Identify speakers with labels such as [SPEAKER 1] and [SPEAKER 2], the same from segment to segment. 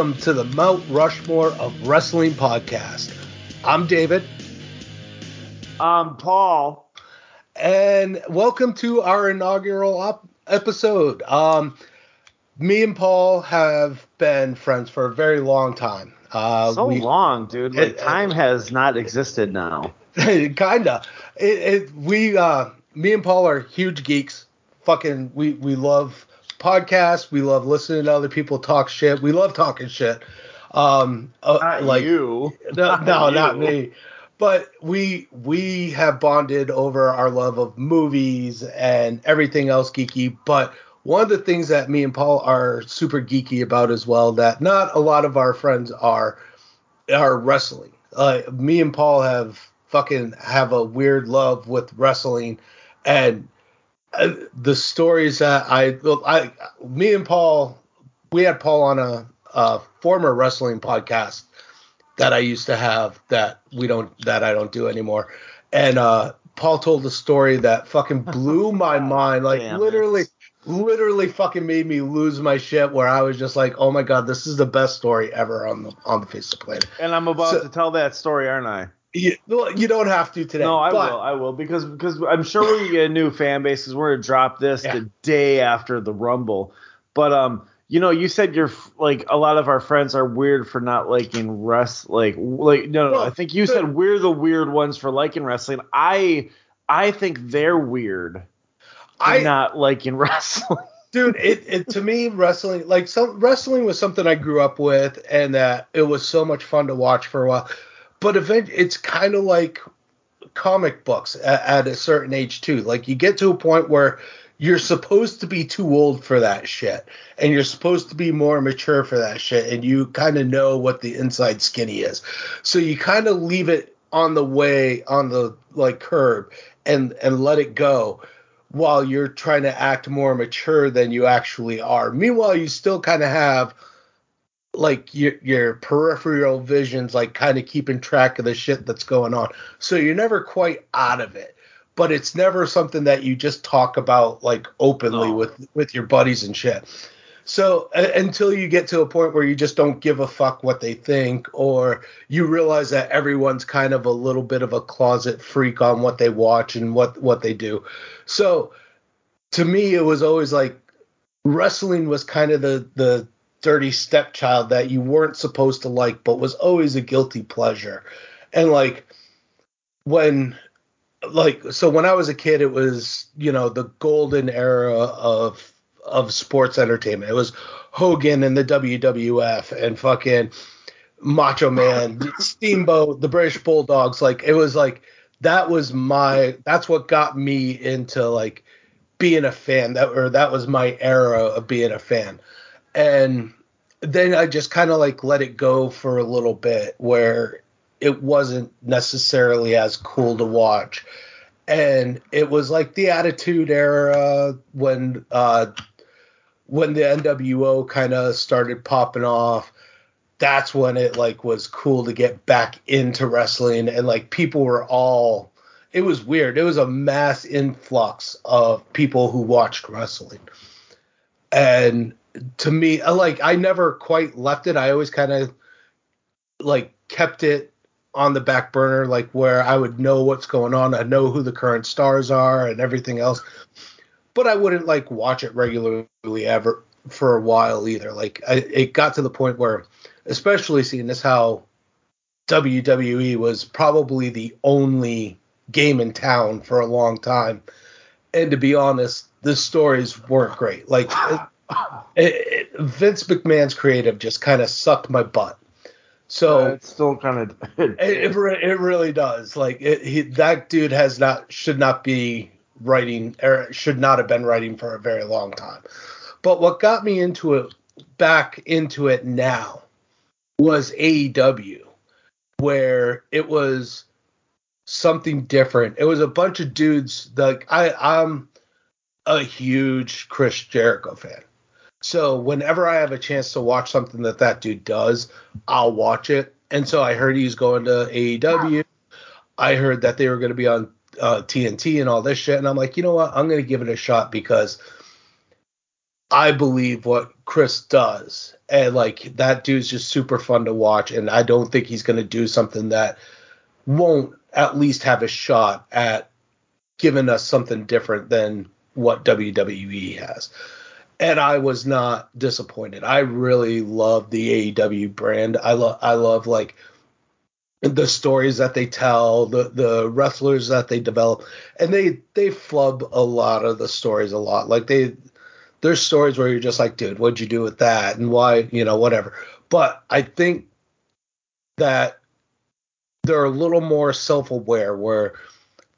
[SPEAKER 1] welcome to the Mount Rushmore of Wrestling podcast. I'm David.
[SPEAKER 2] I'm Paul.
[SPEAKER 1] And welcome to our inaugural op- episode. Um, me and Paul have been friends for a very long time.
[SPEAKER 2] Uh, so we, long, dude. Like it, time it, has not existed now.
[SPEAKER 1] kinda. It, it, we, uh, me and Paul are huge geeks. Fucking, we we love podcasts. We love listening to other people talk shit. We love talking shit.
[SPEAKER 2] Um, uh, not like you.
[SPEAKER 1] No, not no, you. not me. But we we have bonded over our love of movies and everything else geeky. But one of the things that me and Paul are super geeky about as well that not a lot of our friends are are wrestling. Uh, me and Paul have fucking have a weird love with wrestling and uh, the stories that I, I, me and Paul, we had Paul on a, a, former wrestling podcast that I used to have that we don't, that I don't do anymore. And uh, Paul told a story that fucking blew my mind, like Damn literally. It. Literally fucking made me lose my shit. Where I was just like, "Oh my god, this is the best story ever on the on the face of the planet."
[SPEAKER 2] And I'm about so, to tell that story, aren't I?
[SPEAKER 1] You, well, you don't have to today.
[SPEAKER 2] No, I but, will. I will because because I'm sure we're gonna get a new fan base because we're gonna drop this yeah. the day after the Rumble. But um, you know, you said you're like a lot of our friends are weird for not liking rest. Like like no, no, well, I think you the, said we're the weird ones for liking wrestling. I I think they're weird. I not liking wrestling.
[SPEAKER 1] Dude, it, it to me wrestling like some wrestling was something I grew up with and that it was so much fun to watch for a while but event it's kind of like comic books at, at, a certain age too. Like you get to a point where you're supposed to be too old for that shit, and you're supposed to be more mature for that shit, and you kind of know what the inside skinny is. So you kind of leave it on the way on the like curb and and let it go while you're trying to act more mature than you actually are. Meanwhile, you still kind of have like your your peripheral vision's like kind of keeping track of the shit that's going on. So you're never quite out of it. But it's never something that you just talk about like openly oh. with with your buddies and shit. So uh, until you get to a point where you just don't give a fuck what they think, or you realize that everyone's kind of a little bit of a closet freak on what they watch and what what they do. So to me, it was always like wrestling was kind of the the dirty stepchild that you weren't supposed to like, but was always a guilty pleasure. And like when like so when I was a kid, it was you know the golden era of of sports entertainment. It was Hogan and the WWF and fucking Macho Man, Steamboat, the British Bulldogs. Like it was like that was my that's what got me into like being a fan. That or that was my era of being a fan and then I just kind of like let it go for a little bit where it wasn't necessarily as cool to watch. And it was like the Attitude Era when uh, when the NWO kind of started popping off. That's when it like was cool to get back into wrestling and like people were all it was weird. It was a mass influx of people who watched wrestling. And to me, uh, like I never quite left it. I always kind of like kept it on the back burner, like where I would know what's going on. I know who the current stars are and everything else, but I wouldn't like watch it regularly ever for a while either. Like I, it got to the point where, especially seeing this, how WWE was probably the only game in town for a long time, and to be honest, the stories weren't great. Like it, it, Vince McMahon's creative just kind of sucked my butt. So
[SPEAKER 2] uh, it's still kind of
[SPEAKER 1] it, it, it really does. Like he, that dude has not should not be writing or should not have been writing for a very long time. But what got me into it back into it now was AEW, where it was something different. It was a bunch of dudes like I I'm a huge Chris Jericho fan. So whenever I have a chance to watch something that that dude does, I'll watch it. And so I heard he's going to AEW. I heard that they were going to be on uh, TNT and all this shit. And I'm like, you know what? I'm going to give it a shot because I believe what Chris does. And like that dude's just super fun to watch. And I don't think he's going to do something that won't at least have a shot at giving us something different than what WWE has. And I was not disappointed. I really love the AEW brand. I love I love like the stories that they tell, the the wrestlers that they develop, and they they flub a lot of the stories a lot. Like they there's stories where you're just like, dude, what'd you do with that, and why, you know, whatever. But I think that they're a little more self-aware, where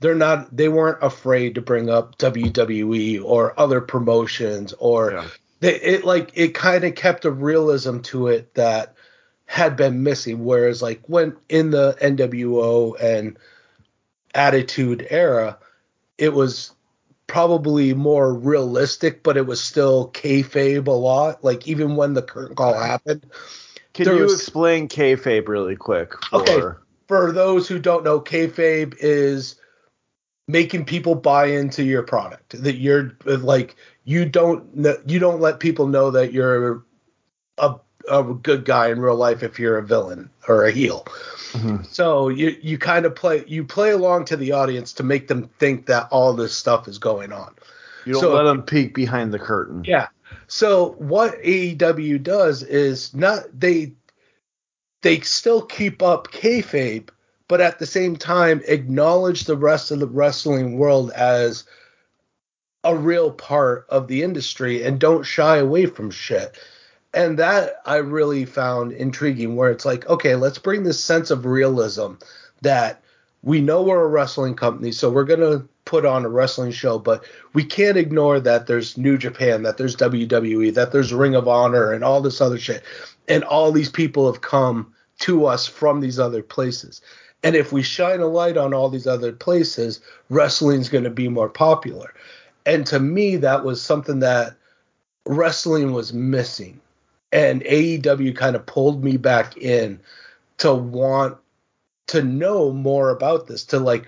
[SPEAKER 1] they're not, they weren't afraid to bring up WWE or other promotions, or yeah. they, it like it kind of kept a realism to it that had been missing. Whereas like when in the NWO and Attitude era, it was probably more realistic, but it was still kayfabe a lot. Like even when the curtain call happened.
[SPEAKER 2] Can you was, explain kayfabe really quick?
[SPEAKER 1] For... Okay, for those who don't know, kayfabe is making people buy into your product. That you're like you don't you don't let people know that you're a a good guy in real life if you're a villain or a heel. Mm-hmm. So you you kind of play you play along to the audience to make them think that all this stuff is going on.
[SPEAKER 2] You don't so, let them peek behind the curtain.
[SPEAKER 1] Yeah. So what AEW does is not they they still keep up kayfabe, but at the same time acknowledge the rest of the wrestling world as a real part of the industry and don't shy away from shit and that I really found intriguing where it's like, okay, let's bring this sense of realism that we know we're a wrestling company, so we're gonna put on a wrestling show, but we can't ignore that there's New Japan, that there's WWE, that there's Ring of Honor and all this other shit. And all these people have come to us from these other places. And if we shine a light on all these other places, wrestling's going to be more popular. And to me, that was something that wrestling was missing and AEW kind of pulled me back in to want to know more about this to like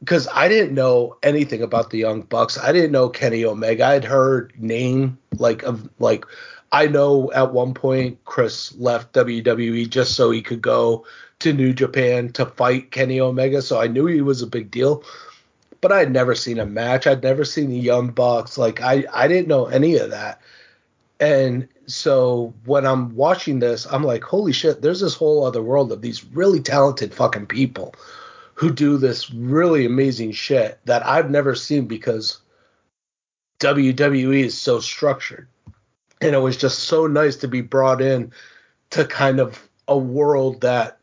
[SPEAKER 1] because I didn't know anything about the Young Bucks. I didn't know Kenny Omega. I'd heard name like of like I know at one point Chris left WWE just so he could go to New Japan to fight Kenny Omega. So I knew he was a big deal. But I'd never seen a match. I'd never seen the Young Bucks. Like I I didn't know any of that. And so when I'm watching this, I'm like, holy shit, there's this whole other world of these really talented fucking people who do this really amazing shit that I've never seen because WWE is so structured. And it was just so nice to be brought in to kind of a world that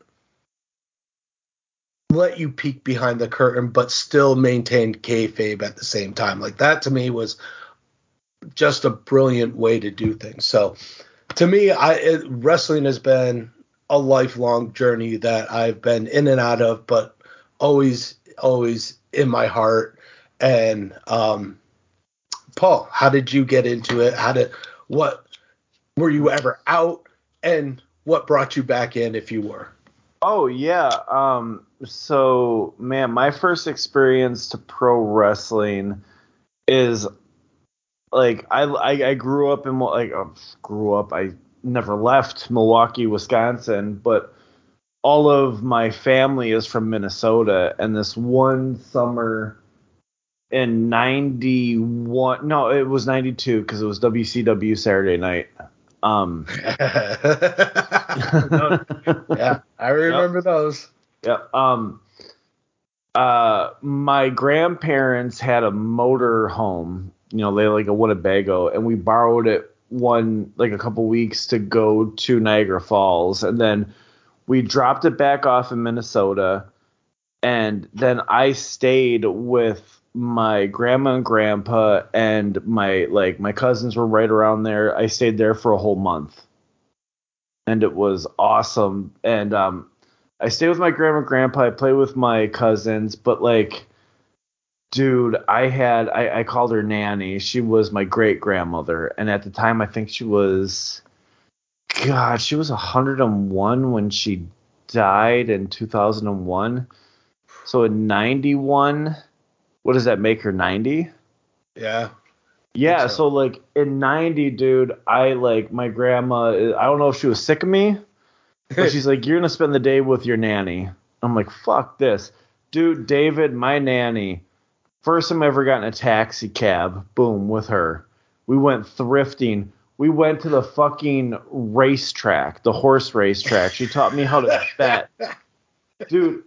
[SPEAKER 1] let you peek behind the curtain, but still maintained kayfabe at the same time. Like that to me was just a brilliant way to do things. So to me, I it, wrestling has been a lifelong journey that I've been in and out of, but always always in my heart. And um, Paul, how did you get into it? How did what were you ever out? And what brought you back in if you were?
[SPEAKER 2] Oh yeah. Um, so man, my first experience to pro wrestling is like I, I, I grew up in like I grew up. I never left Milwaukee, Wisconsin, but all of my family is from Minnesota. And this one summer in 91 no it was 92 because it was wcw saturday night um
[SPEAKER 1] yeah i remember yep. those
[SPEAKER 2] yeah um uh my grandparents had a motor home you know, they like a Winnebago, and we borrowed it one like a couple weeks to go to Niagara Falls, and then we dropped it back off in Minnesota, and then I stayed with my grandma and grandpa and my like my cousins were right around there. I stayed there for a whole month. And it was awesome. And um I stayed with my grandma and grandpa, I played with my cousins, but like dude, I had I, I called her nanny. She was my great grandmother, and at the time, I think she was, God, she was 101 when she died in 2001. So in 91, what does that make her 90?
[SPEAKER 1] Yeah.
[SPEAKER 2] Yeah, so. so. like in '90, dude, I like my grandma. I don't know if she was sick of me, but she's like, "You're gonna spend the day with your nanny." I'm like, "Fuck this, dude." David, my nanny, first time I ever got in a taxi cab. Boom, with her. We went thrifting. We went to the fucking racetrack, the horse racetrack. She taught me how to bet, dude.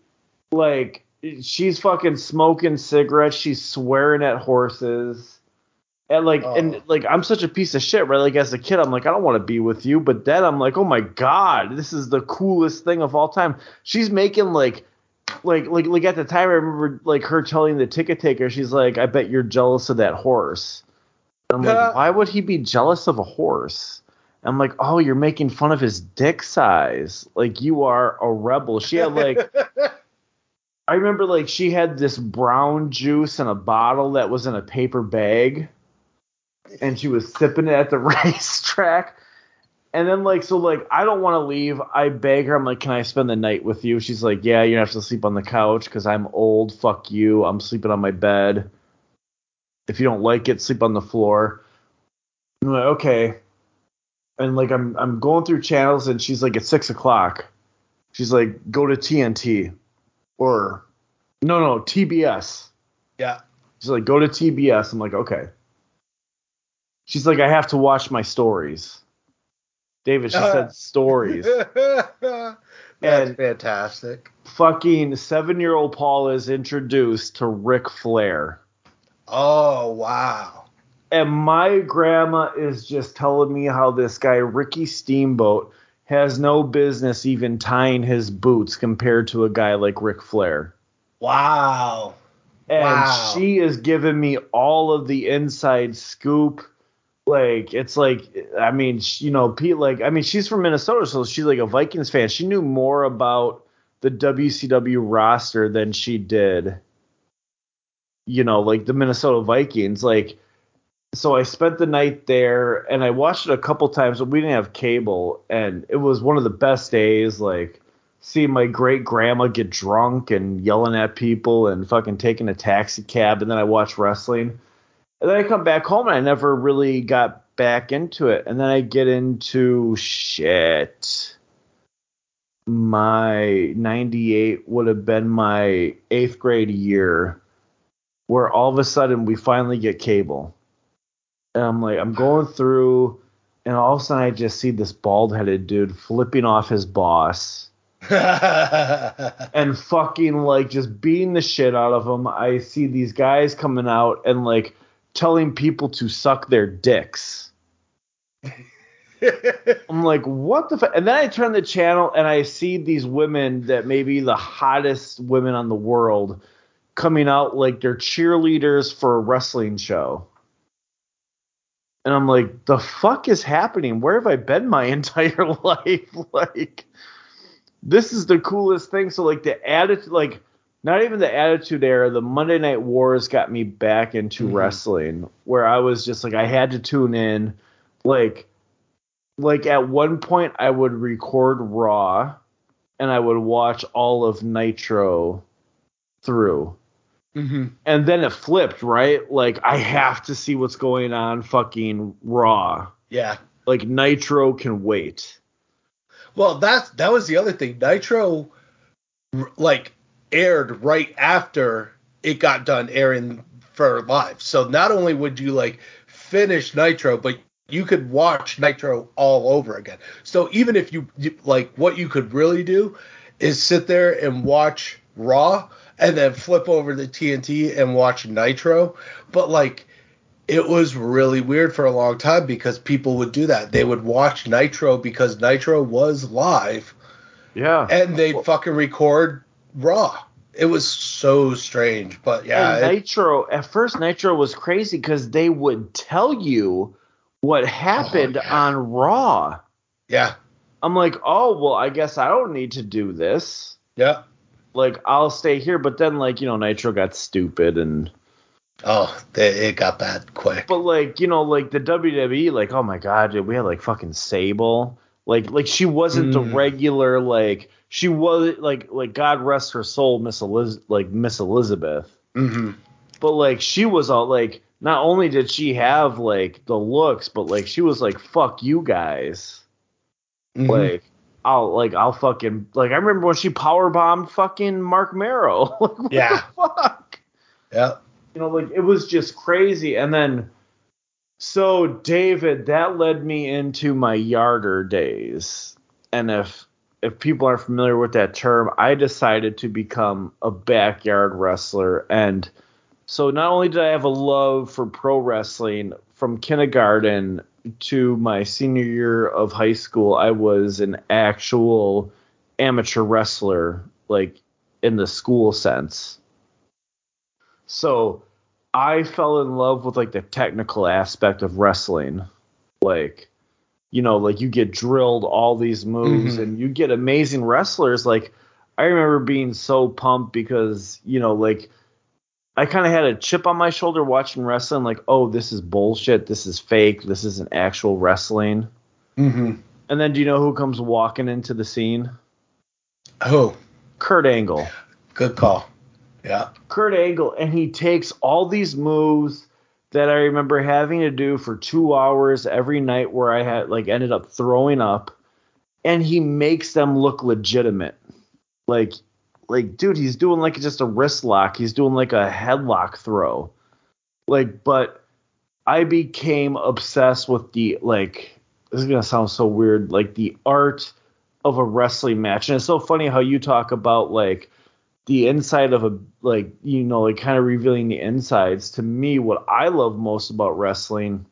[SPEAKER 2] Like she's fucking smoking cigarettes. She's swearing at horses and like oh. and like I'm such a piece of shit, right? Like as a kid, I'm like, I don't want to be with you. But then I'm like, oh my god, this is the coolest thing of all time. She's making like like like like at the time I remember like her telling the ticket taker, she's like, I bet you're jealous of that horse. And I'm like, why would he be jealous of a horse? I'm like, oh, you're making fun of his dick size. Like you are a rebel. She had like I remember like she had this brown juice in a bottle that was in a paper bag and she was sipping it at the racetrack. And then like so like I don't want to leave. I beg her. I'm like, can I spend the night with you? She's like, yeah, you have to sleep on the couch because I'm old. Fuck you. I'm sleeping on my bed. If you don't like it, sleep on the floor. I'm like, okay. And like I'm I'm going through channels and she's like, it's six o'clock. She's like, go to TNT or no no TBS.
[SPEAKER 1] Yeah.
[SPEAKER 2] She's like, go to TBS. I'm like, okay. She's like, I have to watch my stories. David, she said stories.
[SPEAKER 1] That's and fantastic.
[SPEAKER 2] Fucking seven year old Paul is introduced to Ric Flair.
[SPEAKER 1] Oh, wow.
[SPEAKER 2] And my grandma is just telling me how this guy, Ricky Steamboat, has no business even tying his boots compared to a guy like Ric Flair.
[SPEAKER 1] Wow.
[SPEAKER 2] And wow. she is giving me all of the inside scoop like it's like I mean you know Pete like I mean she's from Minnesota so she's like a Vikings fan. She knew more about the WCW roster than she did you know like the Minnesota Vikings like so I spent the night there and I watched it a couple times but we didn't have cable and it was one of the best days like seeing my great grandma get drunk and yelling at people and fucking taking a taxi cab and then I watched wrestling and then I come back home and I never really got back into it. And then I get into shit. My 98 would have been my eighth grade year where all of a sudden we finally get cable. And I'm like, I'm going through, and all of a sudden I just see this bald headed dude flipping off his boss. and fucking like just beating the shit out of him. I see these guys coming out and like telling people to suck their dicks. I'm like, what the fuck? And then I turn the channel and I see these women that may be the hottest women on the world coming out like they're cheerleaders for a wrestling show. And I'm like, the fuck is happening? Where have I been my entire life? like, this is the coolest thing. So, like, the attitude, like, not even the Attitude Era, the Monday Night Wars got me back into mm-hmm. wrestling, where I was just like I had to tune in, like, like at one point I would record Raw, and I would watch all of Nitro through. Mm-hmm. And then it flipped, right? Like I have to see what's going on fucking Raw.
[SPEAKER 1] Yeah.
[SPEAKER 2] Like Nitro can wait.
[SPEAKER 1] Well, that's that was the other thing. Nitro like aired right after it got done airing for live. So not only would you like finish Nitro, but you could watch Nitro all over again. So even if you like what you could really do is sit there and watch Raw and then flip over to TNT and watch Nitro. But like it was really weird for a long time because people would do that. They would watch Nitro because Nitro was live.
[SPEAKER 2] Yeah.
[SPEAKER 1] And they'd well, fucking record Raw. It was so strange, but yeah.
[SPEAKER 2] And Nitro at first, Nitro was crazy because they would tell you what oh, happened oh, yeah. on Raw.
[SPEAKER 1] Yeah.
[SPEAKER 2] I'm like, oh well, I guess I don't need to do this.
[SPEAKER 1] Yeah.
[SPEAKER 2] Like I'll stay here, but then like you know Nitro got stupid and.
[SPEAKER 1] Oh, they, it got bad quick.
[SPEAKER 2] But like you know, like the WWE, like oh my god, dude, we had like fucking Sable. Like like she wasn't mm. the regular like she was like like God rest her soul, Miss Eliz- like Miss Elizabeth.
[SPEAKER 1] Mm-hmm.
[SPEAKER 2] But like she was all like not only did she have like the looks, but like she was like, "Fuck you guys."
[SPEAKER 1] Mhm.
[SPEAKER 2] Like I'll like I'll fucking like I remember when she power bombed fucking Marc Mero. like, what
[SPEAKER 1] Yeah.
[SPEAKER 2] the fuck?
[SPEAKER 1] yeah.
[SPEAKER 2] You know, like it was just crazy. And then so David, that led me into my yarder days. And if if people aren't familiar with that term, I decided to become a backyard wrestler. And so not only did I have a love for pro wrestling from kindergarten to my senior year of high school, I was an actual amateur wrestler, like in the school sense. So I fell in love with like the technical aspect of wrestling. Like, you know, like you get drilled all these moves
[SPEAKER 1] Mhm.
[SPEAKER 2] and you get amazing wrestlers. Like, I remember being so pumped because, you know, like I kind of had a chip on my shoulder watching wrestling, like, oh, this is bullshit. This is fake. This isn't actual wrestling.
[SPEAKER 1] Mm-hmm.
[SPEAKER 2] And then do you know who comes walking into the scene?
[SPEAKER 1] Oh,
[SPEAKER 2] Kurt Angle.
[SPEAKER 1] good call. Yeah.
[SPEAKER 2] Kurt Angle, and he takes all these moves that I remember having to do for two hours every night, where I had like ended up throwing up, and he makes them look legitimate. Like, like, dude, he's doing like just a wrist lock. He's doing like a headlock throw. Like, but I became obsessed with the like. This is gonna sound so weird, like the art of a wrestling match, and it's so funny how you talk about like the inside of a like you know like kind of revealing the insides to me what i love most about wrestling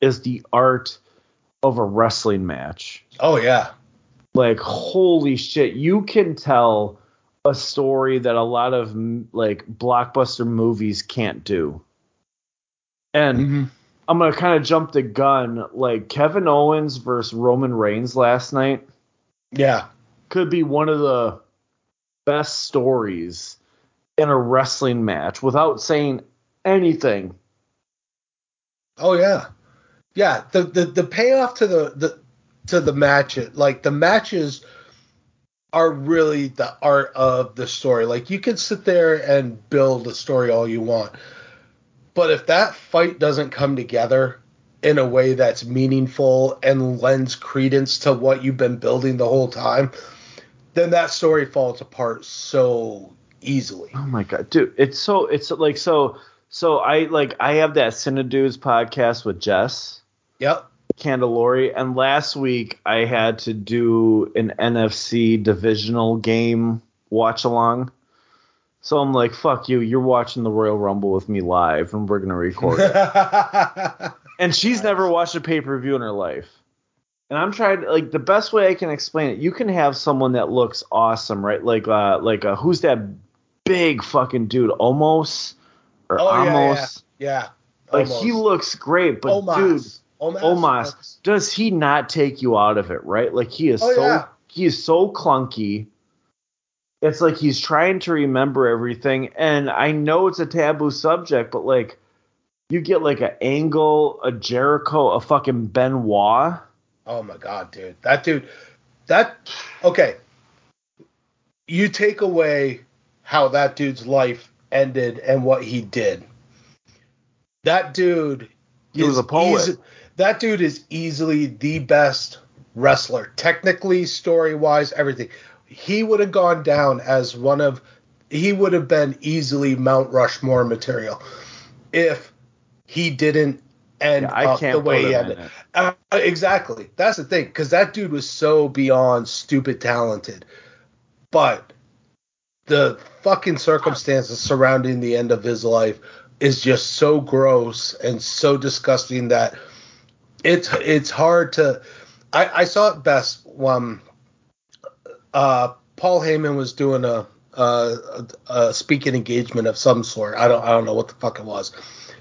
[SPEAKER 2] is the art of a wrestling match
[SPEAKER 1] Oh yeah.
[SPEAKER 2] like holy shit you can tell a story that a lot of like blockbuster movies can't do and
[SPEAKER 1] Mm-hmm.
[SPEAKER 2] i'm gonna kind of jump the gun like kevin owens versus roman reigns last night
[SPEAKER 1] Yeah.
[SPEAKER 2] could be one of the best stories in a wrestling match without saying anything.
[SPEAKER 1] Oh yeah. Yeah. The the, the payoff to the, the to the match It like the matches are really the art of the story. Like you can sit there and build a story all you want. But if that fight doesn't come together in a way that's meaningful and lends credence to what you've been building the whole time, then that story falls apart so easily.
[SPEAKER 2] Oh my god, dude, it's so it's like so so I like I have that Cinedudes podcast with Jess
[SPEAKER 1] Yep.
[SPEAKER 2] Candelori, and last week I had to do an NFC divisional game watch along. So I'm like, fuck you, you're watching the Royal Rumble with me live, and we're gonna record it. and she's never watched a pay per view in her life. And I'm trying to like the best way I can explain it. You can have someone that looks awesome, right? Like uh like uh who's that big fucking dude? Almost or
[SPEAKER 1] oh yeah,
[SPEAKER 2] almost.
[SPEAKER 1] yeah. yeah.
[SPEAKER 2] Like he looks great, but
[SPEAKER 1] Omos.
[SPEAKER 2] dude,
[SPEAKER 1] Oh,
[SPEAKER 2] oh, Omos. Omos, does he not take you out of it, right? Like he is
[SPEAKER 1] Oh,
[SPEAKER 2] so
[SPEAKER 1] yeah.
[SPEAKER 2] he is so clunky. It's like he's trying to remember everything, and I know it's a taboo subject, but like you get like an Angle, a Jericho, a fucking Benoit.
[SPEAKER 1] Oh my god, dude. That dude that okay. You take away how that dude's life ended and what he did. That dude
[SPEAKER 2] He was a poet.
[SPEAKER 1] That dude is easily the best wrestler, technically, story wise, everything. He would have gone down as one of he would have been easily Mount Rushmore material if he didn't end
[SPEAKER 2] Yeah,
[SPEAKER 1] up the way he ended. Uh, exactly. That's the thing, because that dude was so beyond stupid talented. But the fucking circumstances surrounding the end of his life is just so gross and so disgusting that it's it's hard to. I, I saw it best when uh, Paul Heyman was doing a, a, a speaking engagement of some sort. I don't I don't know what the fuck it was.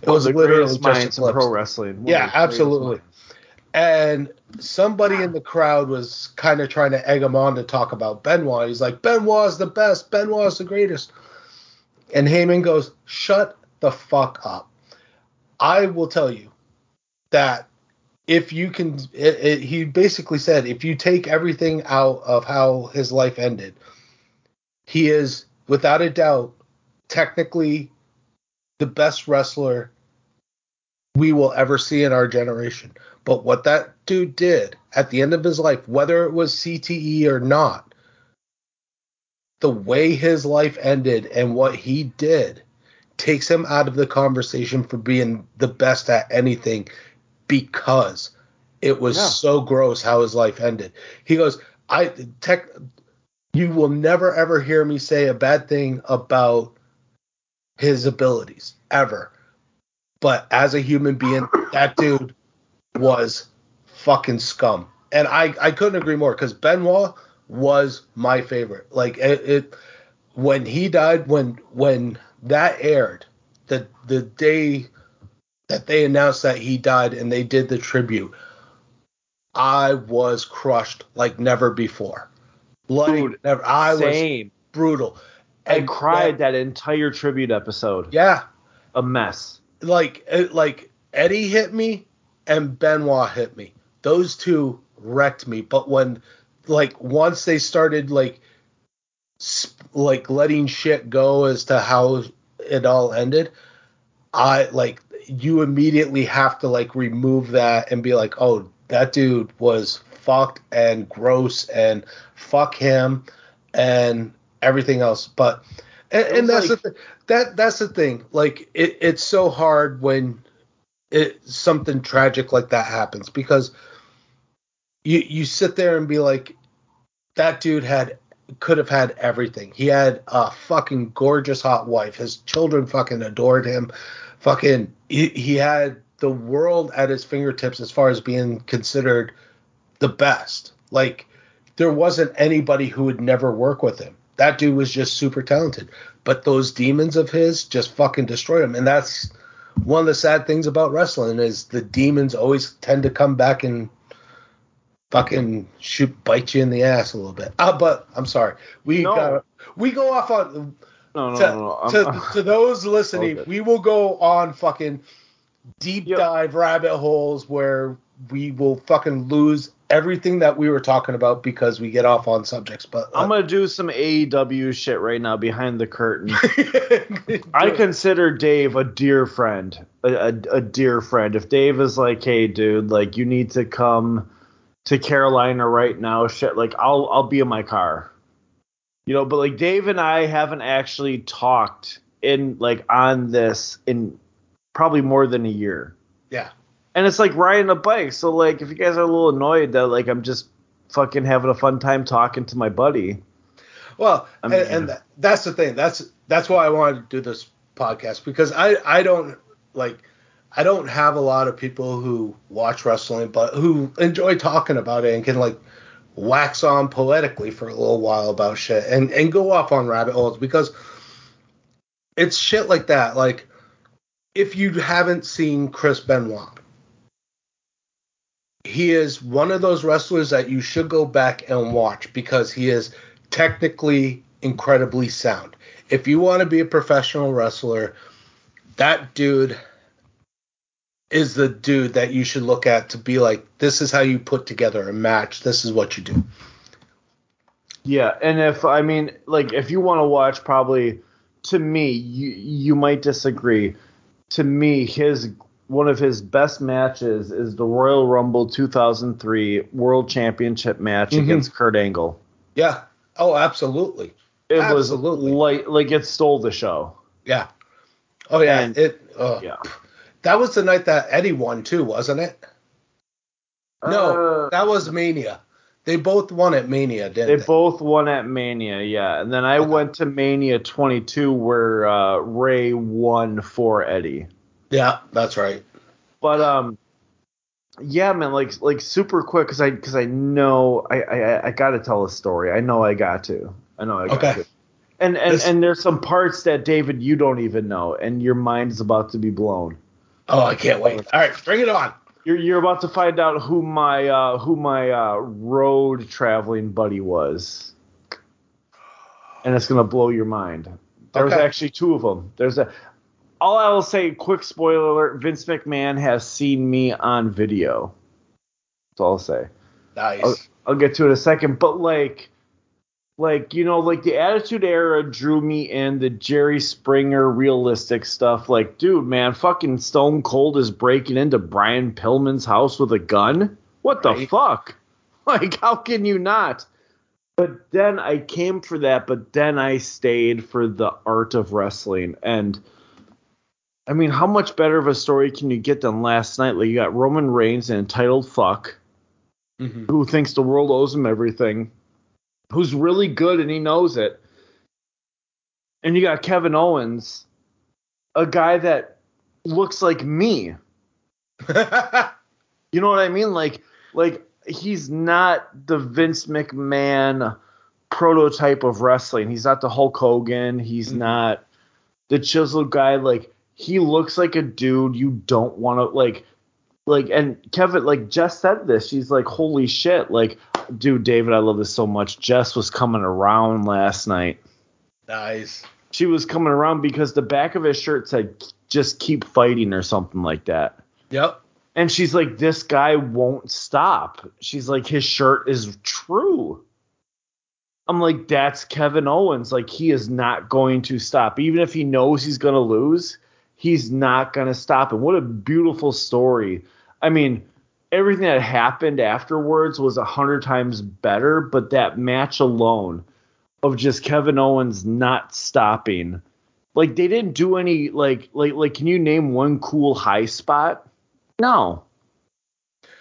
[SPEAKER 1] It was
[SPEAKER 2] the
[SPEAKER 1] literally just
[SPEAKER 2] pro wrestling. One
[SPEAKER 1] Yeah,
[SPEAKER 2] of the greatest
[SPEAKER 1] absolutely.
[SPEAKER 2] minds.
[SPEAKER 1] And somebody in the crowd was kind of trying to egg him on to talk about Benoit. He's like, Benoit's the best. Benoit's the greatest. And Heyman goes, shut the fuck up. I will tell you that if you can, it, it, he basically said, if you take everything out of how his life ended, he is, without a doubt, technically the best wrestler we will ever see in our generation. But what that dude did at the end of his life, whether it was CTE or not, the way his life ended and what he did takes him out of the conversation for being the best at anything because it was
[SPEAKER 2] Yeah.
[SPEAKER 1] so gross how his life ended. He goes, I tech you will never ever hear me say a bad thing about his abilities ever. But as a human being, that dude was fucking scum. And I, I couldn't agree more because Benoit was my favorite. Like it, it when he died, when when that aired, the the day that they announced that he died and they did the tribute, I was crushed like never before. Like
[SPEAKER 2] Dude,
[SPEAKER 1] never. I was
[SPEAKER 2] Same.
[SPEAKER 1] brutal.
[SPEAKER 2] I
[SPEAKER 1] And
[SPEAKER 2] cried that entire tribute episode.
[SPEAKER 1] Yeah,
[SPEAKER 2] A mess.
[SPEAKER 1] like it, like Eddie hit me and Benoit hit me. Those two wrecked me. But when like once they started like sp- like letting shit go as to how it all ended, I like you immediately have to like remove that and be like, oh, that dude was fucked and gross and fuck him and everything else. But and, and that's
[SPEAKER 2] like-
[SPEAKER 1] the th- that that's the thing. Like it, it's so hard when it something tragic like that happens because you you sit there and be like, that dude had could have had everything. He had a fucking gorgeous hot wife. His children fucking adored him. Fucking he, he had the world at his fingertips as far as being considered the best. Like there wasn't anybody who would never work with him. That dude was just super talented. But those demons of his just fucking destroyed him. And that's one of the sad things about wrestling is the demons always tend to come back and fucking shoot bite you in the ass a little bit. Uh, but I'm sorry. We
[SPEAKER 2] No.
[SPEAKER 1] got we go off on
[SPEAKER 2] No, no,
[SPEAKER 1] to,
[SPEAKER 2] no, no.
[SPEAKER 1] To, to those listening,
[SPEAKER 2] Okay.
[SPEAKER 1] we will go on fucking deep
[SPEAKER 2] Yep.
[SPEAKER 1] dive rabbit holes where we will fucking lose everything that we were talking about because we get off on subjects. But uh,
[SPEAKER 2] I'm gonna do some AEW shit right now behind the curtain. I consider Dave a dear friend, a, a, a dear friend. If Dave is like, "Hey, dude, like you need to come to Carolina right now," shit, like I'll I'll be in my car, you know. But like Dave and I haven't actually talked in like on this in probably more than a year,
[SPEAKER 1] yeah.
[SPEAKER 2] and it's like riding a bike. So like, if you guys are a little annoyed that like I'm just fucking having a fun time talking to my buddy,
[SPEAKER 1] Well,
[SPEAKER 2] I mean-
[SPEAKER 1] and, and that's the thing. That's that's why I wanted to do this podcast because I I don't like I don't have a lot of people who watch wrestling but who enjoy talking about it and can like wax on poetically for a little while about shit and and go off on rabbit holes because it's shit like that. Like if you haven't seen Chris Benoit, he is one of those wrestlers that you should go back and watch because he is technically incredibly sound. If you want to be a professional wrestler, that dude is the dude that you should look at to be like, this is how you put together a match. This is what you do.
[SPEAKER 2] Yeah, and if I mean, like, if you want to watch, probably to me, you you might disagree. To me, his one of his best matches is the Royal Rumble 2003 World Championship match
[SPEAKER 1] Mhm.
[SPEAKER 2] against Kurt Angle.
[SPEAKER 1] Yeah. Oh, absolutely.
[SPEAKER 2] It
[SPEAKER 1] Absolutely.
[SPEAKER 2] was like like it stole the show.
[SPEAKER 1] Yeah. Oh yeah.
[SPEAKER 2] And-
[SPEAKER 1] it. Oh.
[SPEAKER 2] Yeah.
[SPEAKER 1] That was the night that Eddie won too, wasn't it? No,
[SPEAKER 2] Uh,
[SPEAKER 1] that was Mania. They both won at Mania, didn't
[SPEAKER 2] they
[SPEAKER 1] they?
[SPEAKER 2] both won at Mania, yeah. And then I
[SPEAKER 1] Okay.
[SPEAKER 2] went to Mania 22 where uh, Rey won for Eddie.
[SPEAKER 1] yeah, that's right.
[SPEAKER 2] But um, yeah, man, like like super quick because I because I know I I, I got to tell a story. I know I got to. I know I got
[SPEAKER 1] Okay.
[SPEAKER 2] to. And and
[SPEAKER 1] This-
[SPEAKER 2] and there's some parts that David you don't even know, and your mind is about to be blown.
[SPEAKER 1] Oh, I can't wait. All right, bring it on.
[SPEAKER 2] You're you're about to find out who my uh who my uh road traveling buddy was. And it's gonna blow your mind. There's
[SPEAKER 1] Okay.
[SPEAKER 2] actually two of them. There's a. All I will say, quick spoiler alert: Vince McMahon has seen me on video. That's all I'll say.
[SPEAKER 1] Nice.
[SPEAKER 2] I'll, I'll get to it in a second, but like, like you know like the attitude era drew me in the jerry springer realistic stuff. Like dude man fucking stone cold is breaking into brian pillman's house with a gun? What the fuck? Like how can you not? But then i came for that but then i stayed for the art of wrestling. And i mean how much better of a story can you get than last night? Like you got roman reigns an entitled fuck.
[SPEAKER 1] Mhm.
[SPEAKER 2] who thinks the world owes him everything, who's really good and he knows it. And you got Kevin Owens, a guy that looks like me. You know what I mean? Like like he's not the Vince McMahon prototype of wrestling. He's not the Hulk Hogan. He's
[SPEAKER 1] Mhm.
[SPEAKER 2] not the chiseled guy. Like he looks like a dude you don't want to like like and Kevin like Jess said this. She's like, holy shit, like dude, David, I love this so much. Jess was coming around last night.
[SPEAKER 1] nice.
[SPEAKER 2] She was coming around because the back of his shirt said just keep fighting or something like that.
[SPEAKER 1] Yep.
[SPEAKER 2] And she's like, this guy won't stop. She's like, his shirt is true. I'm like, that's Kevin Owens. Like, he is not going to stop. Even if he knows he's going to lose, he's not going to stop. And what a beautiful story. I mean, everything that happened afterwards was a hundred times better, but that match alone of just Kevin Owens not stopping. Like they didn't do any like like like can you name one cool high spot? No.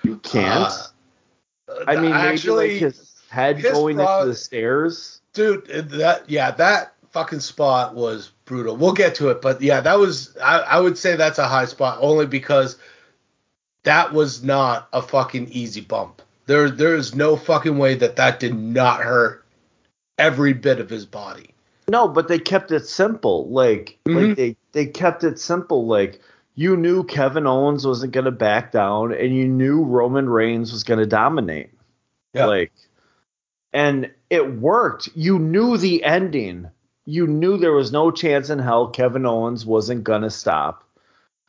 [SPEAKER 2] You can't.
[SPEAKER 1] Uh,
[SPEAKER 2] I mean,
[SPEAKER 1] actually,
[SPEAKER 2] maybe like his head
[SPEAKER 1] his
[SPEAKER 2] going
[SPEAKER 1] pro-
[SPEAKER 2] into the stairs.
[SPEAKER 1] dude, that yeah, that fucking spot was brutal. We'll get to it, but yeah, that was I, I would say that's a high spot only because that was not a fucking easy bump. There there is no fucking way that that did not hurt every bit of his body.
[SPEAKER 2] No, but they kept it simple. Like
[SPEAKER 1] Mhm.
[SPEAKER 2] like they they kept it simple. Like you knew Kevin Owens wasn't gonna back down, and you knew Roman Reigns was gonna dominate.
[SPEAKER 1] Yeah.
[SPEAKER 2] Like, and it worked. You knew the ending. You knew there was no chance in hell Kevin Owens wasn't gonna stop.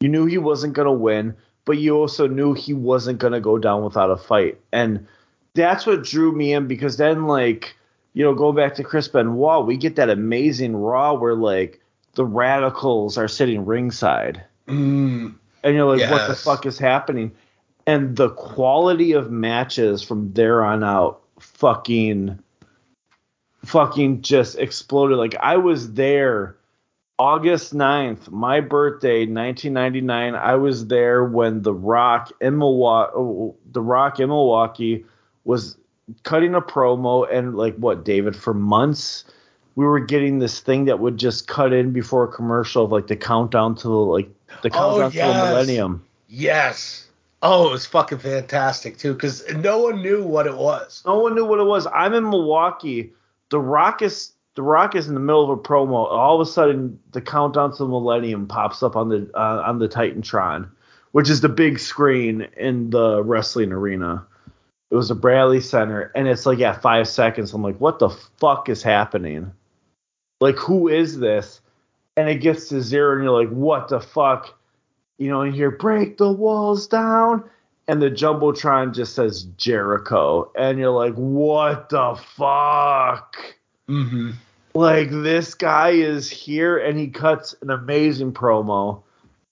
[SPEAKER 2] You knew he wasn't gonna win, but you also knew he wasn't gonna go down without a fight. And that's what drew me in because then like you know, going back to Chris Benoit, we get that amazing Raw where like the Radicalz are sitting ringside,
[SPEAKER 1] Mm,
[SPEAKER 2] and you're like, what the fuck is happening? And the quality of matches from there on out, fucking, fucking just exploded. Like I was there. August 9th, my birthday, 1999. I was there when The Rock in Milwaukee, oh, The Rock in Milwaukee was cutting a promo and like what David for months we were getting this thing that would just cut in before a commercial of like the countdown to the like the
[SPEAKER 1] Oh,
[SPEAKER 2] countdown to the millennium.
[SPEAKER 1] yes. Oh, it was fucking fantastic too, because no one knew what it was.
[SPEAKER 2] No one knew what it was. I'm in Milwaukee. The Rock is the Rock is in the middle of a promo. All of a sudden, the countdown to the millennium pops up on the uh, on the Titantron, which is the big screen in the wrestling arena. It was the Bradley Center, and it's like at five seconds. I'm like, what the fuck is happening? Like, who is this? And it gets to zero, and you're like, what the fuck? You know, and you hear break the walls down, and the jumbotron just says Jericho, and you're like, what the fuck?
[SPEAKER 1] Mm-hmm.
[SPEAKER 2] Like this guy is here, and he cuts an amazing promo.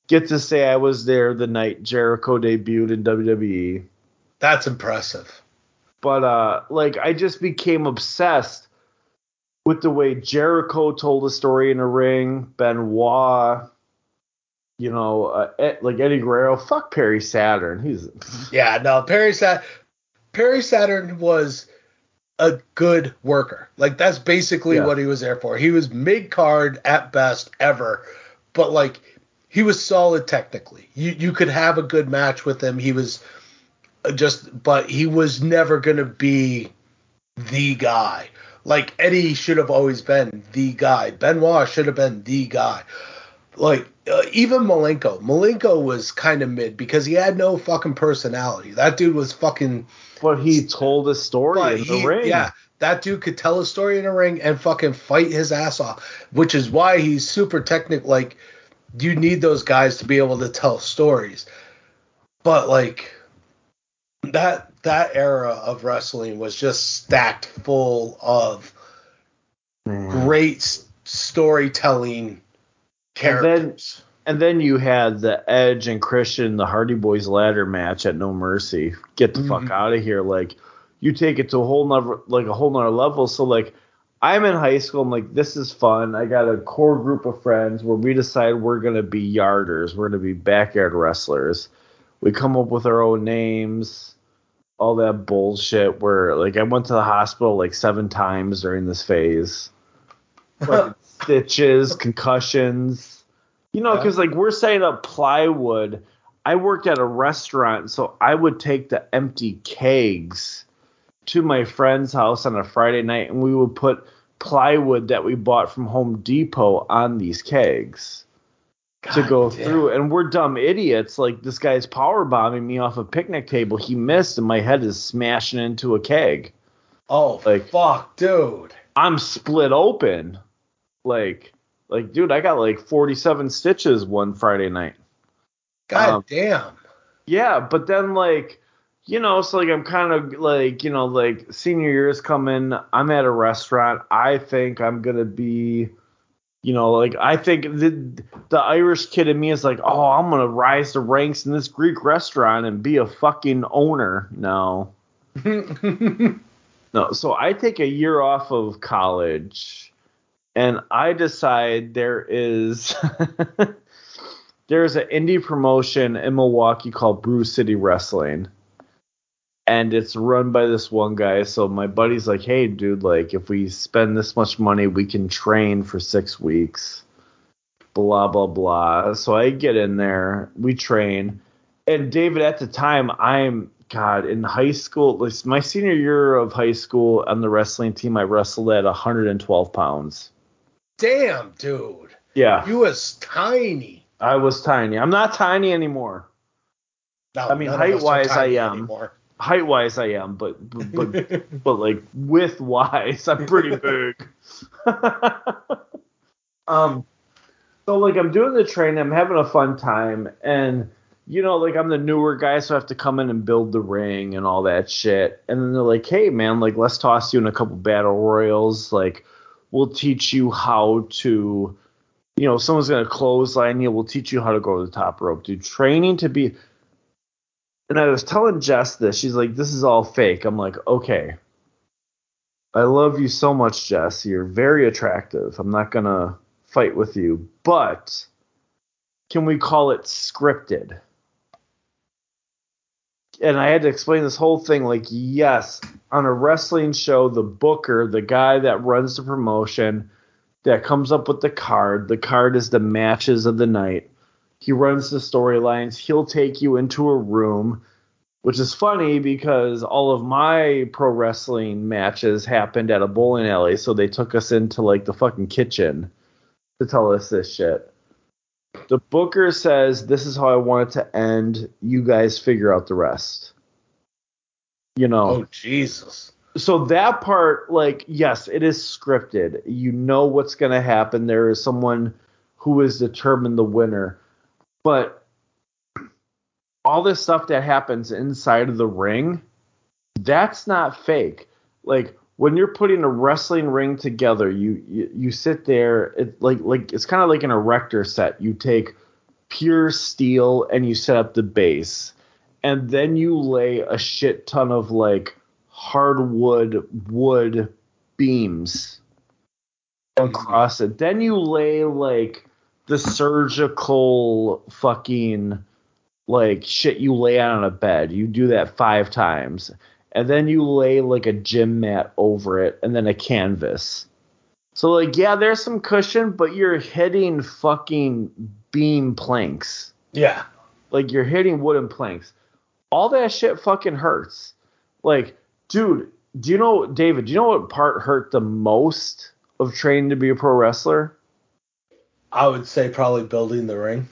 [SPEAKER 2] Get to say I was there the night Jericho debuted in WWE
[SPEAKER 1] That's impressive.
[SPEAKER 2] but uh like I just became obsessed with the way Jericho told a story in a ring, Benoit, you know, uh, like Eddie Guerrero, fuck Perry Saturn. He's
[SPEAKER 1] Yeah, no, Perry Sat Perry Saturn was a good worker. Like that's basically
[SPEAKER 2] Yeah.
[SPEAKER 1] what he was there for. He was mid card at best ever, but like he was solid technically. You you could have a good match with him. He was just but he was never going to be the guy. Like Eddie should have always been the guy. Benoit should have been the guy. Like uh, even Malenko. Malenko was kind of mid because he had no fucking personality. That dude was fucking.
[SPEAKER 2] But he told a story
[SPEAKER 1] But
[SPEAKER 2] in the
[SPEAKER 1] he,
[SPEAKER 2] ring.
[SPEAKER 1] yeah, that dude could tell a story in a ring and fucking fight his ass off, which is why he's super technical. Like you need those guys to be able to tell stories. But like that that era of wrestling was just stacked full of
[SPEAKER 2] Man.
[SPEAKER 1] great storytelling characters.
[SPEAKER 2] And then you had the Edge and Christian, the Hardy Boys ladder match at No Mercy. Get the fuck
[SPEAKER 1] Mhm.
[SPEAKER 2] out of here! Like you take it to a whole nother, like a whole nother level. So like I'm in high school. I'm like, this is fun. I got a core group of friends where we decide we're gonna be yarders. We're gonna be backyard wrestlers. We come up with our own names, all that bullshit. Where like I went to the hospital like seven times during this phase. Fucking stitches, concussions. You know,
[SPEAKER 1] Yeah.
[SPEAKER 2] because like we're saying up plywood. I worked at a restaurant, so I would take the empty kegs to my friend's house on a Friday night, and we would put plywood that we bought from Home Depot on these kegs to go
[SPEAKER 1] damn.
[SPEAKER 2] through. And we're dumb idiots. Like this guy's power bombing me off a picnic table. He missed, and my head is smashing into a keg.
[SPEAKER 1] Oh
[SPEAKER 2] like-
[SPEAKER 1] fuck, dude.
[SPEAKER 2] I'm split open. Like, like, dude, I got like 47 stitches one Friday night.
[SPEAKER 1] God
[SPEAKER 2] Um,
[SPEAKER 1] damn.
[SPEAKER 2] Yeah, but then like, you know, so like I'm kind of like, you know, like senior year is coming. I'm at a restaurant. I think I'm gonna be, you know, like I think the the Irish kid in me is like, oh, I'm gonna rise the ranks in this Greek restaurant and be a fucking owner. No, no. So I take a year off of college, and I decide there is there's an indie promotion in Milwaukee called Brew City Wrestling. And it's run by this one guy. So my buddy's like, hey, dude, like, if we spend this much money, we can train for six weeks. Blah, blah, blah. So I get in there, we train. And David, at the time, I'm, God, in high school, my senior year of high school on the wrestling team, I wrestled at 112 pounds.
[SPEAKER 1] Damn, dude.
[SPEAKER 2] Yeah.
[SPEAKER 1] You was tiny.
[SPEAKER 2] I was tiny. I'm not tiny anymore.
[SPEAKER 1] No,
[SPEAKER 2] I mean,
[SPEAKER 1] none of us are
[SPEAKER 2] height-wise, I am.
[SPEAKER 1] anymore.
[SPEAKER 2] Height wise, I am, but but but, but like width wise, I'm pretty big. um, so like I'm doing the training, I'm having a fun time, and you know, like I'm the newer guy, so I have to come in and build the ring and all that shit. And then they're like, hey man, like let's toss you in a couple battle royals, like we'll teach you how to. You know, someone's gonna clothesline you. We'll teach you how to go to the top rope. Dude, training to be and I was telling Jess this. She's like, "This is all fake." I'm like, "Okay." I love you so much, Jess. You're very attractive. I'm not gonna fight with you, but can we call it scripted? And I had to explain this whole thing. Like, yes, on a wrestling show, the booker, the guy that runs the promotion, that comes up with the card. The card is the matches of the night. He runs the storylines. He'll take you into a room, which is funny because all of my pro wrestling matches happened at a bowling alley. So they took us into like the fucking kitchen to tell us this shit. The booker says, This is how I want it to end. You guys figure out the rest. You know
[SPEAKER 1] Oh Jesus.
[SPEAKER 2] so that part like yes it is scripted you know what's going to happen there is someone who is determined the winner but all this stuff that happens inside of the ring that's not fake like when you're putting a wrestling ring together you you, you sit there it like like it's kind of like an erector set you take pure steel and you set up the base and then you lay a shit ton of like hardwood wood beams across it. Then you lay like the surgical fucking like shit you lay out on a bed. You do that five times. And then you lay like a gym mat over it and then a canvas. So like yeah, there's some cushion, but you're hitting fucking beam planks.
[SPEAKER 1] Yeah.
[SPEAKER 2] Like you're hitting wooden planks. All that shit fucking hurts. Like, dude, do you know, David, do you know what part hurt the most of training to be a pro wrestler?
[SPEAKER 1] I would say probably building the ring.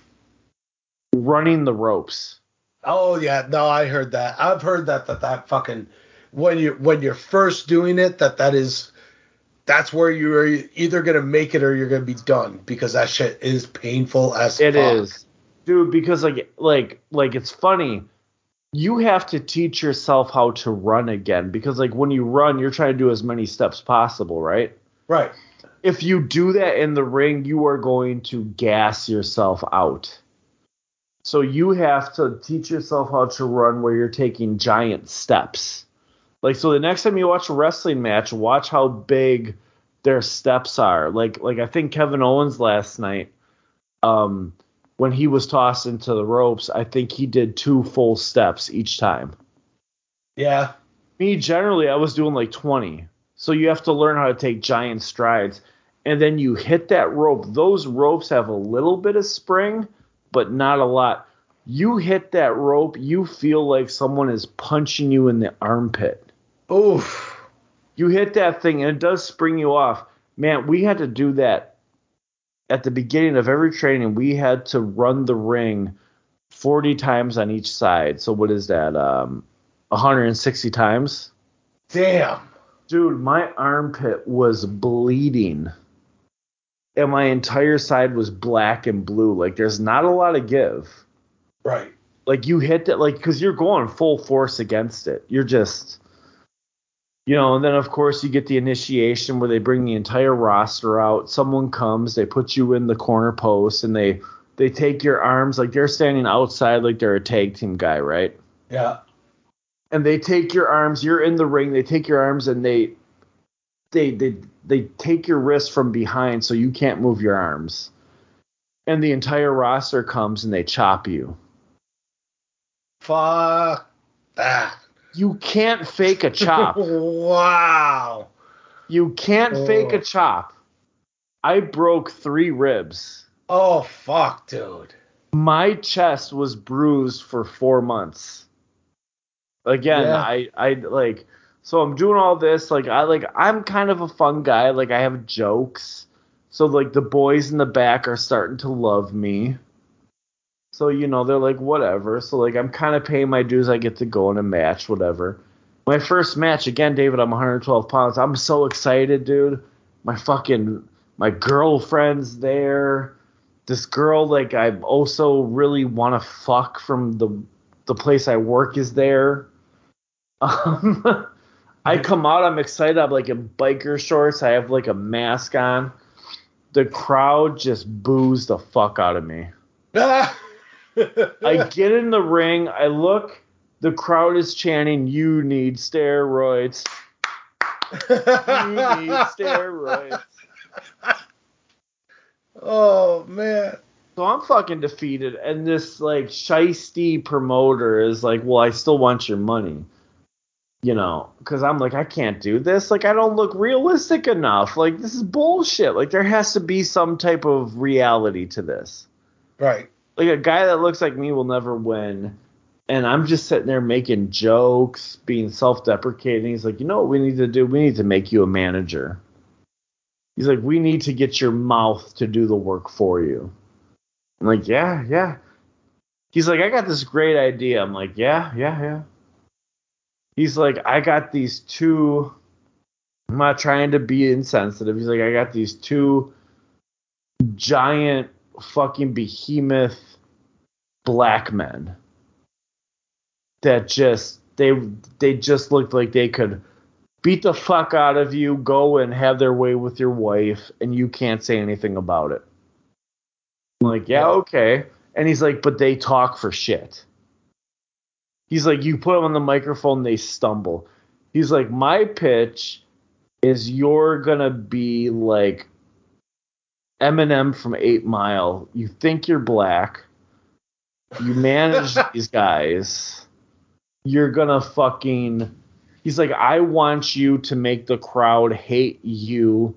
[SPEAKER 2] Running the ropes.
[SPEAKER 1] Oh yeah, no, I heard that. I've heard that that that fucking when you when you're first doing it that that is that's where you're either gonna make it or you're gonna be done because that shit is painful as
[SPEAKER 2] It
[SPEAKER 1] fuck.
[SPEAKER 2] is, dude, because like like like it's funny. You have to teach yourself how to run again because like when you run, you're trying to do as many steps possible, right?
[SPEAKER 1] right.
[SPEAKER 2] if you do that in the ring, you are going to gas yourself out. So you have to teach yourself how to run where you're taking giant steps. Like so the next time you watch a wrestling match, watch how big their steps are. Like like I think Kevin Owens last night um when he was tossed into the ropes, I think he did two full steps each time.
[SPEAKER 1] Yeah.
[SPEAKER 2] Me generally I was doing like 20. So you have to learn how to take giant strides and then you hit that rope. Those ropes have a little bit of spring, but not a lot. You hit that rope, you feel like someone is punching you in the armpit.
[SPEAKER 1] Oof.
[SPEAKER 2] You hit that thing and it does spring you off. Man, we had to do that at the beginning of every training. We had to run the ring 40 times on each side. So what is that? Um 160 times?
[SPEAKER 1] Damn.
[SPEAKER 2] Dude, my armpit was bleeding and my entire side was black and blue. Like there's not a lot of give.
[SPEAKER 1] Right.
[SPEAKER 2] Like you hit that like because you're going full force against it. You're just you know, and then of course you get the initiation where they bring the entire roster out. Someone comes, they put you in the corner post, and they they take your arms like they're standing outside like they're a tag team guy, right?
[SPEAKER 1] Yeah.
[SPEAKER 2] And they take your arms. You're in the ring. They take your arms and they they they they take your wrist from behind so you can't move your arms. And the entire roster comes and they chop you.
[SPEAKER 1] Fuck that.
[SPEAKER 2] You can't fake a chop.
[SPEAKER 1] wow.
[SPEAKER 2] You can't
[SPEAKER 1] Oh.
[SPEAKER 2] fake a chop. I broke three ribs.
[SPEAKER 1] Oh fuck, dude.
[SPEAKER 2] My chest was bruised for four months. Again,
[SPEAKER 1] Yeah.
[SPEAKER 2] I I like so I'm doing all this like I like I'm kind of a fun guy. Like I have jokes. So like the boys in the back are starting to love me. So you know they're like whatever. So like I'm kind of paying my dues. I get to go in a match, whatever. My first match again, David. I'm 112 pounds. I'm so excited, dude. My fucking my girlfriend's there. This girl like I also really want to fuck from the the place I work is there. Um, I come out, I'm excited. I'm like in biker shorts. I have like a mask on. The crowd just boos the fuck out of me. I get in the ring. I look. The crowd is chanting, "You need steroids. You need steroids."
[SPEAKER 1] oh man.
[SPEAKER 2] So I'm fucking defeated, and this like shisty promoter is like, "Well, I still want your money." You know, because I'm like, I can't do this. Like, I don't look realistic enough. Like, this is bullshit. Like, there has to be some type of reality to this.
[SPEAKER 1] Right.
[SPEAKER 2] Like, a guy that looks like me will never win. And I'm just sitting there making jokes, being self deprecating. He's like, you know what we need to do? We need to make you a manager. He's like, we need to get your mouth to do the work for you. I'm like, yeah, yeah. He's like, I got this great idea. I'm like, yeah, yeah, yeah. He's like, I got these two. I'm not trying to be insensitive. He's like, I got these two giant fucking behemoth black men that just they they just looked like they could beat the fuck out of you, go and have their way with your wife, and you can't say anything about it. I'm like, yeah, okay. And he's like, but they talk for shit. He's like, you put them on the microphone, they stumble. He's like, my pitch is you're gonna be like Eminem from Eight Mile. You think you're black. You manage these guys. You're gonna fucking. He's like, I want you to make the crowd hate you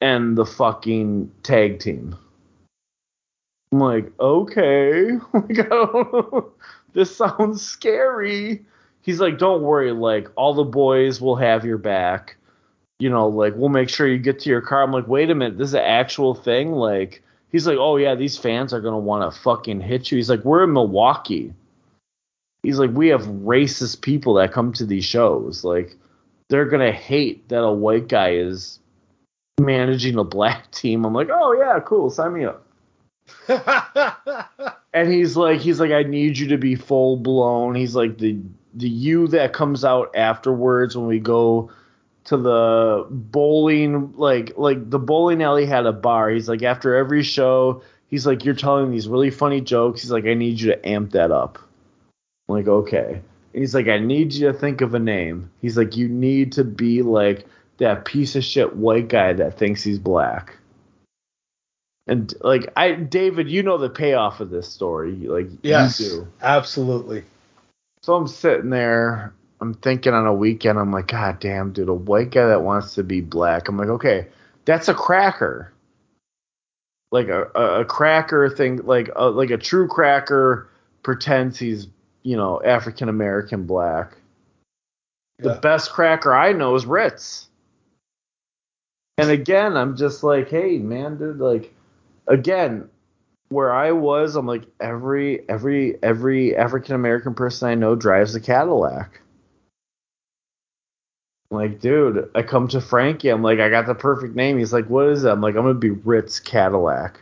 [SPEAKER 2] and the fucking tag team. I'm like, okay. Like, this sounds scary. He's like, don't worry. Like, all the boys will have your back. You know, like, we'll make sure you get to your car. I'm like, wait a minute. This is an actual thing? Like, he's like, oh, yeah, these fans are to want to fucking hit you. He's like, we're in Milwaukee. He's like, we have racist people that come to these shows. Like, they're to hate that a white guy is managing a black team. I'm like, oh, yeah, cool. Sign me up. And he's like, he's like, I need you to be full blown. He's like the the you that comes out afterwards when we go to the bowling like like the bowling alley had a bar. He's like after every show, he's like you're telling these really funny jokes. He's like I need you to amp that up. I'm like okay. And he's like I need you to think of a name. He's like you need to be like that piece of shit white guy that thinks he's black. And like I David, you know the payoff of this story. Like
[SPEAKER 1] Yes,
[SPEAKER 2] you do.
[SPEAKER 1] absolutely.
[SPEAKER 2] So I'm sitting there, I'm thinking on a weekend, I'm like, God damn, dude, a white guy that wants to be black. I'm like, okay, that's a cracker. Like a, a, a cracker thing, like a, like a true cracker pretends he's, you know, African American black. The best cracker I know is Ritz. And again, I'm just like, hey, man, dude, like, again, where I was, I'm like, every every every African American person I know drives a Cadillac. I'm like, dude, I come to Frankie, I'm like, I got the perfect name. He's like, what is it? I'm like, I'm gonna be Ritz Cadillac.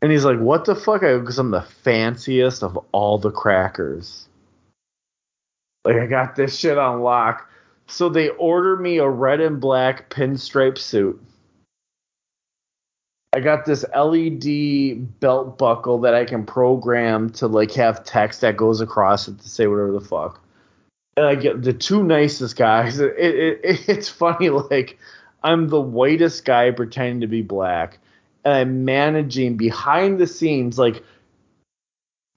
[SPEAKER 2] And he's like, what the fuck? Because I'm the fanciest of all the crackers. Like, I got this shit on lock. So they order me a red and black pinstripe suit. I got this LED belt buckle that I can program to like have text that goes across it to say whatever the fuck. And I get the two nicest guys. It, it, it, it's funny, like I'm the whitest guy pretending to be black, and I'm managing behind the scenes, like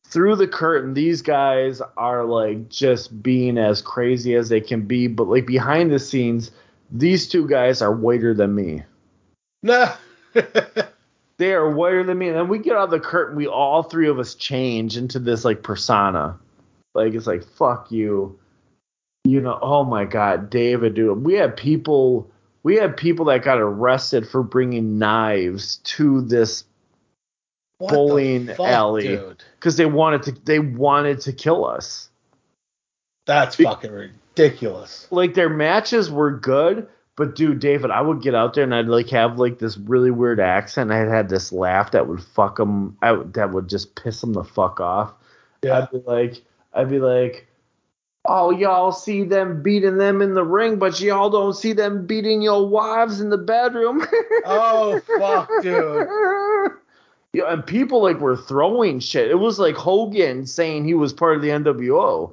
[SPEAKER 2] through the curtain. These guys are like just being as crazy as they can be, but like behind the scenes, these two guys are whiter than me.
[SPEAKER 1] No.
[SPEAKER 2] They are whiter than me. And then we get out of the curtain, we all three of us change into this like persona. Like it's like fuck you. You know, oh my god, David, dude. We had people we had people that got arrested for bringing knives to this
[SPEAKER 1] What
[SPEAKER 2] Bowling
[SPEAKER 1] fuck,
[SPEAKER 2] alley. because they wanted to they wanted to kill us.
[SPEAKER 1] That's fucking ridiculous.
[SPEAKER 2] Like their matches were good, but dude, David, I would get out there and I'd like have like this really weird accent. I had this laugh that would fuck them out, that would just piss them the fuck off.
[SPEAKER 1] Yeah.
[SPEAKER 2] I'd be like, I'd be like, oh, y'all see them beating them in the ring, but y'all don't see them beating your wives in the bedroom.
[SPEAKER 1] Oh fuck, dude.
[SPEAKER 2] Yeah, and people like were throwing shit. It was like Hogan saying he was part of the NWO.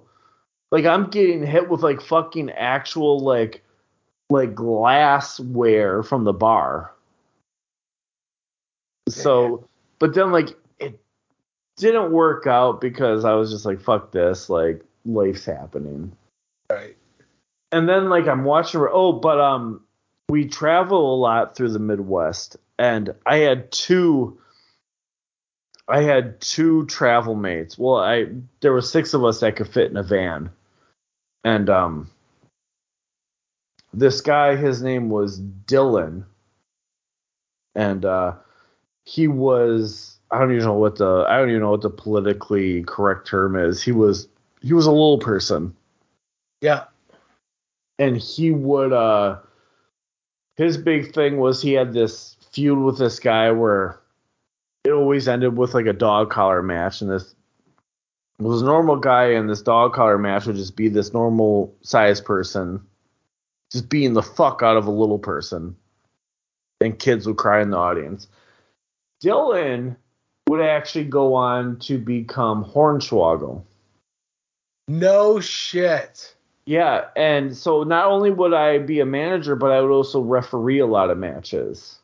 [SPEAKER 2] Like I'm getting hit with like fucking actual like like glassware from the bar. So, but then like it didn't work out because I was just like fuck this, like life's happening.
[SPEAKER 1] Right.
[SPEAKER 2] And then like I'm watching oh, but um we travel a lot through the Midwest and I had two I had two travel mates. Well, I there were six of us that could fit in a van. And um this guy his name was Dylan. And uh he was I don't even know what the I don't even know what the politically correct term is. He was he was a little person
[SPEAKER 1] Yeah.
[SPEAKER 2] and he would uh his big thing was he had this feud with this guy where it always ended with like a dog collar match and this was a normal guy and this dog collar match would just be this normal sized person just beating the fuck out of a little person and kids would cry in the audience dylan would actually go on to become hornswoggle
[SPEAKER 1] No shit.
[SPEAKER 2] Yeah, and so not only would I be a manager, but I would also referee a lot of matches,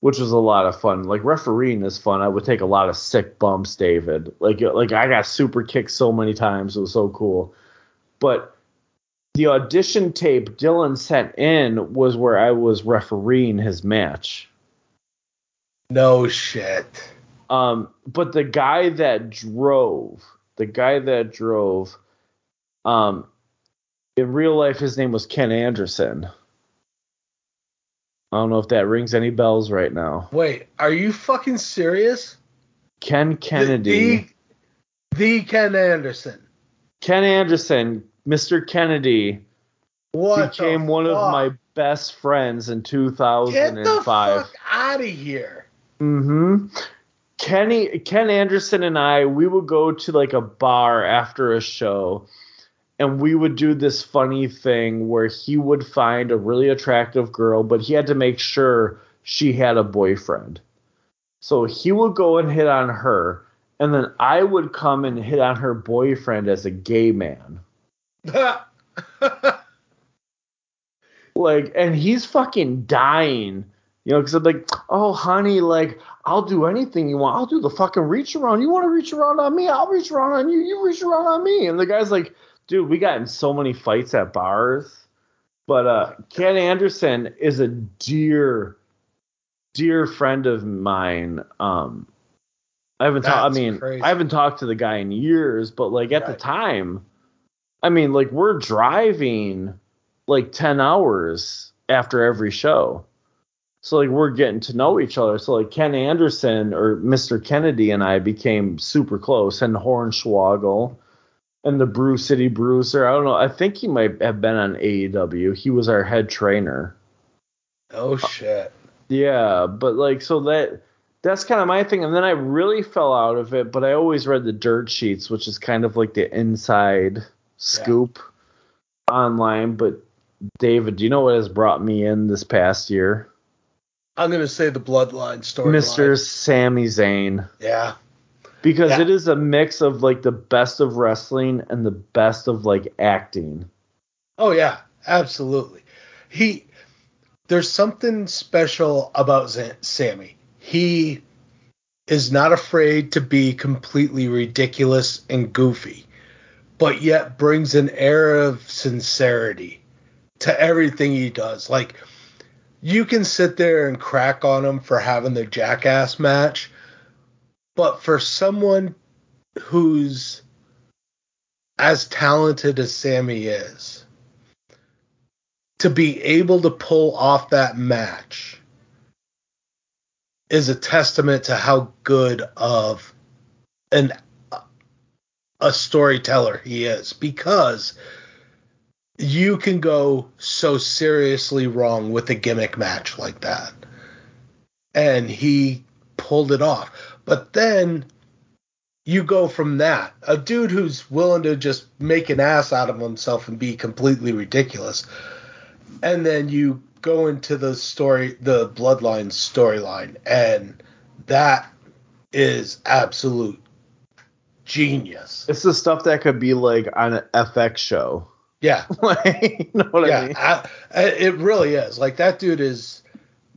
[SPEAKER 2] which was a lot of fun. Like refereeing is fun. I would take a lot of sick bumps, David. Like like I got super kicked so many times. It was so cool. But the audition tape Dylan sent in was where I was refereeing his match.
[SPEAKER 1] No shit.
[SPEAKER 2] Um, but the guy that drove, the guy that drove, um, in real life, his name was Ken Anderson. I don't know if that rings any bells right now.
[SPEAKER 1] Wait, are you fucking serious?
[SPEAKER 2] Ken Kennedy.
[SPEAKER 1] The, the Ken Anderson.
[SPEAKER 2] Ken Anderson, Mr. Kennedy,
[SPEAKER 1] What
[SPEAKER 2] became one of my best friends in 2005.
[SPEAKER 1] Get the
[SPEAKER 2] 2005.
[SPEAKER 1] fuck out of here.
[SPEAKER 2] Mm-hmm. Kenny Ken Anderson and I we would go to like a bar after a show and we would do this funny thing where he would find a really attractive girl, but he had to make sure she had a boyfriend. So he would go and hit on her, and then I would come and hit on her boyfriend as a gay man. like, and he's fucking dying, you know, because I'm like, oh, honey, like, I'll do anything you want. I'll do the fucking reach around. You want to reach around on me? I'll reach around on you. You reach around on me. And the guy's like, dude, we got in so many fights at bars. But uh, Ken Anderson is a dear, dear friend of mine. Um, I haven't talked. I mean, crazy. I haven't talked to the guy in years, but like at right. the time, I mean, like we're driving like ten hours after every show. So like we're getting to know each other. So like Ken Anderson or Mr. Kennedy and I became super close, and Hornswoggle and the Brew City Bruiser. I don't know. I think he might have been on AEW. He was our head trainer.
[SPEAKER 1] Oh shit.
[SPEAKER 2] Yeah, but like so that that's kind of my thing. And then I really fell out of it, but I always read the dirt sheets, which is kind of like the inside scoop yeah. online. But David, do you know what has brought me in this past year?
[SPEAKER 1] I'm gonna say the bloodline story.
[SPEAKER 2] Mr. Line. Sami Zayn.
[SPEAKER 1] Yeah
[SPEAKER 2] because yeah. it is a mix of like the best of wrestling and the best of like acting.
[SPEAKER 1] Oh yeah, absolutely. He there's something special about Z- Sami. He is not afraid to be completely ridiculous and goofy, but yet brings an air of sincerity to everything he does. Like you can sit there and crack on him for having the jackass match, but for someone who's as talented as Sami is, to be able to pull off that match is a testament to how good of an a storyteller he is because you can go so seriously wrong with a gimmick match like that. And he pulled it off. But then you go from that, a dude who's willing to just make an ass out of himself and be completely ridiculous, and then you go into the story, the bloodline storyline, and that is absolute genius.
[SPEAKER 2] It's the stuff that could be like on an FX show.
[SPEAKER 1] Yeah,
[SPEAKER 2] you know what yeah, I mean? I,
[SPEAKER 1] it really is. Like that dude is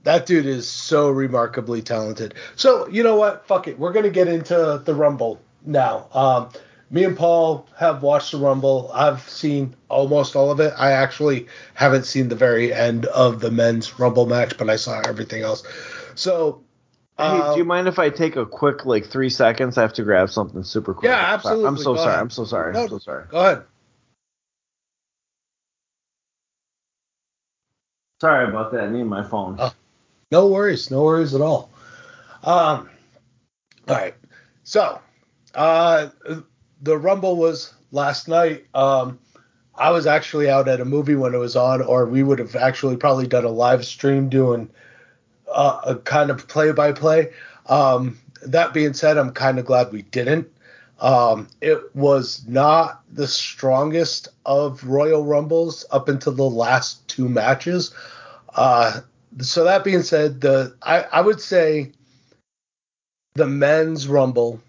[SPEAKER 1] that dude is so remarkably talented. So you know what? Fuck it. We're gonna get into the Rumble now. Um, me and Paul have watched the Rumble. I've seen almost all of it. I actually haven't seen the very end of the men's Rumble match, but I saw everything else. So.
[SPEAKER 2] Uh, hey, do you mind if I take a quick like three seconds? I have to grab something super quick.
[SPEAKER 1] Yeah, absolutely.
[SPEAKER 2] I'm so go sorry. Ahead. I'm so sorry. No, I'm so sorry.
[SPEAKER 1] Go ahead.
[SPEAKER 2] Sorry about that. I need my phone.
[SPEAKER 1] Oh. No worries, no worries at all. Um, all right, so uh, the Rumble was last night. Um, I was actually out at a movie when it was on, or we would have actually probably done a live stream doing uh, a kind of play-by-play. Um, that being said, I'm kind of glad we didn't. Um, it was not the strongest of Royal Rumbles up until the last two matches. Uh, so that being said, the I, I would say the men's rumble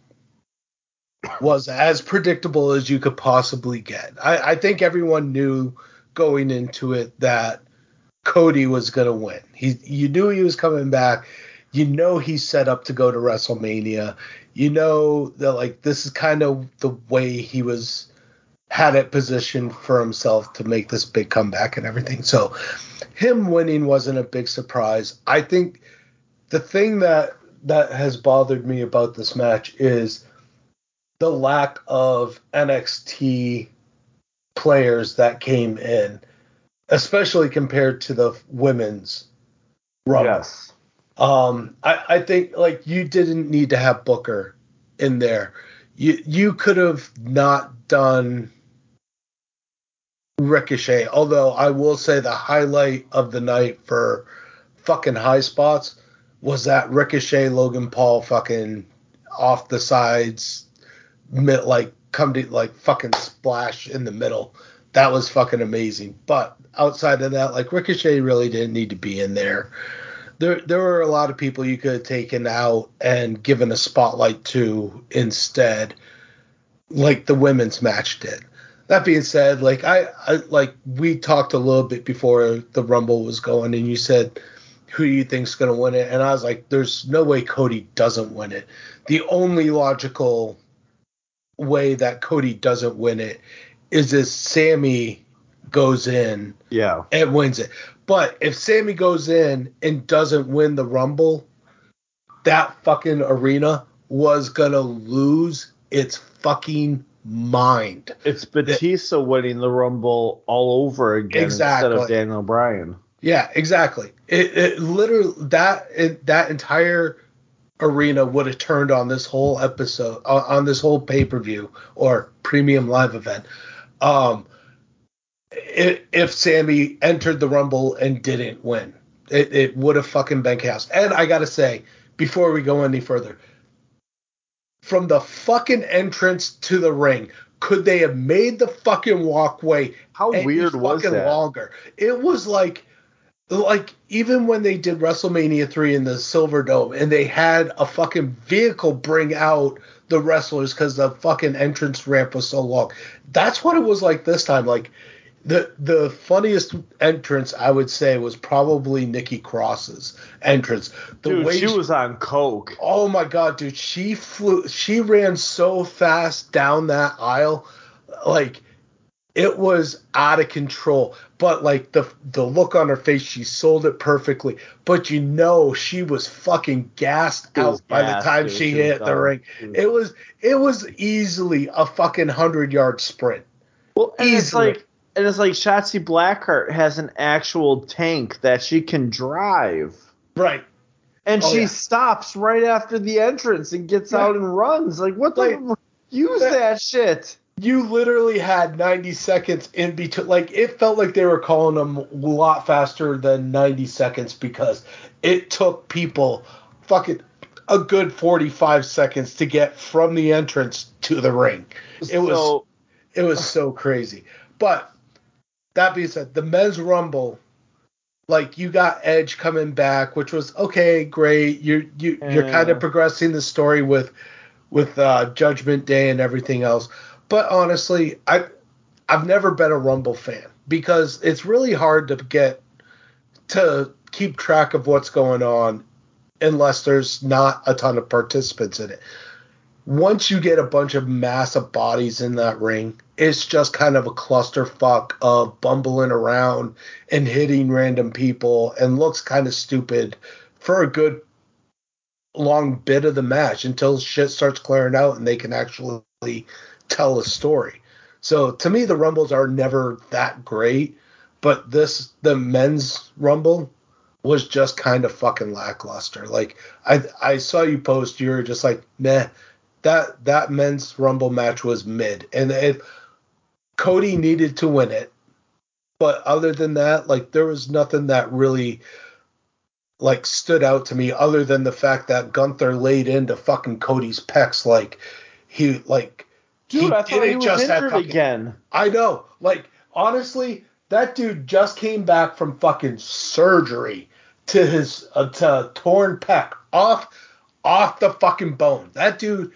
[SPEAKER 1] was as predictable as you could possibly get. I, I think everyone knew going into it that Cody was gonna win. He you knew he was coming back. You know he's set up to go to WrestleMania. You know that like this is kind of the way he was had it positioned for himself to make this big comeback and everything. So him winning wasn't a big surprise. I think the thing that that has bothered me about this match is the lack of NXT players that came in, especially compared to the women's run.
[SPEAKER 2] Yes.
[SPEAKER 1] Um, I, I think like you didn't need to have Booker in there. You you could have not done Ricochet. Although I will say the highlight of the night for fucking high spots was that Ricochet Logan Paul fucking off the sides, like come to like fucking splash in the middle. That was fucking amazing. But outside of that, like Ricochet really didn't need to be in there. There there were a lot of people you could have taken out and given a spotlight to instead, like the women's match did. That being said, like I, I like we talked a little bit before the Rumble was going, and you said who do you think's going to win it? And I was like, there's no way Cody doesn't win it. The only logical way that Cody doesn't win it is if Sami goes in
[SPEAKER 2] Yeah.
[SPEAKER 1] and wins it. But if Sami goes in and doesn't win the Rumble, that fucking arena was gonna lose its fucking mind.
[SPEAKER 2] It's Batista winning the Rumble all over again instead of Daniel Bryan.
[SPEAKER 1] Yeah, exactly. It, it literally that it, that entire arena would have turned on this whole episode on, on this whole pay per view or premium live event. Um, if Sami entered the Rumble and didn't win, it, it would have fucking been chaos. And I gotta say, before we go any further, from the fucking entrance to the ring, could they have made the fucking walkway
[SPEAKER 2] How weird was that?
[SPEAKER 1] longer? It was like like even when they did WrestleMania 3 in the Silverdome and they had a fucking vehicle bring out the wrestlers cuz the fucking entrance ramp was so long. That's what it was like this time like the the funniest entrance I would say was probably Nikki Cross's entrance. The
[SPEAKER 2] Dude,
[SPEAKER 1] way
[SPEAKER 2] she was on coke.
[SPEAKER 1] Oh my god, dude, she flew she ran so fast down that aisle. Like it was out of control. But like the the look on her face, she sold it perfectly. But you know she was fucking gassed
[SPEAKER 2] was
[SPEAKER 1] out by the time
[SPEAKER 2] dude.
[SPEAKER 1] she,
[SPEAKER 2] She
[SPEAKER 1] hit the
[SPEAKER 2] done.
[SPEAKER 1] ring. It was it was easily a fucking hundred yard sprint.
[SPEAKER 2] Well, and it's like and it's like Shotzi Blackheart has an actual tank that she can drive.
[SPEAKER 1] Right.
[SPEAKER 2] And
[SPEAKER 1] Oh,
[SPEAKER 2] she
[SPEAKER 1] yeah.
[SPEAKER 2] stops right after the entrance and gets out and runs. Like what the
[SPEAKER 1] Like-
[SPEAKER 2] use
[SPEAKER 1] that-
[SPEAKER 2] that shit.
[SPEAKER 1] You literally had 90 seconds in between. Like it felt like they were calling them a lot faster than 90 seconds because it took people fucking a good 45 seconds to get from the entrance to the ring. It was
[SPEAKER 2] so,
[SPEAKER 1] it was so crazy. But that being said, the men's rumble, like you got Edge coming back, which was okay, great. You're you you're
[SPEAKER 2] Yeah.
[SPEAKER 1] kind of progressing the story with with uh, Judgment Day and everything else. But honestly, I I've never been a Rumble fan because it's really hard to get to keep track of what's going on unless there's not a ton of participants in it. Once you get a bunch of massive bodies in that ring, it's just kind of a clusterfuck of bumbling around and hitting random people and looks kind of stupid for a good long bit of the match until shit starts clearing out and they can actually tell a story. So to me, the rumbles are never that great, but this the men's rumble was just kind of fucking lackluster. Like I I saw you post, you were just like, meh. That that men's rumble match was mid, and it Cody needed to win it, but other than that, like there was nothing that really like stood out to me other than the fact that Gunther laid into fucking Cody's pecs like he like
[SPEAKER 2] dude, I thought he was injured
[SPEAKER 1] fucking-
[SPEAKER 2] again.
[SPEAKER 1] I know. Like, honestly, that dude just came back from fucking surgery to his uh, to torn pec off off the fucking bone. That dude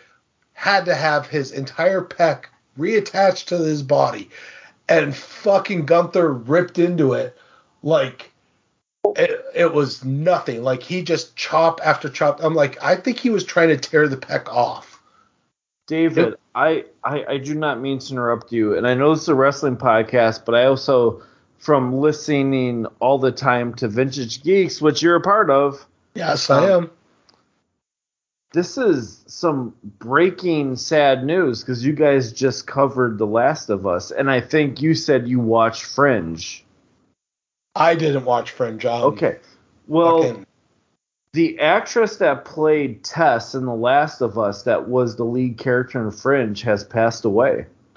[SPEAKER 1] had to have his entire pec reattached to his body, and fucking Gunther ripped into it like it, it was nothing. Like he just chop after chop. I'm like, I think he was trying to tear the pec off.
[SPEAKER 2] David, I, I I do not mean to interrupt you, and I know this is a wrestling podcast, but I also, from listening all the time to Vintage Geeks, which you're a part of,
[SPEAKER 1] Yes, I am.
[SPEAKER 2] this is some breaking sad news because you guys just covered The Last of Us, and I think you said you watched Fringe.
[SPEAKER 1] I didn't watch Fringe. Um,
[SPEAKER 2] Okay, well. The actress that played Tess in The Last of Us, that was the lead character in Fringe, has passed away.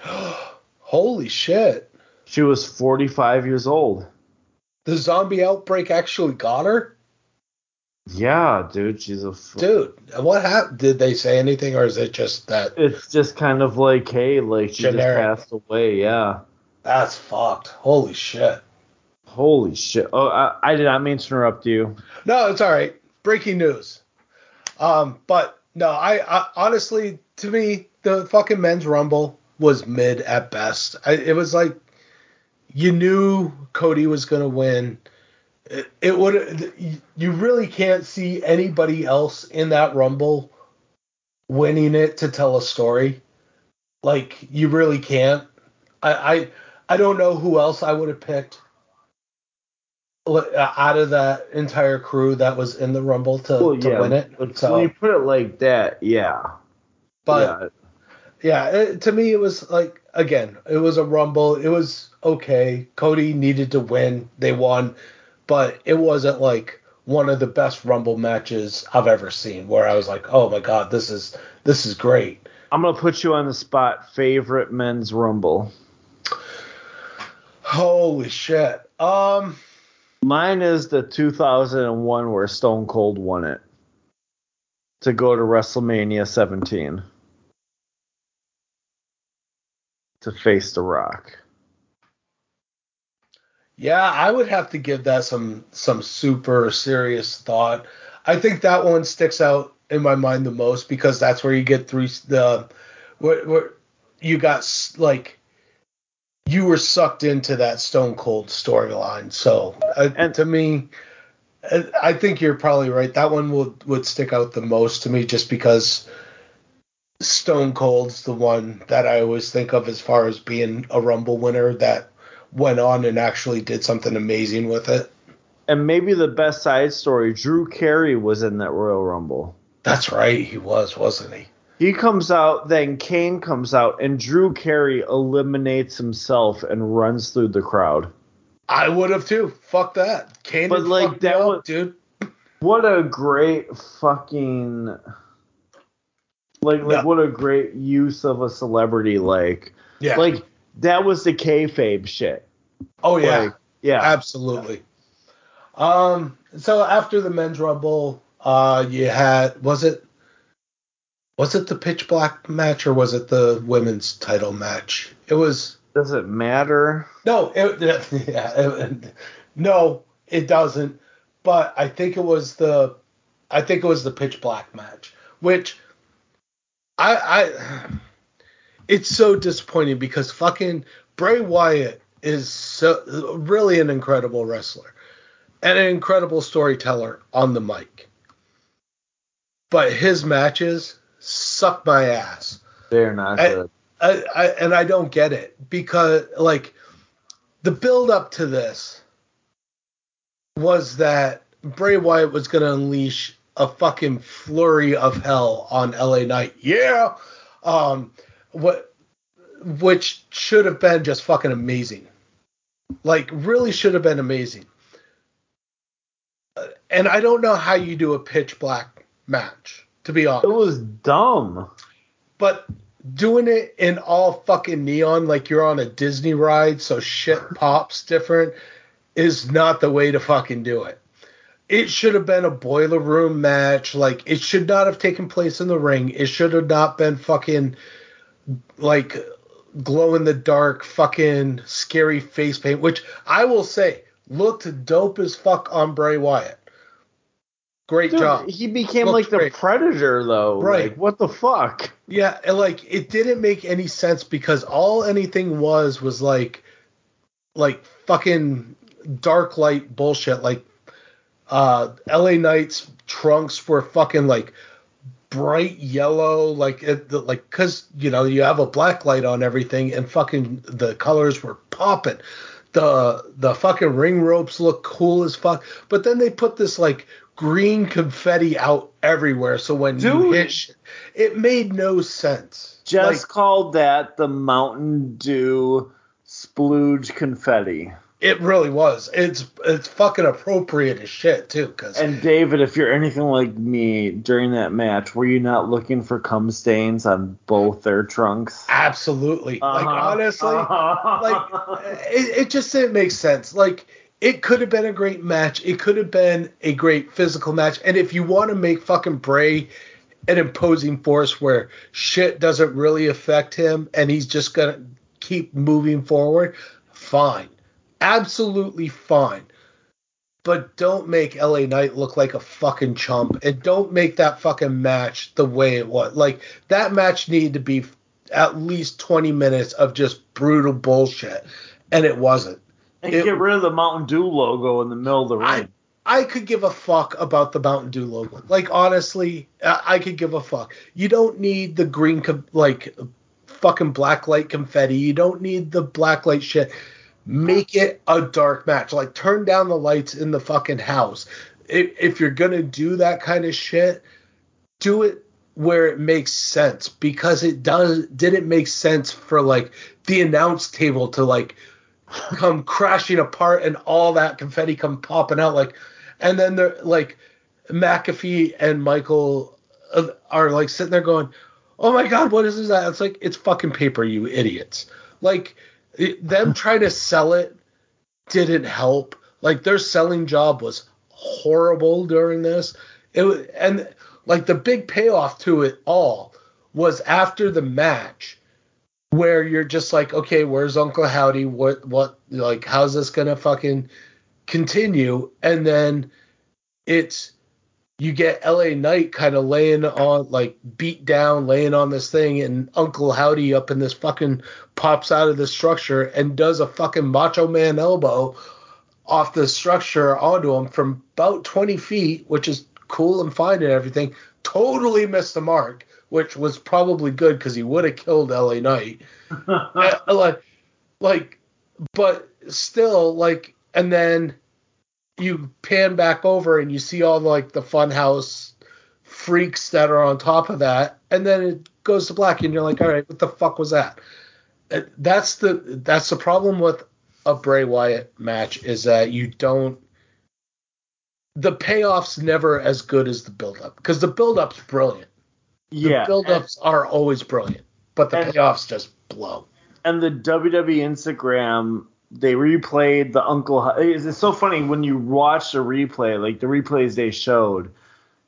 [SPEAKER 1] Holy shit.
[SPEAKER 2] She was 45 years old.
[SPEAKER 1] The zombie outbreak actually got her?
[SPEAKER 2] Yeah, dude, she's a f-
[SPEAKER 1] dude. What happened? Did they say anything, or is it just that?
[SPEAKER 2] It's just kind of like, hey, like she
[SPEAKER 1] Generic.
[SPEAKER 2] just passed away. Yeah.
[SPEAKER 1] That's fucked. Holy shit.
[SPEAKER 2] Holy shit. Oh, I, I did not mean to interrupt you.
[SPEAKER 1] No, it's all right. Breaking news. Um, but no, I, I honestly, to me, the fucking men's rumble was mid at best. I, it was like you knew Cody was gonna win. It, it would. You really can't see anybody else in that rumble winning it to tell a story. Like you really can't. I I, I don't know who else I would have picked out of that entire crew that was in the rumble to,
[SPEAKER 2] Well,
[SPEAKER 1] to win it. So,
[SPEAKER 2] when you put it like that, yeah.
[SPEAKER 1] but
[SPEAKER 2] yeah.
[SPEAKER 1] yeah, it, to me it was like again, it was a rumble. It was okay. Cody needed to win. They won, but it wasn't like one of the best rumble matches I've ever seen where I was like, "Oh my god, this is this is great."
[SPEAKER 2] I'm gonna put you on the spot. Favorite men's rumble.
[SPEAKER 1] Holy shit. Um
[SPEAKER 2] Mine is the 2001 where Stone Cold won it to go to WrestleMania 17 to face The Rock.
[SPEAKER 1] Yeah, I would have to give that some some super serious thought. I think that one sticks out in my mind the most because that's where you get three the where, where you got like you were sucked into that Stone Cold storyline. So uh,
[SPEAKER 2] And-
[SPEAKER 1] to me, uh, I think you're probably right. That one would would stick out the most to me just because Stone Cold's the one that I always think of as far as being a Rumble winner that went on and actually did something amazing with it.
[SPEAKER 2] And maybe the best side story Drew Carey was in that Royal Rumble.
[SPEAKER 1] That's right, he was, wasn't he?
[SPEAKER 2] He comes out, then Kane comes out, and Drew Carey eliminates himself and runs through the crowd.
[SPEAKER 1] I would have too. Fuck that. Kane
[SPEAKER 2] But, like, that
[SPEAKER 1] up,
[SPEAKER 2] was-
[SPEAKER 1] dude.
[SPEAKER 2] What a great fucking like like
[SPEAKER 1] Yeah.
[SPEAKER 2] what a great use of a celebrity like
[SPEAKER 1] Yeah.
[SPEAKER 2] like that was the kayfabe shit.
[SPEAKER 1] oh yeah.
[SPEAKER 2] Like, yeah.
[SPEAKER 1] Absolutely. Um. So after the men's rumble, uh, you had was it was it the pitch black match or was it the women's title match? It was
[SPEAKER 2] Does it matter?
[SPEAKER 1] no. It, yeah. it- no, it doesn't. But I think it was the I think it was the pitch black match, which I I it's so disappointing because fucking Bray Wyatt is so really an incredible wrestler and an incredible storyteller on the mic. But his matches suck my ass.
[SPEAKER 2] They're not
[SPEAKER 1] I-
[SPEAKER 2] good.
[SPEAKER 1] I, I and I don't get it because like the build up to this was that Bray Wyatt was going to unleash a fucking flurry of hell on LA Knight. Yeah. Um what which should have been just fucking amazing. Like really should have been amazing. Uh, And I don't know how you do a pitch black match, to be honest
[SPEAKER 2] It was dumb.
[SPEAKER 1] but doing it in all fucking neon like you're on a Disney ride so shit pops different is not the way to fucking do it. It should have been a boiler room match. Like it should not have taken place in the ring. It should have not been fucking like glow in the dark fucking scary face paint, which I will say looked dope as fuck on Bray Wyatt. Great
[SPEAKER 2] Dude,
[SPEAKER 1] job.
[SPEAKER 2] he became like the
[SPEAKER 1] great.
[SPEAKER 2] predator though.
[SPEAKER 1] Right.
[SPEAKER 2] Like, what the fuck?
[SPEAKER 1] Yeah, and like it didn't make any sense because all anything was was like like fucking dark light bullshit. Like uh LA Knights trunks were fucking like bright yellow like it, like cuz you know you have a black light on everything and fucking the colors were popping. The the fucking ring ropes look cool as fuck, but then they put this like green confetti out everywhere so when you hit shit, it made no sense.
[SPEAKER 2] Just
[SPEAKER 1] Like,
[SPEAKER 2] called that the Mountain Dew splooge confetti.
[SPEAKER 1] it really was. It's it's fucking appropriate as shit too, because
[SPEAKER 2] And David, if you're anything like me during that match, were you not looking for cum stains on both their trunks?
[SPEAKER 1] absolutely, like
[SPEAKER 2] Uh-huh.
[SPEAKER 1] honestly,
[SPEAKER 2] Uh-huh.
[SPEAKER 1] like it, it just didn't make sense. Like it could have been a great match. It could have been a great physical match. And if you want to make fucking Bray an imposing force where shit doesn't really affect him and he's just gonna keep moving forward, fine. Absolutely fine. But don't make LA Knight look like a fucking chump and don't make that fucking match the way it was. Like that match needed to be at least 20 minutes of just brutal bullshit and it wasn't.
[SPEAKER 2] And
[SPEAKER 1] It-
[SPEAKER 2] get rid of the Mountain Dew logo in the middle of the ring.
[SPEAKER 1] I I could give a fuck about the Mountain Dew logo. Like honestly, I, could give a fuck. You don't need the green like fucking black light confetti. You don't need the black light shit. Make it a dark match. Like turn down the lights in the fucking house. If, if you're gonna do that kind of shit, do it where it makes sense because it does didn't make sense for like the announce table to like come crashing apart and all that confetti come popping out like and then they're like McAfee and Michael uh, are like sitting there going, "Oh my god, what is that?" It's like it's fucking paper, you idiots. Like them trying to sell it didn't help. Like their selling job was horrible during this. It was, and like the big payoff to it all was after the match where you're just like, okay, where's Uncle Howdy? What what like how's this gonna fucking continue? And then it's you get LA Knight kind of laying on like beat down, laying on this thing, and Uncle Howdy up in this fucking pops out of the structure and does a fucking Macho Man elbow off the structure onto him from about 20 feet, which is cool and fine and everything. Totally missed the mark, which was probably good because he would have killed LA Knight. Like, like, but still, like, and then you pan back over and you see all like the funhouse freaks that are on top of that, and then it goes to black, and you're like, all right, what the fuck was that? Uh, That's the that's the problem with a Bray Wyatt match is that you don't the payoff's never as good as the build-up because the build-up's brilliant. The
[SPEAKER 2] yeah.
[SPEAKER 1] build-ups are always brilliant, but the
[SPEAKER 2] and-
[SPEAKER 1] payoffs just blow.
[SPEAKER 2] and the WWE Instagram they replayed the Uncle. It's it's so funny when you watch the replay, like the replays they showed,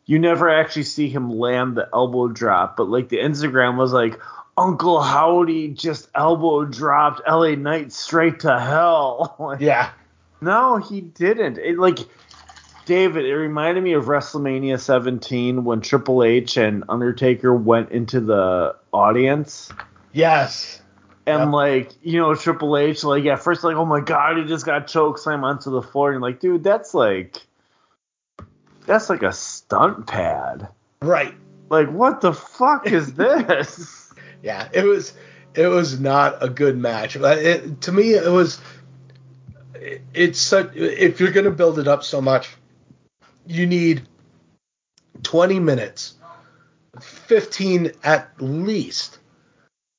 [SPEAKER 2] you never actually see him land the elbow drop, but like the Instagram was like Uncle Howdy just elbow dropped LA Knight straight to hell. Like,
[SPEAKER 1] Yeah.
[SPEAKER 2] No, he didn't. It like David, it reminded me of WrestleMania 17 when Triple H and Undertaker went into the audience.
[SPEAKER 1] Yes.
[SPEAKER 2] And
[SPEAKER 1] Yep.
[SPEAKER 2] like, you know, Triple H, like at first, like, oh my god, he just got choke slam onto the floor. And you're like, dude, that's like, that's like a stunt pad.
[SPEAKER 1] Right.
[SPEAKER 2] Like, what the fuck is this?
[SPEAKER 1] Yeah, it was it was not a good match. But it, to me, it was. It's such if you're gonna build it up so much, you need 20 minutes, 15 at least,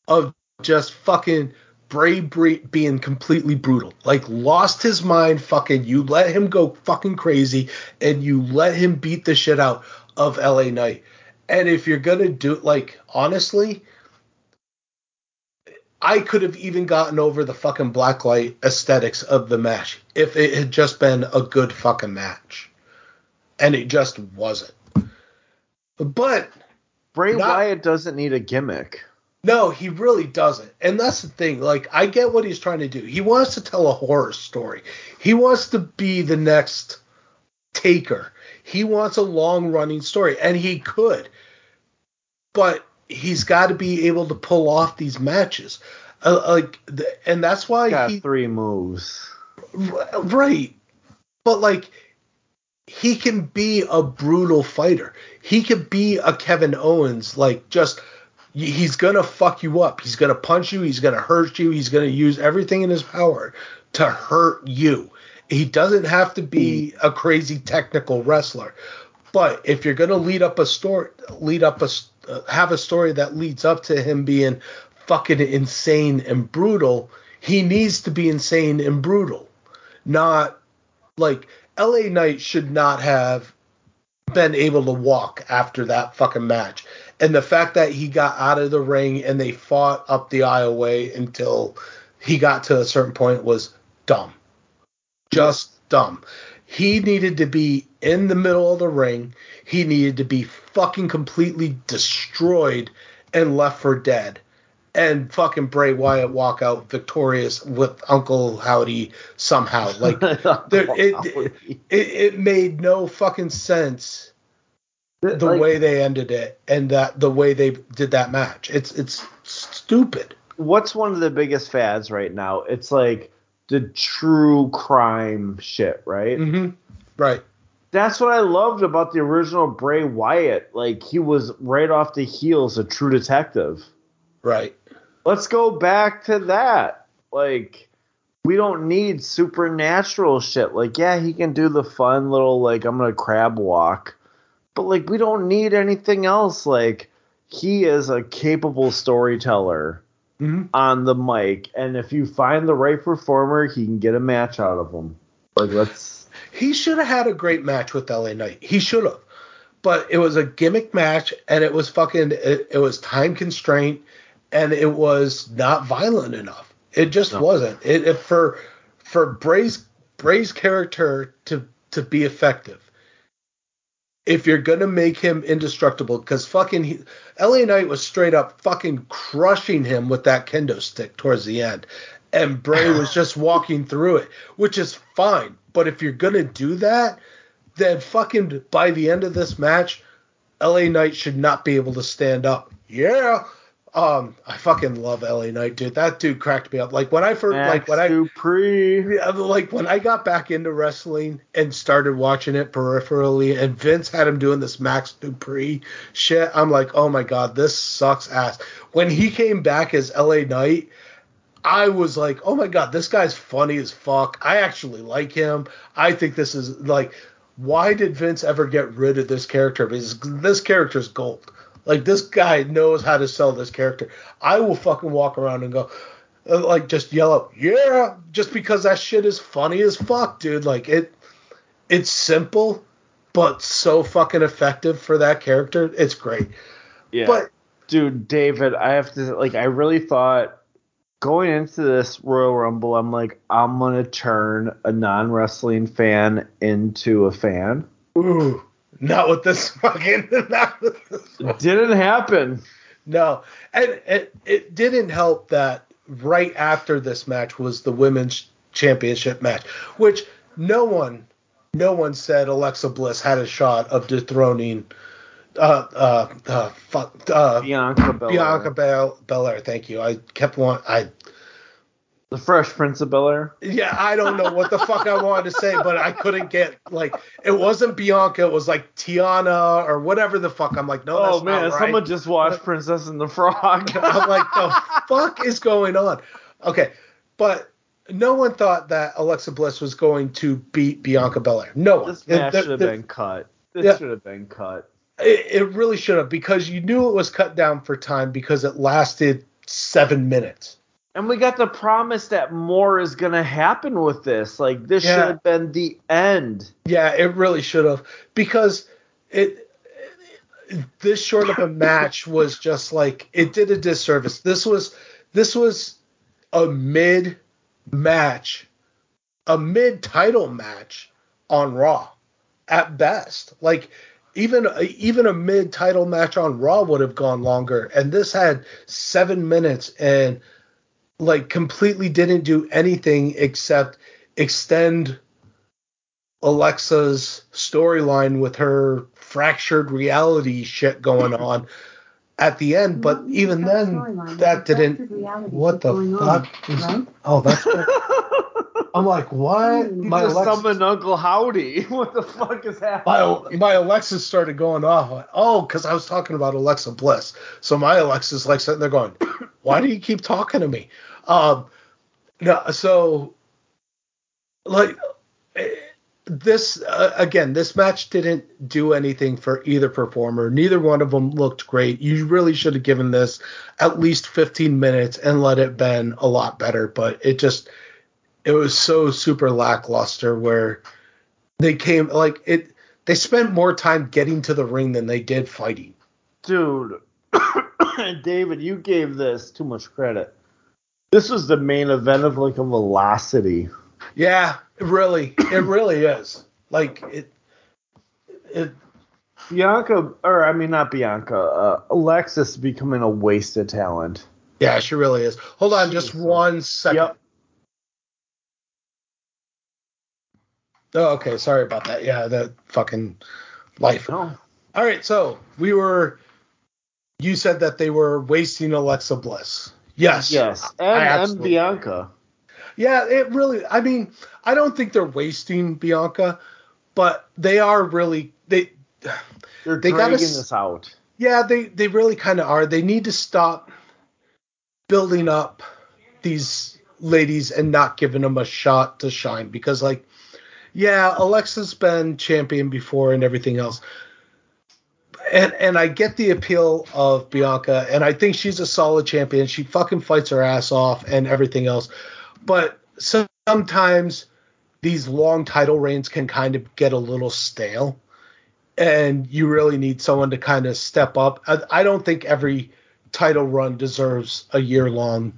[SPEAKER 1] of just fucking Bray being completely brutal. Like lost his mind. Fucking you let him go fucking crazy, and you let him beat the shit out of LA Knight. And if you're gonna do like honestly, I could have even gotten over the fucking blacklight aesthetics of the match if it had just been a good fucking match. And it just wasn't. But
[SPEAKER 2] Bray
[SPEAKER 1] Not-
[SPEAKER 2] Wyatt doesn't need a gimmick.
[SPEAKER 1] no, he really doesn't. And that's the thing. Like, I get what he's trying to do. He wants to tell a horror story. He wants to be the next taker. He wants a long running story. And he could. But he's got to be able to pull off these matches. Uh, like, and that's why he
[SPEAKER 2] Got
[SPEAKER 1] he.
[SPEAKER 2] three moves.
[SPEAKER 1] Right. But like he can be a brutal fighter. He could be a Kevin Owens like just he's to fuck you up. He's to punch you, he's to hurt you, he's to use everything in his power to hurt you. He doesn't have to be a crazy technical wrestler. But if you're to lead up a story lead up a uh, have a story that leads up to him being fucking insane and brutal, he needs to be insane and brutal not like LA Knight should not have been able to walk after that fucking match. And the fact that he got out of the ring and they fought up the aisleway until he got to a certain point was dumb. Just dumb. He needed to be in the middle of the ring. He needed to be fucking completely destroyed and left for dead. And fucking Bray Wyatt walk out victorious with Uncle Howdy somehow. Like there, it, it, it made no fucking sense the
[SPEAKER 2] Like-
[SPEAKER 1] way they ended it and that the way they did that match. It's it's stupid.
[SPEAKER 2] what's one of the biggest fads right now? It's like the true crime shit, right?
[SPEAKER 1] hmm Right.
[SPEAKER 2] That's what I loved about the original Bray Wyatt. Like he was right off the heels a True Detective.
[SPEAKER 1] Right.
[SPEAKER 2] Let's go back to that. Like we don't need supernatural shit. Like yeah, he can do the fun little like I'm gonna crab walk, but like we don't need anything else. Like he is a capable storyteller
[SPEAKER 1] hmm
[SPEAKER 2] on the mic, and if you find the right performer, he can get a match out of him. Like let's
[SPEAKER 1] He should have had a great match with LA Knight. He should have. But it was a gimmick match and it was fucking it, it was time constraint and it was not violent enough. It just
[SPEAKER 2] No.
[SPEAKER 1] wasn't. It, it for for Bray's Bray's character to to be effective. If you're gonna make him indestructible, because fucking he, LA Knight was straight up fucking crushing him with that kendo stick towards the end, and Bray was just walking through it, which is fine. But if you're gonna do that, then fucking by the end of this match, LA Knight should not be able to stand up. Yeah. Um, I fucking love LA Knight, dude. That dude cracked me up. Like when I first, like when I,
[SPEAKER 2] Dupri.
[SPEAKER 1] yeah, like when I got back into wrestling and started watching it peripherally, and Vince had him doing this Max Dupri shit, I'm like, oh my god, this sucks ass. When he came back as LA Knight, I was like, oh my god, this guy's funny as fuck. I actually like him. I think this is like, why did Vince ever get rid of this character? Because this character's gold. Like this guy knows how to sell this character. I will fucking walk around and go, uh, like just yell out, yeah, just because that shit is funny as fuck, dude. Like it, it's simple, but so fucking effective for that character. It's great.
[SPEAKER 2] Yeah.
[SPEAKER 1] But
[SPEAKER 2] dude, David, I have to like I really thought going into this Royal Rumble, I'm like, I'm gonna turn a non wrestling fan into a fan.
[SPEAKER 1] ooh, not with this fucking, not with this.
[SPEAKER 2] It didn't happen.
[SPEAKER 1] No, and it, it didn't help that right after this match was the women's championship match, which no one, no one said Alexa Bliss had a shot of dethroning, uh, uh, uh, fuck, uh,
[SPEAKER 2] Bianca Belair.
[SPEAKER 1] Bianca Bel- Belair. Thank you. I kept want I.
[SPEAKER 2] The Fresh Prince of Bel Air.
[SPEAKER 1] Yeah, I don't know what the fuck I wanted to say, but I couldn't get like it wasn't Bianca, it was like Tiana or whatever the fuck. I'm like, no, that's
[SPEAKER 2] Oh man,
[SPEAKER 1] right.
[SPEAKER 2] someone just watched Princess and the Frog.
[SPEAKER 1] I'm like, the fuck is going on? Okay, but no one thought that Alexa Bliss was going to beat Bianca Belair. No one.
[SPEAKER 2] this match
[SPEAKER 1] It-
[SPEAKER 2] should have been cut. This
[SPEAKER 1] Yeah.
[SPEAKER 2] should have been cut.
[SPEAKER 1] It, it really should have because you knew it was cut down for time because it lasted seven minutes.
[SPEAKER 2] And we got the promise that more is gonna happen with this. Like this
[SPEAKER 1] Yeah.
[SPEAKER 2] should have been the end.
[SPEAKER 1] Yeah, it really should have because it, it- this short of a match was just like it did a disservice. This was this was a mid match, a mid title match on Raw at best. Like even even a mid title match on Raw would have gone longer and this had 7 minutes and like completely didn't do anything except extend Alexa's storyline with her fractured reality shit going on at the end, but even then
[SPEAKER 3] storyline?
[SPEAKER 1] that didn't what the
[SPEAKER 3] going on,
[SPEAKER 1] fuck is
[SPEAKER 3] right?
[SPEAKER 1] Oh, that's good. I'm like, what?
[SPEAKER 3] You
[SPEAKER 1] My
[SPEAKER 2] just
[SPEAKER 1] Alexa,
[SPEAKER 2] summoned Uncle Howdy. What the fuck is happening?
[SPEAKER 1] my, my Alexa started going off. Oh, because I was talking about Alexa Bliss. So my Alexa's like sitting there going, why do you keep talking to me? Um, no, so like this uh, again, this match didn't do anything for either performer. Neither one of them looked great. You really should have given this at least 15 minutes and let it been a lot better. But it just it was so super lackluster where they came like it. They spent more time getting to the ring than they did fighting.
[SPEAKER 2] Dude, David, you gave this too much credit. This was the main event of like a velocity.
[SPEAKER 1] Yeah, really, it really is. Like it, it.
[SPEAKER 2] Bianca, or I mean, not Bianca. Uh, Alexis becoming a wasted talent.
[SPEAKER 1] Yeah, she really is. Hold on, just one second.
[SPEAKER 2] Yep.
[SPEAKER 1] Oh, okay. Sorry about that. Yeah, that fucking life.
[SPEAKER 2] No.
[SPEAKER 1] All right, so we were. You said that they were wasting Alexa Bliss. Yes.
[SPEAKER 2] Yes, and, and Bianca.
[SPEAKER 1] Yeah, it really. I mean, I don't think they're wasting Bianca, but they are really they.
[SPEAKER 2] They're
[SPEAKER 1] They gotta
[SPEAKER 2] dragging this out.
[SPEAKER 1] Yeah, they they really kind of are. They need to stop building up these ladies and not giving them a shot to shine because like yeah, Alexa's been champion before and everything else. And and I get the appeal of Bianca and I think she's a solid champion. She fucking fights her ass off and everything else. But sometimes these long title reigns can kind of get a little stale and you really need someone to kind of step up. I, I don't think every title run deserves a year long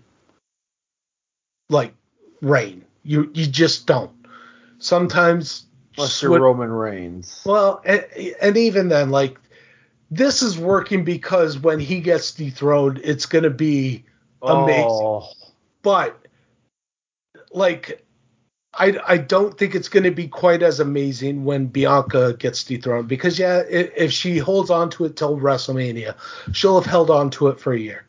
[SPEAKER 1] like reign. You you just don't. Sometimes
[SPEAKER 2] Unless you're Roman Reigns.
[SPEAKER 1] well, and, and even then, like this is working because when he gets dethroned, it's gonna be oh. amazing.
[SPEAKER 2] Oh,
[SPEAKER 1] But like I, I don't think it's going to be quite as amazing when Bianca gets dethroned because yeah, if, if she holds on to it till WrestleMania, she'll have held on to it for a year.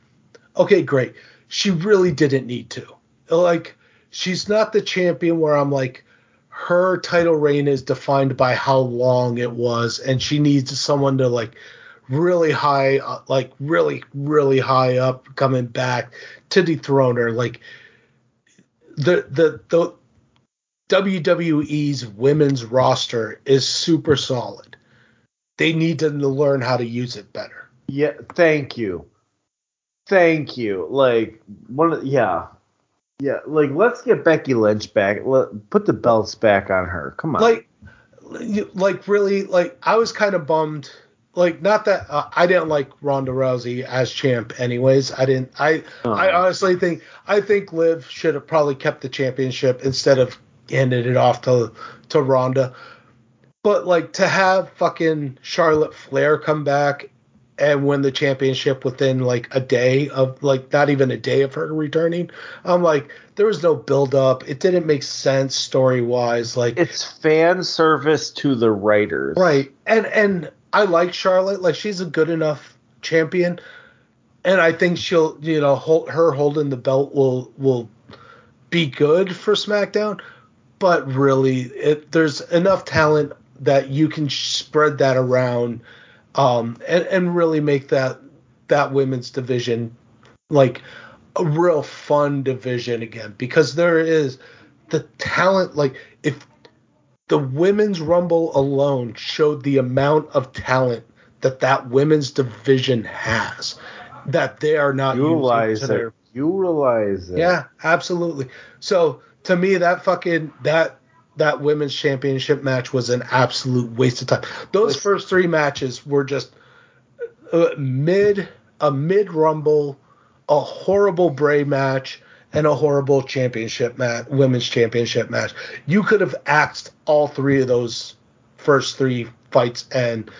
[SPEAKER 1] Okay, great. She really didn't need to. Like she's not the champion where I'm like her title reign is defined by how long it was and she needs someone to like really high uh, like really really high up coming back to dethrone her like the the the WWE's women's roster is super solid. They need to learn how to use it better.
[SPEAKER 2] yeah. Thank you. Thank you. Like one. of- Yeah. Yeah. Like let's get Becky Lynch back. Let, put the belts back on her. Come on.
[SPEAKER 1] Like like really like I was kind of bummed like not that uh, I didn't like Ronda Rousey as champ anyways. I didn't I
[SPEAKER 2] Oh.
[SPEAKER 1] I honestly think I think Liv should have probably kept the championship instead of handed it off to to Ronda. But like to have fucking Charlotte Flair come back and win the championship within like a day of like not even a day of her returning, I'm like there was no build up. It didn't make sense story wise. Like
[SPEAKER 2] it's fan service to the writers.
[SPEAKER 1] Right. And and I like Charlotte. Like she's a good enough champion. And I think she'll, you know, hold, her holding the belt will will be good for SmackDown. But really, it, there's enough talent that you can spread that around, um, and and really make that that women's division like a real fun division again because there is the talent. Like if the women's rumble alone showed the amount of talent that that women's division has that they are not
[SPEAKER 2] Utilize
[SPEAKER 1] using
[SPEAKER 2] it. Utilize it.
[SPEAKER 1] yeah absolutely so to me that fucking that that women's championship match was an absolute waste of time those
[SPEAKER 2] Listen.
[SPEAKER 1] first three matches were just uh, mid a mid rumble a horrible Bray match and a horrible championship match, women's championship match. You could have axed all three of those first three fights and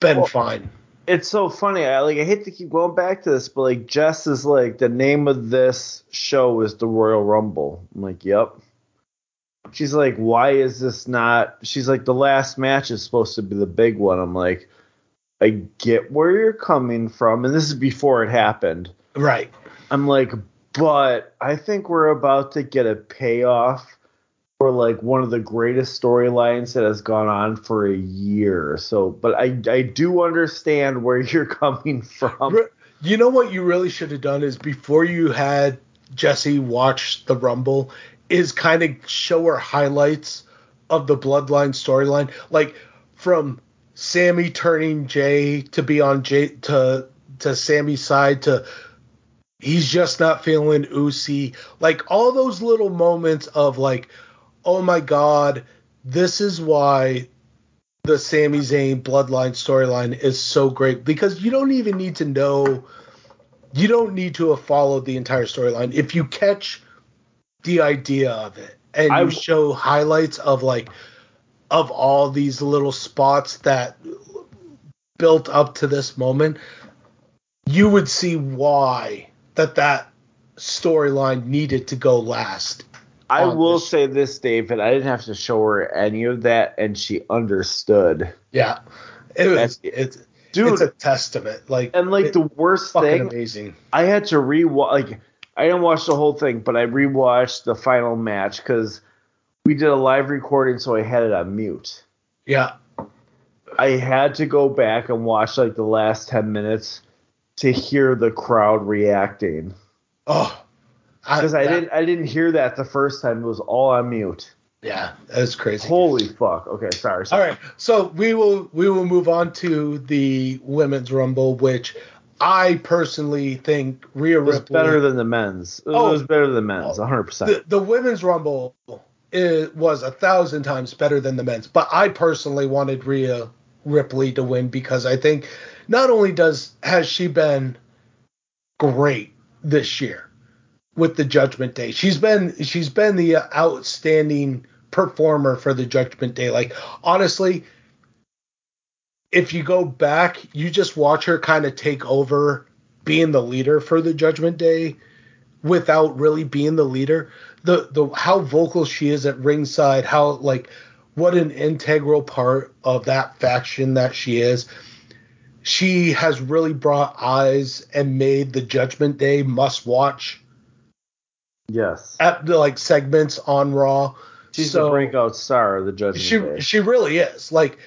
[SPEAKER 1] been
[SPEAKER 2] Well-
[SPEAKER 1] fine.
[SPEAKER 2] it's so funny. I like I hate to keep going back to this, but like Jess is like the name of this show is the Royal Rumble. I'm like, yep. She's like, why is this not? She's like, the last match is supposed to be the big one. I'm like, I get where you're coming from, and this is before it happened.
[SPEAKER 1] Right.
[SPEAKER 2] I'm like, but I think we're about to get a payoff for like one of the greatest storylines that has gone on for a year. So, but I I do understand where you're coming from.
[SPEAKER 1] You know what you really should have done is before you had Jesse watch the Rumble, is kind of show her highlights of the Bloodline storyline, like from Sami turning Jey to be on Jey to to Sami's side to he's just not feeling Usi, like all those little moments of like, oh my god, this is why the Sami Zayn bloodline storyline is so great because you don't even need to know you don't need to have followed the entire storyline. If you catch the idea of it and
[SPEAKER 2] I-
[SPEAKER 1] you show highlights of like of all these little spots that built up to this moment, you would see why that that storyline needed to go last.
[SPEAKER 2] I will
[SPEAKER 1] this.
[SPEAKER 2] say this, David. I didn't have to show her any of that, and she understood.
[SPEAKER 1] Yeah, it was it's
[SPEAKER 2] Dude,
[SPEAKER 1] it's a testament. Like
[SPEAKER 2] and like
[SPEAKER 1] it-
[SPEAKER 2] the worst thing,
[SPEAKER 1] amazing.
[SPEAKER 2] I had to rewatch. Like I didn't watch the whole thing, but I rewatched the final match because we did a live recording, so I had it on mute.
[SPEAKER 1] Yeah,
[SPEAKER 2] I had to go back and watch like the last ten minutes to hear the crowd reacting
[SPEAKER 1] oh,
[SPEAKER 2] because I
[SPEAKER 1] that-
[SPEAKER 2] didn't I didn't hear that the first time. It was all on mute.
[SPEAKER 1] Yeah, that's crazy.
[SPEAKER 2] Holy fuck! Okay, sorry.
[SPEAKER 1] All
[SPEAKER 2] sorry.
[SPEAKER 1] right, so we will we will move on to the women's rumble, which I personally think Rhea
[SPEAKER 2] It was better than the men's. It
[SPEAKER 1] Oh.
[SPEAKER 2] was better than the men's, 100%.
[SPEAKER 1] the, the women's rumble it was a thousand times better than the men's, but I personally wanted Rhea Ripley to win because I think not only does has she been great this year with the Judgment Day, she's been she's been the outstanding performer for the Judgment Day. Like honestly, if you go back, you just watch her kind of take over being the leader for the Judgment Day without really being the leader. The the how vocal she is at ringside, how like what an integral part of that faction that she is. She has really brought eyes and made the Judgment Day must watch
[SPEAKER 2] yes.
[SPEAKER 1] at the like segments on Raw.
[SPEAKER 2] She's
[SPEAKER 1] So-
[SPEAKER 2] the breakout star of the Judgment
[SPEAKER 1] she
[SPEAKER 2] Day.
[SPEAKER 1] she really is. Like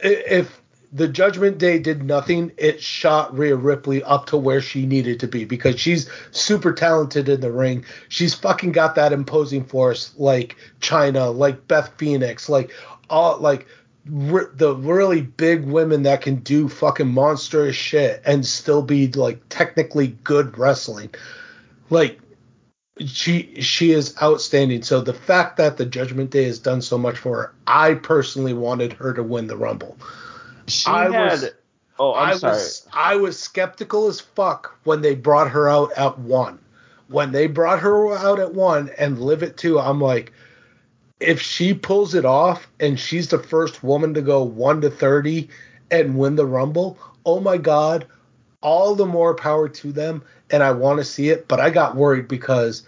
[SPEAKER 1] if the Judgment Day did nothing, it shot Rhea Ripley up to where she needed to be because she's super talented in the ring. She's fucking got that imposing force like Chyna, like Beth Phoenix, like all like the really big women that can do fucking monstrous shit and still be like technically good wrestling. Like she she is outstanding. So the fact that the Judgment Day has done so much for her, I personally wanted her to win the Rumble.
[SPEAKER 2] she
[SPEAKER 1] I
[SPEAKER 2] had.
[SPEAKER 1] was-
[SPEAKER 2] oh, I'm
[SPEAKER 1] I
[SPEAKER 2] sorry.
[SPEAKER 1] was I was skeptical as fuck when they brought her out at one. When they brought her out at one and Liv at two, I'm like, if she pulls it off and she's the first woman to go one to thirty and win the Rumble, oh my god, all the more power to them. And I want to see it, but I got worried because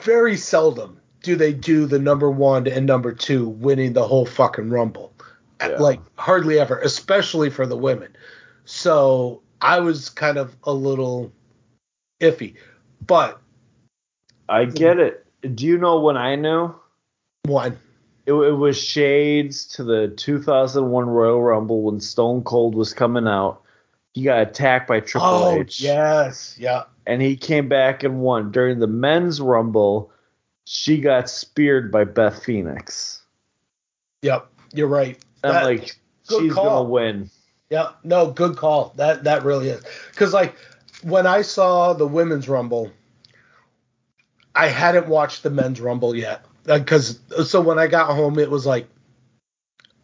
[SPEAKER 1] very seldom do they do the number one and number two winning the whole fucking Rumble.
[SPEAKER 2] Yeah.
[SPEAKER 1] Like hardly ever, especially for the women. So I was kind of a little iffy. But
[SPEAKER 2] I get it. Do you know when I knew?
[SPEAKER 1] One,
[SPEAKER 2] It, it was shades to the 2001 Royal Rumble when Stone Cold was coming out. He got attacked by Triple
[SPEAKER 1] oh
[SPEAKER 2] H.
[SPEAKER 1] yes, yeah,
[SPEAKER 2] and he came back and won. During the men's rumble, she got speared by Beth Phoenix.
[SPEAKER 1] yep, you're right.
[SPEAKER 2] I'm
[SPEAKER 1] That-
[SPEAKER 2] like, she's
[SPEAKER 1] call.
[SPEAKER 2] gonna win.
[SPEAKER 1] Yeah, no, good call. That that really is. Cuz like when I saw the women's rumble, I hadn't watched the men's rumble yet. Uh, Cuz so when I got home it was like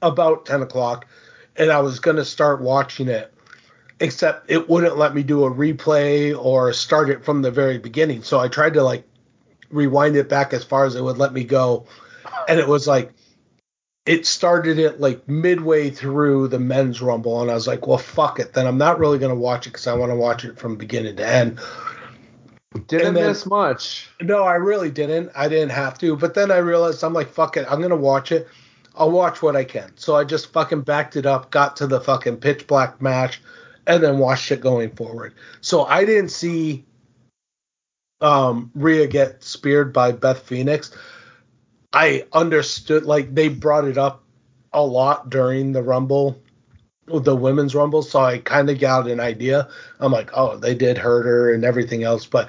[SPEAKER 1] about 10 o'clock and I was gonna start watching it. Except it wouldn't let me do a replay or start it from the very beginning. So I tried to like rewind it back as far as it would let me go. And it was like it started it like midway through the men's rumble and i was like well fuck it then i'm not really going to watch it because i want to watch it from beginning to end
[SPEAKER 2] Didn't
[SPEAKER 1] then-
[SPEAKER 2] miss much.
[SPEAKER 1] no i really didn't. I didn't have to. But then i realized i'm like fuck it. I'm going to watch it. I'll watch what i can. So i just fucking backed it up got to the fucking pitch black match and then watched it going forward. So i didn't see um Rhea get speared by Beth Phoenix. I understood like they brought it up a lot during the Rumble, the women's Rumble, so I kind of got an idea. I'm like, oh, they did hurt her and everything else, but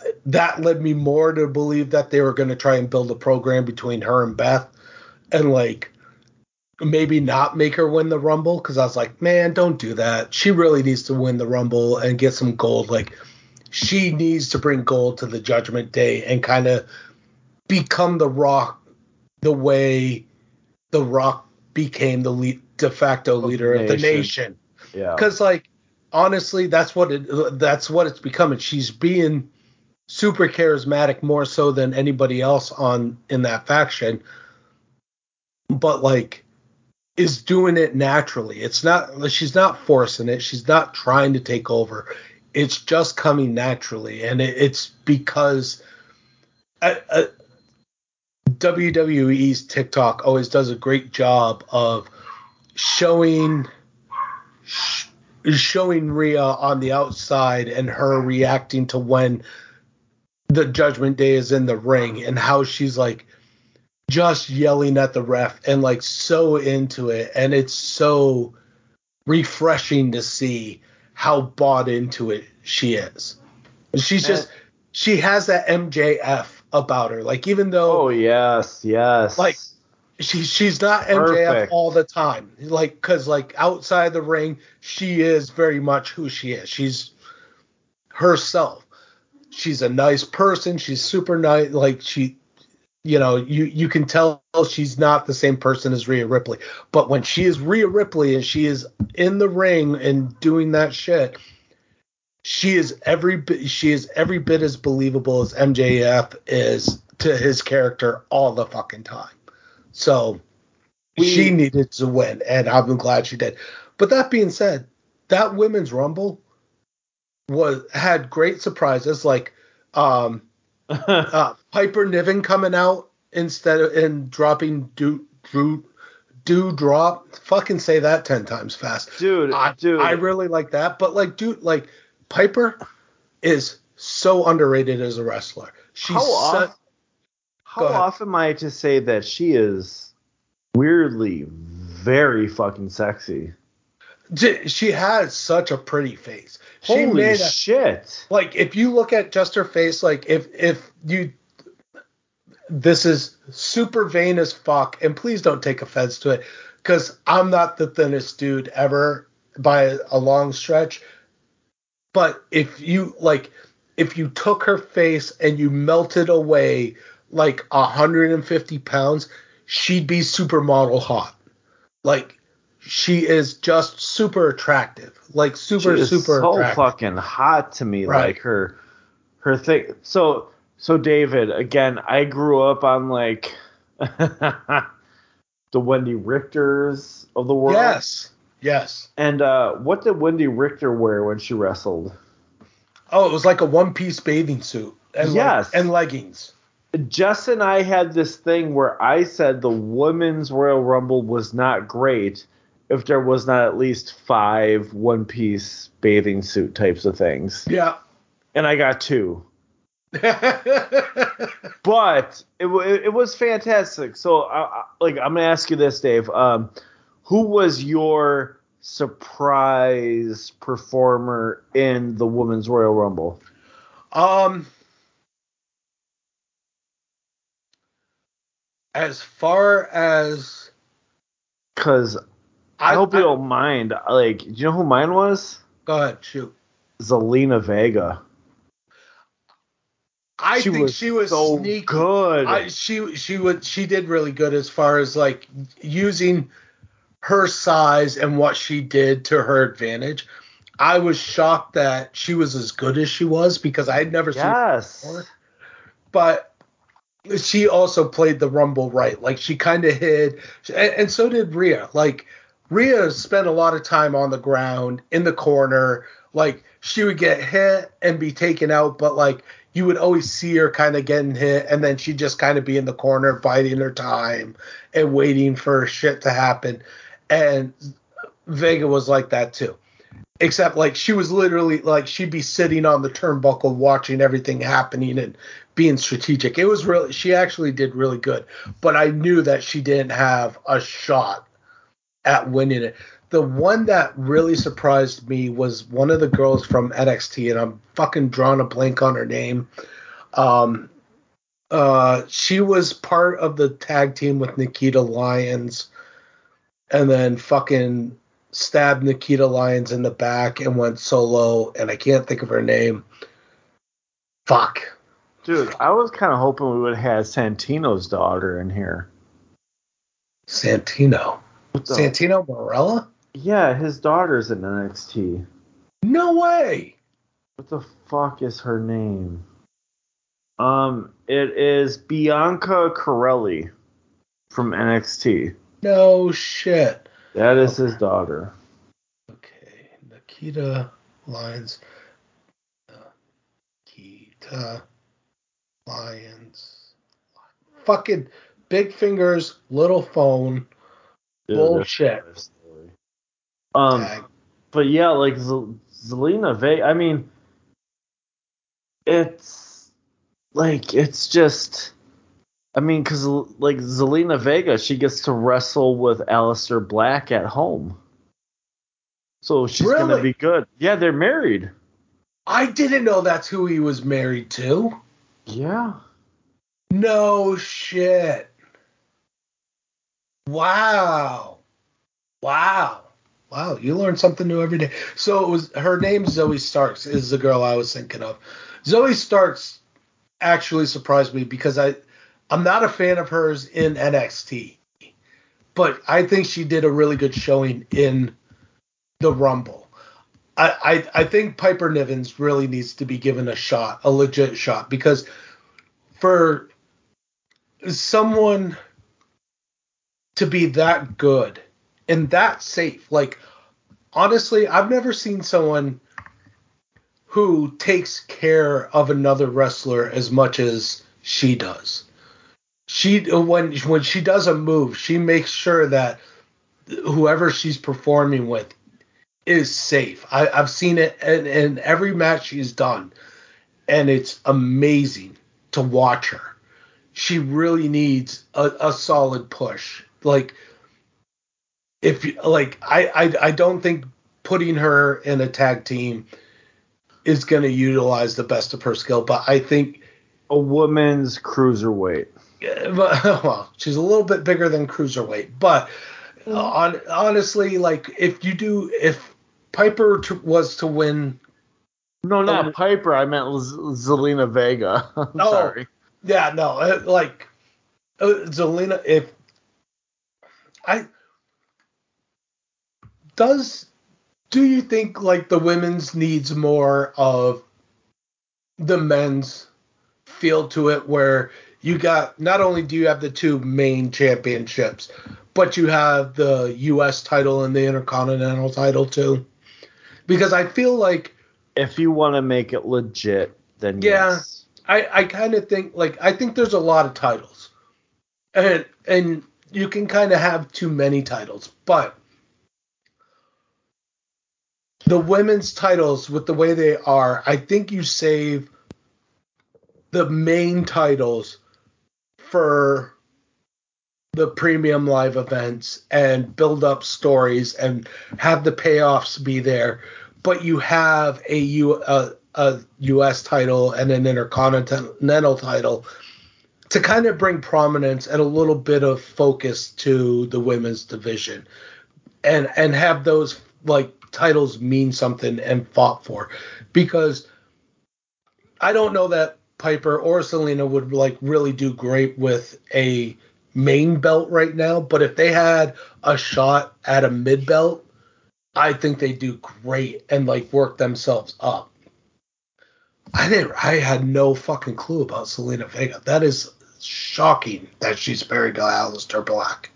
[SPEAKER 1] th- that led me more to believe that they were going to try and build a program between her and Beth, and like maybe not make her win the Rumble because I was like, man, don't do that. She really needs to win the Rumble and get some gold. Like she needs to bring gold to the Judgment Day and kind of become the Rock the way the Rock became the lead, de facto leader of the
[SPEAKER 2] nation. Yeah.
[SPEAKER 1] Because like honestly, that's what it that's what it's becoming. She's being super charismatic more so than anybody else on in that faction. But like is doing it naturally. It's not she's not forcing it. She's not trying to take over. It's just coming naturally, and it, it's because uh, uh, WWE's TikTok always does a great job of showing sh- showing Rhea on the outside and her reacting to when the Judgment Day is in the ring and how she's like just yelling at the ref and like so into it and it's so refreshing to see how bought into it she is. She's just she has that MJF about her. Like even though
[SPEAKER 2] Oh yes, yes.
[SPEAKER 1] like she she's not MJF
[SPEAKER 2] Perfect.
[SPEAKER 1] all the time. Like cuz like outside the ring she is very much who she is. She's herself. She's a nice person. She's super nice like she you know, you you can tell she's not the same person as Rhea Ripley. But when she is Rhea Ripley and she is in the ring and doing that shit, she is every bit she is every bit as believable as MJF is to his character all the fucking time. So she needed to win, and I'm glad she did. But that being said, that women's rumble was had great surprises like um uh, Piper Niven coming out instead of and dropping do do do drop. Fucking say that ten times fast,
[SPEAKER 2] dude,
[SPEAKER 1] I,
[SPEAKER 2] dude.
[SPEAKER 1] I really like that. But like, dude, like Piper is so underrated as a wrestler. She's
[SPEAKER 2] How off- How often am I to say that she is weirdly very fucking sexy?
[SPEAKER 1] she has such a pretty face. She
[SPEAKER 2] Holy
[SPEAKER 1] made a,
[SPEAKER 2] shit!
[SPEAKER 1] like if you look at just her face, like if if you this is super vain as fuck, and please don't take offense to it, because I'm not the thinnest dude ever by a long stretch. But if you like, if you took her face and you melted away like 150 pounds, she'd be supermodel hot. Like she is just super attractive, like super
[SPEAKER 2] she is
[SPEAKER 1] super
[SPEAKER 2] so
[SPEAKER 1] attractive.
[SPEAKER 2] fucking hot to me.
[SPEAKER 1] Right.
[SPEAKER 2] Like her, her thing. So, so David, again, I grew up on like the Wendy Richters of the world.
[SPEAKER 1] Yes, yes.
[SPEAKER 2] And uh, what did Wendy Richter wear when she wrestled?
[SPEAKER 1] Oh, it was like a one piece bathing suit and
[SPEAKER 2] Yes.
[SPEAKER 1] like, and leggings.
[SPEAKER 2] Jess and I had this thing where I said the women's Royal Rumble was not great if there was not at least five one piece bathing suit types of things.
[SPEAKER 1] Yeah.
[SPEAKER 2] And I got two. But it, it was fantastic. So, like, I'm going to ask you this, Dave. Um, who was your surprise performer in the Women's Royal Rumble?
[SPEAKER 1] um as far as
[SPEAKER 2] Because I,
[SPEAKER 1] I,
[SPEAKER 2] hope you don't mind. Like, do you know who mine was?
[SPEAKER 1] go ahead, shoot.
[SPEAKER 2] Zelina Vega.
[SPEAKER 1] I
[SPEAKER 2] She
[SPEAKER 1] think
[SPEAKER 2] was
[SPEAKER 1] she was
[SPEAKER 2] so
[SPEAKER 1] sneaky.
[SPEAKER 2] good.
[SPEAKER 1] I, she she would she did really good as far as like using her size and what she did to her advantage. I was shocked that she was as good as she was because I had never seen her
[SPEAKER 2] yes.
[SPEAKER 1] before. But she also played the Rumble right. Like she kind of hid, and, and so did Rhea. Like Rhea spent a lot of time on the ground in the corner. Like she would get hit and be taken out, but like you would always see her kind of getting hit, and then she'd just kind of be in the corner biding her time and waiting for shit to happen. And Vega was like that too. Except like she was literally like she'd be sitting on the turnbuckle watching everything happening and being strategic. It was really she actually did really good. But I knew that she didn't have a shot at winning it. The one that really surprised me was one of the girls from NXT, and I'm fucking drawing a blank on her name. Um, uh, she was part of the tag team with Nikita Lyons, and then fucking stabbed Nikita Lyons in the back and went solo, and I can't think of her name. Fuck.
[SPEAKER 2] Dude, I was kind of hoping we would have had Santino's daughter in here.
[SPEAKER 1] Santino. Santino Marella?
[SPEAKER 2] yeah, his daughter's in NXT.
[SPEAKER 1] No way.
[SPEAKER 2] What the fuck is her name? Um, it is Bianca Carelli from NXT.
[SPEAKER 1] No shit.
[SPEAKER 2] That is his daughter.
[SPEAKER 1] Okay, Nikita Lyons. Nikita Lyons. Fucking big fingers, little phone.
[SPEAKER 2] Dude,
[SPEAKER 1] Bullshit.
[SPEAKER 2] Um, but yeah, like Z- Zelina Vega. I mean, it's like it's just. I mean, because like Zelina Vega, she gets to wrestle with Aleister Black at home, so she's gonna be good. Yeah, they're married.
[SPEAKER 1] I didn't know that's who he was married to.
[SPEAKER 2] Yeah.
[SPEAKER 1] No shit. Wow. Wow. Wow, you learn something new every day. So it was her name Zoey Starks is the girl I was thinking of. Zoey Starks actually surprised me because I I'm not a fan of hers in NXT. But I think she did a really good showing in the Rumble. I, I, I think Piper Nivens really needs to be given a shot, a legit shot, because for someone to be that good and that safe, like honestly, I've never seen someone who takes care of another wrestler as much as she does. She uh, when when she does a move, she makes sure that whoever she's performing with is safe. I, I've seen it in, in every match she's done, and it's amazing to watch her. She really needs a, a solid push. Like if like, I, I I don't think putting her in a tag team is going to utilize the best of her skill, but I think
[SPEAKER 2] A woman's cruiserweight.
[SPEAKER 1] Yeah, but, well, she's a little bit bigger than cruiserweight, but uh, on honestly, like if you do, if Piper t- was to win,
[SPEAKER 2] No, not
[SPEAKER 1] Um,
[SPEAKER 2] Piper. I meant Z- Zelina Vega. I'm
[SPEAKER 1] Oh.
[SPEAKER 2] sorry.
[SPEAKER 1] yeah, no, uh, like uh, Zelina, if I does, do you think like the women's needs more of the men's feel to it, where you got not only do you have the two main championships, but you have the U.S. title and the Intercontinental title too, because I feel like
[SPEAKER 2] If you want to make it legit, then
[SPEAKER 1] Yeah.
[SPEAKER 2] yes.
[SPEAKER 1] I, I kind of think like I think there's a lot of titles, and and you can kind of have too many titles, but the women's titles with the way they are, I think you save the main titles for the premium live events and build up stories and have the payoffs be there, but you have a U a, a U.S. title and an intercontinental title to kind of bring prominence and a little bit of focus to the women's division, and and have those like titles mean something and fought for, because I don't know that Piper or Zelina would like really do great with a main belt right now, but if they had a shot at a mid belt, I think they'd do great and like work themselves up. I didn't I had no fucking clue about Zelina Vega. That is shocking that she's married to Aleister Black.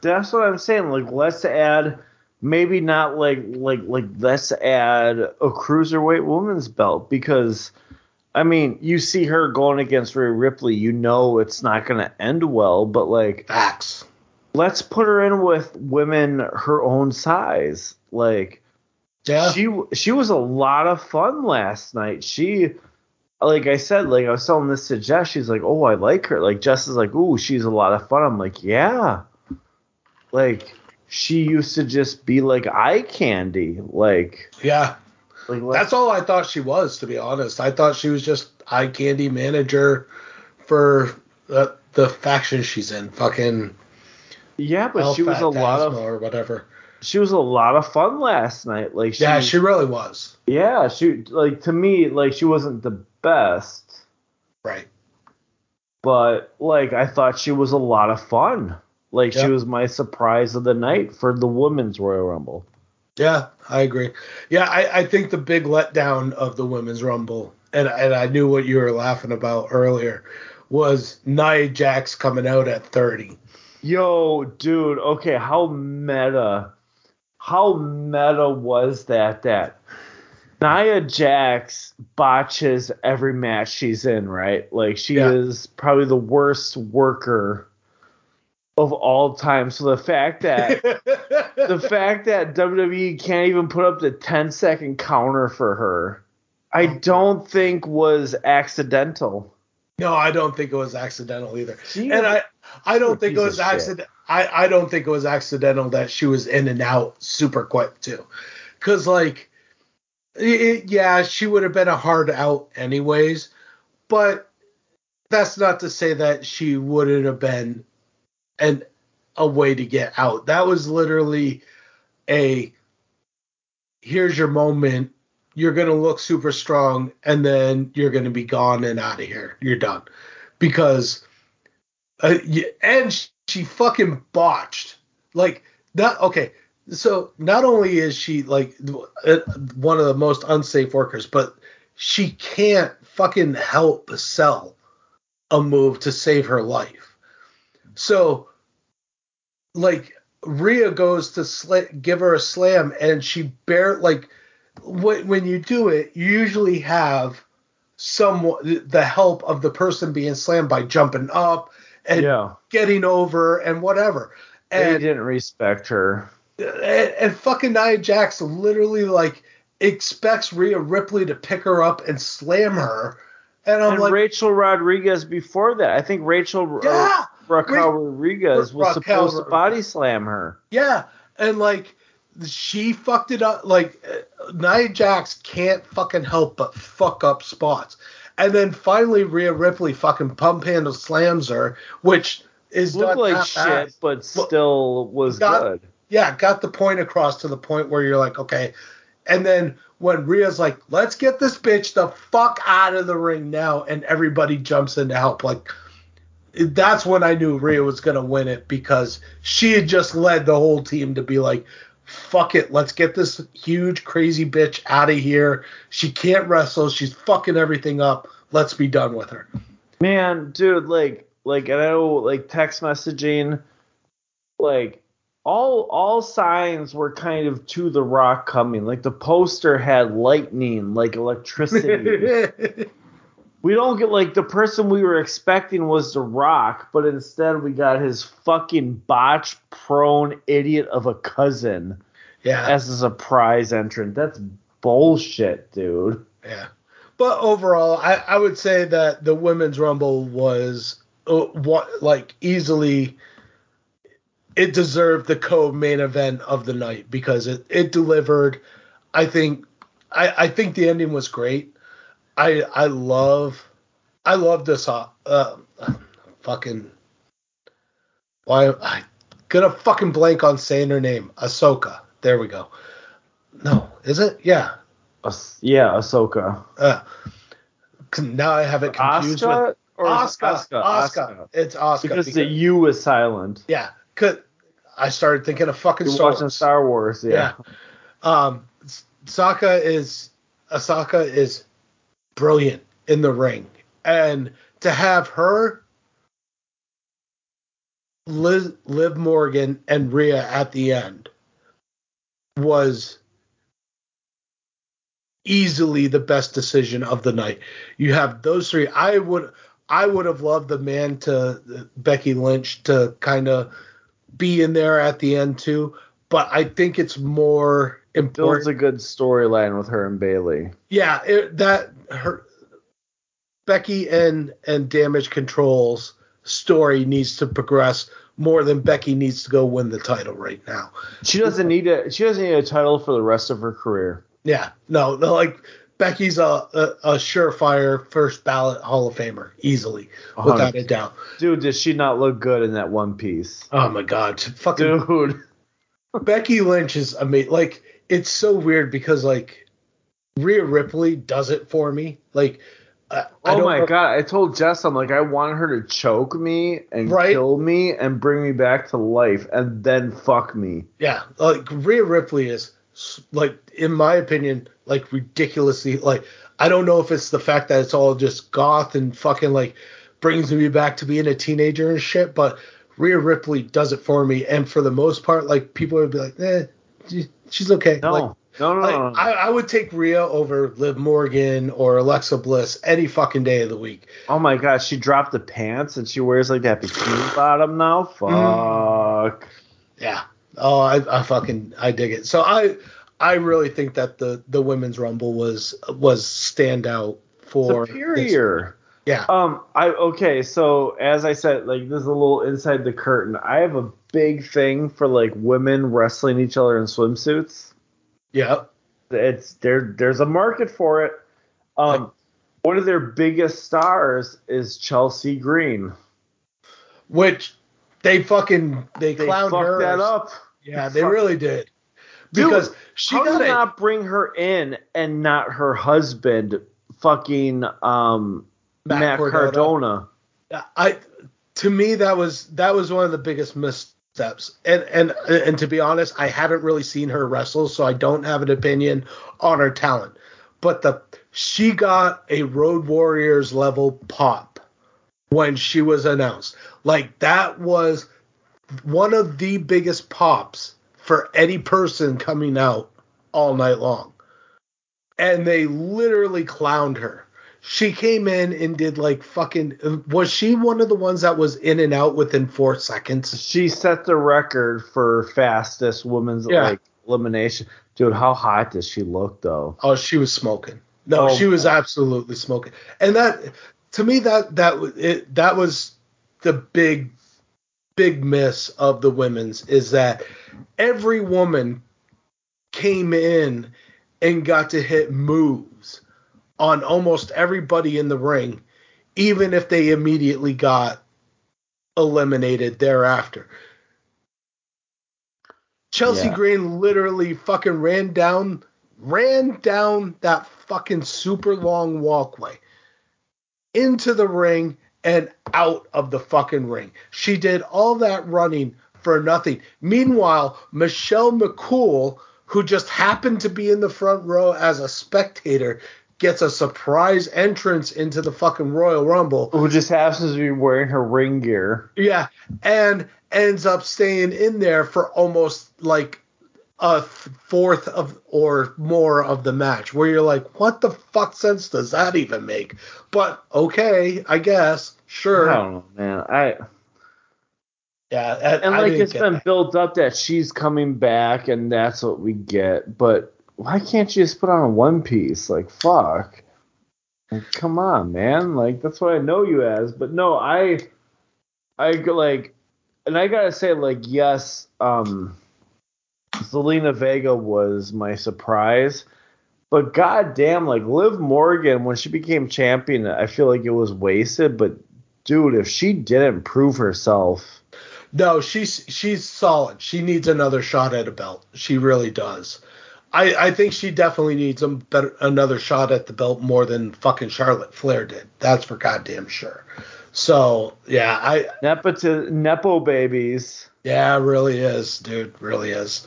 [SPEAKER 2] That's what I'm saying. Like, let's add maybe not like like like let's add a cruiserweight woman's belt because I mean you see her going against Rhea Ripley, you know it's not gonna end well, but like
[SPEAKER 1] Facts.
[SPEAKER 2] let's put her in with women her own size. Like
[SPEAKER 1] Yeah.
[SPEAKER 2] she she was a lot of fun last night. She like I said, like I was telling this to Jess, she's like, Oh, I like her. Like Jess is like, Ooh, she's a lot of fun. I'm like, Yeah. Like she used to just be like eye candy. Like
[SPEAKER 1] yeah.
[SPEAKER 2] Like
[SPEAKER 1] That's all I thought she was, to be honest. I thought she was just eye candy manager for the, the faction she's in. Fucking
[SPEAKER 2] yeah, but
[SPEAKER 1] El
[SPEAKER 2] she was a lot of
[SPEAKER 1] or whatever.
[SPEAKER 2] she was a lot of fun last night. Like she,
[SPEAKER 1] Yeah, she really was.
[SPEAKER 2] yeah, she like to me, like she wasn't the best.
[SPEAKER 1] Right.
[SPEAKER 2] but like I thought she was a lot of fun. Like she was my surprise of the night for the women's Royal Rumble.
[SPEAKER 1] Yeah, I agree. Yeah, I, I think the big letdown of the women's rumble and and I knew what you were laughing about earlier, was Nia Jax coming out at 30.
[SPEAKER 2] Yo, dude. Okay, how meta? How meta was that? That Nia Jax botches every match she's in, right? Like she
[SPEAKER 1] Yeah.
[SPEAKER 2] is probably the worst worker of all time. So the fact that the fact that WWE can't even put up the 10 second counter for her, I don't think was accidental.
[SPEAKER 1] no, I don't think it was accidental either.
[SPEAKER 2] She
[SPEAKER 1] and I I don't
[SPEAKER 2] a
[SPEAKER 1] think it was accident. I I don't think it was accidental that she was in and out super quick too, because like, it, yeah, she would have been a hard out anyways, but that's not to say that she wouldn't have been an a way to get out. That was literally a here's your moment. You're gonna look super strong, and then you're gonna be gone and out of here. You're done because uh, and sh- she fucking botched. Like that. Okay, so not only is she like uh, one of the most unsafe workers, but she can't fucking help sell a move to save her life. So, like Rhea goes to sla- give her a slam, and she bare like when when you do it, you usually have someone the help of the person being slammed by jumping up and
[SPEAKER 2] yeah.
[SPEAKER 1] getting over and whatever.
[SPEAKER 2] They
[SPEAKER 1] And,
[SPEAKER 2] didn't respect her.
[SPEAKER 1] and and fucking Nia Jax literally like expects Rhea Ripley to pick her up and slam her. And I'm
[SPEAKER 2] and
[SPEAKER 1] like,
[SPEAKER 2] Rachel Rodriguez before that. I think Rachel
[SPEAKER 1] Yeah.
[SPEAKER 2] uh, Raquel
[SPEAKER 1] Ra-
[SPEAKER 2] Rodriguez was
[SPEAKER 1] Raquel
[SPEAKER 2] supposed to body slam her.
[SPEAKER 1] yeah. And like she fucked it up. Like Nia Jax can't fucking help but fuck up spots. And then finally Rhea Ripley fucking pump handle slams her, which is
[SPEAKER 2] Looked like shit, but still was
[SPEAKER 1] got-
[SPEAKER 2] good.
[SPEAKER 1] yeah, got the point across to the point where you're like, okay. And then when Rhea's like, let's get this bitch the fuck out of the ring now, and everybody jumps in to help, like, that's when I knew Rhea was going to win it because she had just led the whole team to be like, fuck it, let's get this huge, crazy bitch out of here. She can't wrestle. She's fucking everything up. Let's be done with her.
[SPEAKER 2] Man, dude, like, like I know, like text messaging, like all all signs were kind of to the rock coming. Like the poster had lightning, like electricity. we don't get like the person we were expecting was the rock, but instead we got his fucking botch prone idiot of a cousin
[SPEAKER 1] yeah.
[SPEAKER 2] as a surprise entrant. That's bullshit, dude.
[SPEAKER 1] Yeah. But overall, I, I would say that the women's rumble was uh, what like easily it deserved the co-main event of the night because it, it delivered. I think I, I think the ending was great. I I love I love this uh, uh fucking why am I gonna fucking blank on saying her name Ahsoka. There we go. No, is it? Yeah.
[SPEAKER 2] As- yeah, Ahsoka.
[SPEAKER 1] Uh, now I have it confused
[SPEAKER 2] Asuka
[SPEAKER 1] with
[SPEAKER 2] or
[SPEAKER 1] Oscar.
[SPEAKER 2] Asuka?
[SPEAKER 1] Oscar.
[SPEAKER 2] Asuka.
[SPEAKER 1] It's Oscar.
[SPEAKER 2] Because the U is silent.
[SPEAKER 1] yeah, cause I started thinking of fucking
[SPEAKER 2] You're
[SPEAKER 1] Star
[SPEAKER 2] watching
[SPEAKER 1] Wars.
[SPEAKER 2] Star Wars, yeah.
[SPEAKER 1] Yeah. Um, Sokka is Asaka is brilliant in the ring, and to have her, Liz, Liv Morgan, and Rhea at the end was easily the best decision of the night. You have those three. I would I would have loved the man to Becky Lynch to kind of be in there at the end too, but I think it's more
[SPEAKER 2] Builds
[SPEAKER 1] important.
[SPEAKER 2] a good storyline with her and Bayley.
[SPEAKER 1] yeah, it, that her Becky and and Damage Control's story needs to progress more than Becky needs to go win the title right now.
[SPEAKER 2] She doesn't need a she doesn't need a title for the rest of her career.
[SPEAKER 1] Yeah, no, no like Becky's a, a, a surefire first ballot Hall of Famer easily, without a doubt.
[SPEAKER 2] Dude, does she not look good in that one piece?
[SPEAKER 1] Oh my god, fucking
[SPEAKER 2] Dude.
[SPEAKER 1] Becky Lynch is amazing. Like it's so weird because like Rhea Ripley does it for me. Like I, I
[SPEAKER 2] Oh my
[SPEAKER 1] know-
[SPEAKER 2] god! I told Jess I'm like I want her to choke me and
[SPEAKER 1] Right.
[SPEAKER 2] kill me and bring me back to life and then fuck me.
[SPEAKER 1] Yeah, like Rhea Ripley is like in my opinion like ridiculously like I don't know if it's the fact that it's all just goth and fucking like brings me back to being a teenager and shit, but Rhea Ripley does it for me, and for the most part, like people would be like, eh, she's okay.
[SPEAKER 2] No,
[SPEAKER 1] like,
[SPEAKER 2] no, no,
[SPEAKER 1] like,
[SPEAKER 2] no, no.
[SPEAKER 1] I, I would take Rhea over Liv Morgan or Alexa Bliss any fucking day of the week.
[SPEAKER 2] Oh my god, she dropped the pants and she wears like that bikini bottom now. Fuck.
[SPEAKER 1] Yeah. Oh, I, I fucking I dig it. So I I really think that the the women's rumble was was standout for
[SPEAKER 2] Superior.
[SPEAKER 1] Yeah.
[SPEAKER 2] Um, I okay, so as I said, like this is a little inside the curtain. I have a big thing for like women wrestling each other in swimsuits.
[SPEAKER 1] Yeah.
[SPEAKER 2] It's there there's a market for it. Um one of their biggest stars is Chelsea Green.
[SPEAKER 1] Which they fucking they,
[SPEAKER 2] They
[SPEAKER 1] clowned her.
[SPEAKER 2] that up.
[SPEAKER 1] Yeah, they really did.
[SPEAKER 2] Dude,
[SPEAKER 1] Because she
[SPEAKER 2] How
[SPEAKER 1] got
[SPEAKER 2] did
[SPEAKER 1] a,
[SPEAKER 2] not bring her in and not her husband fucking um
[SPEAKER 1] Matt
[SPEAKER 2] Matt,
[SPEAKER 1] Cardona.
[SPEAKER 2] Cardona.
[SPEAKER 1] I to me that was that was one of the biggest missteps. And and and to be honest, I haven't really seen her wrestle, so I don't have an opinion on her talent. But the she got a Road Warriors level pop when she was announced. Like that was one of the biggest pops for any person coming out all night long. And they literally clowned her. She came in and did like fucking. Was she one of the ones that was in and out within four seconds?
[SPEAKER 2] She set the record for fastest woman's
[SPEAKER 1] Yeah.
[SPEAKER 2] like elimination. Dude, how hot does she look though?
[SPEAKER 1] Oh, she was smoking. No,
[SPEAKER 2] Oh,
[SPEAKER 1] she was absolutely smoking. And that, to me, that that it, that was the big, big miss of the women's is that every woman came in and got to hit moves on almost everybody in the ring, even if they immediately got eliminated thereafter. Chelsea
[SPEAKER 2] Yeah.
[SPEAKER 1] Green literally fucking ran down ran down that fucking super long walkway into the ring and out of the fucking ring. She did all that running for nothing. Meanwhile, Michelle McCool, who just happened to be in the front row as a spectator, gets a surprise entrance into the fucking Royal Rumble.
[SPEAKER 2] Who just happens to be wearing her ring gear.
[SPEAKER 1] Yeah, and ends up staying in there for almost like a fourth of or more of the match, where you're like, what the fuck sense does that even make? But okay, I guess, sure.
[SPEAKER 2] I don't know, man. I
[SPEAKER 1] Yeah, and,
[SPEAKER 2] and
[SPEAKER 1] I
[SPEAKER 2] like it's been
[SPEAKER 1] that.
[SPEAKER 2] built up that she's coming back and that's what we get. But why can't you just put on a one piece? Like fuck. Like, come on, man. Like that's what I know you as. But no, I I like and I gotta say, like, yes, um Zelina Vega was my surprise. But goddamn, like Liv Morgan, when she became champion, I feel like it was wasted. But dude, if she didn't prove herself,
[SPEAKER 1] No, she's she's solid. She needs another shot at a belt. She really does. I, I think she definitely needs a better another shot at the belt more than fucking Charlotte Flair did. That's for goddamn sure. So yeah, I
[SPEAKER 2] Nepoti- Nepo babies.
[SPEAKER 1] yeah, really is, dude, really is.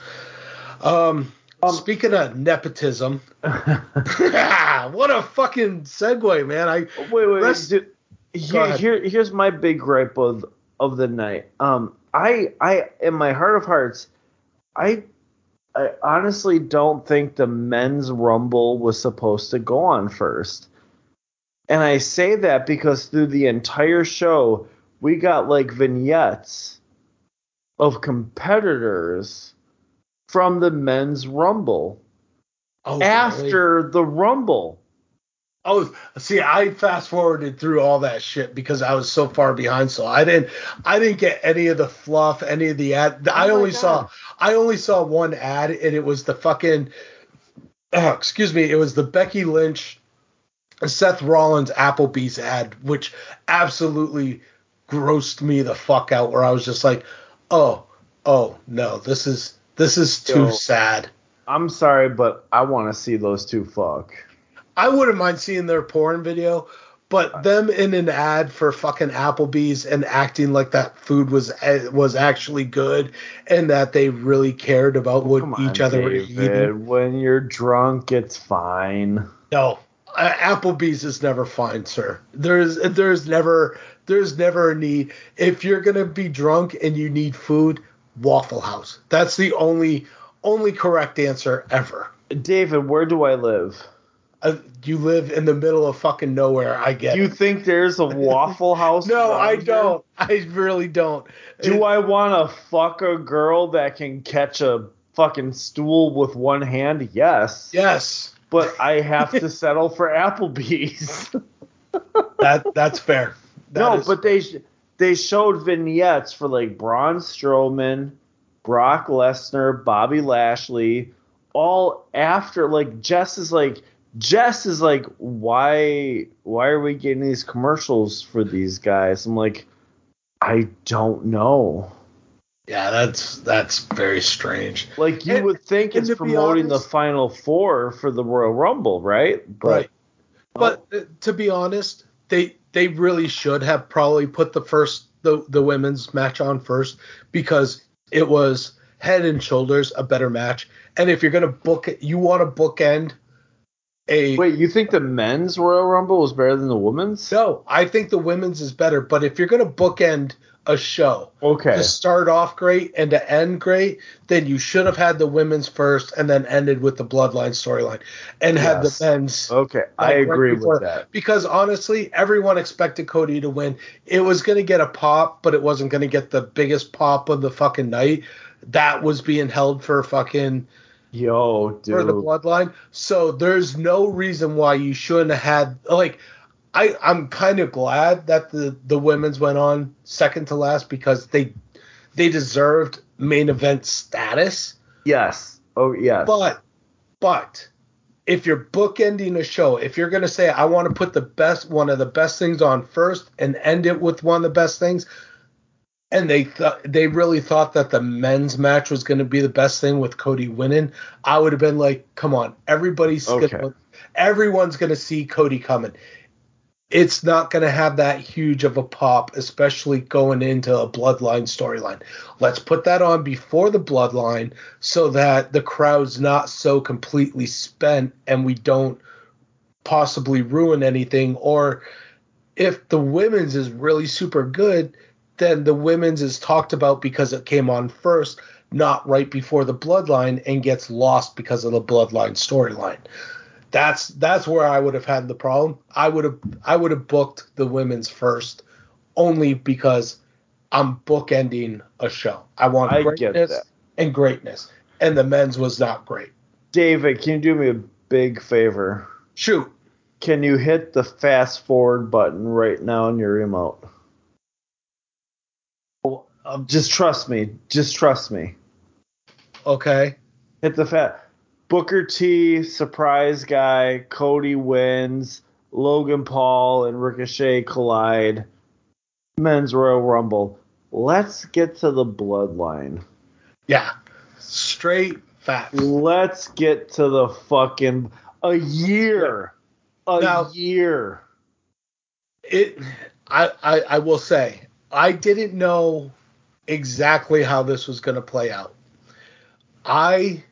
[SPEAKER 1] Um,
[SPEAKER 2] Um,
[SPEAKER 1] speaking of nepotism, what a fucking segue, man. I
[SPEAKER 2] Wait, wait,
[SPEAKER 1] Rest-
[SPEAKER 2] dude, here, here, here's my big gripe of of the night. Um, I, I, in my heart of hearts, I, I honestly don't think the men's rumble was supposed to go on first. And I say that because through the entire show, we got like vignettes of competitors from the men's rumble
[SPEAKER 1] oh, really?
[SPEAKER 2] after the rumble.
[SPEAKER 1] Oh, see, I fast forwarded through all that shit because I was so far behind. So I didn't, I didn't get any of the fluff, any of the ad. I
[SPEAKER 2] Oh my
[SPEAKER 1] only
[SPEAKER 2] God.
[SPEAKER 1] saw, I only saw one ad, and it was the fucking, uh, excuse me, it was the Becky Lynch, Seth Rollins Applebee's ad, which absolutely grossed me the fuck out. Where I was just like, oh, oh no, this is this is too
[SPEAKER 2] Yo.
[SPEAKER 1] sad.
[SPEAKER 2] I'm sorry, but I want to see those two fuck.
[SPEAKER 1] I wouldn't mind seeing their porn video, But them in an ad for fucking Applebee's and acting like that food was eh, was actually good and that they really cared about what
[SPEAKER 2] Come
[SPEAKER 1] each
[SPEAKER 2] on,
[SPEAKER 1] other were eating.
[SPEAKER 2] When you're drunk, it's fine.
[SPEAKER 1] No, uh, Applebee's is never fine, sir. There's there's never there's never a need. If you're gonna be drunk and you need food, Waffle House. That's the only only correct answer ever.
[SPEAKER 2] David, where do I live?
[SPEAKER 1] Uh, you live in the middle of fucking nowhere. I get
[SPEAKER 2] Do you
[SPEAKER 1] it.
[SPEAKER 2] think there's a Waffle House?
[SPEAKER 1] No, I don't. I really don't.
[SPEAKER 2] Do I want to fuck a girl that can catch a fucking stool with one hand? Yes.
[SPEAKER 1] Yes,
[SPEAKER 2] But I have to settle for Applebee's.
[SPEAKER 1] that that's fair. That
[SPEAKER 2] no,
[SPEAKER 1] is-
[SPEAKER 2] but they they showed vignettes for like Braun Strowman, Brock Lesnar, Bobby Lashley, all after like Jess is like Jess is like why why are we getting these commercials for these guys? I'm like I don't know.
[SPEAKER 1] yeah, that's that's very strange.
[SPEAKER 2] Like you
[SPEAKER 1] And-
[SPEAKER 2] would think it's promoting
[SPEAKER 1] honest-
[SPEAKER 2] the final four for the Royal Rumble, right? But
[SPEAKER 1] Right. But uh, to be honest, they they really should have probably put the first the the women's match on first because it was head and shoulders a better match. And if you're gonna book it, you want to bookend a
[SPEAKER 2] wait, you think the men's Royal Rumble was better than the women's?
[SPEAKER 1] no. I think the women's is better. But if you're gonna bookend a show
[SPEAKER 2] Okay.
[SPEAKER 1] to start off great and to end great, then you should have had the women's first and then ended with the bloodline storyline and had
[SPEAKER 2] Yes.
[SPEAKER 1] the men's
[SPEAKER 2] Okay, I
[SPEAKER 1] right
[SPEAKER 2] agree
[SPEAKER 1] before-
[SPEAKER 2] with that.
[SPEAKER 1] Because honestly, everyone expected Cody to win. It was going to get a pop, but it wasn't going to get the biggest pop of the fucking night. That was being held for fucking
[SPEAKER 2] Yo, dude.
[SPEAKER 1] for the bloodline. So there's no reason why you shouldn't have had like I I'm kind of glad that the the women's went on second to last because they they deserved main event status.
[SPEAKER 2] yes. Oh, yes.
[SPEAKER 1] But but if you're bookending a show, if you're gonna say I want to put the best one of the best things on first and end it with one of the best things, and they thought they really thought that the men's match was gonna be the best thing with Cody winning, I would have been like, come on, everybody's
[SPEAKER 2] Okay.
[SPEAKER 1] gonna, everyone's gonna see Cody coming. It's not going to have that huge of a pop, especially going into a bloodline storyline. Let's put that on before the bloodline so that the crowd's not so completely spent and we don't possibly ruin anything. Or if the women's is really super good, then the women's is talked about because it came on first, not right before the bloodline and gets lost because of the bloodline storyline. That's that's where I would have had the problem. I would have I would have booked the women's first only because I'm bookending a show. I want
[SPEAKER 2] I
[SPEAKER 1] greatness and greatness. And the men's was not great.
[SPEAKER 2] David, can you do me a big favor?
[SPEAKER 1] Shoot.
[SPEAKER 2] Can you hit the fast forward button right now on your remote?
[SPEAKER 1] Um,
[SPEAKER 2] Just trust me. Just trust me.
[SPEAKER 1] okay.
[SPEAKER 2] Hit the fat. Booker T, surprise guy. Cody wins. Logan Paul and Ricochet collide. Men's Royal Rumble. Let's get to the bloodline.
[SPEAKER 1] Yeah. Straight facts.
[SPEAKER 2] Let's get to the fucking a year. A
[SPEAKER 1] Now-
[SPEAKER 2] year.
[SPEAKER 1] it I, I I will say I didn't know exactly how this was going to play out. I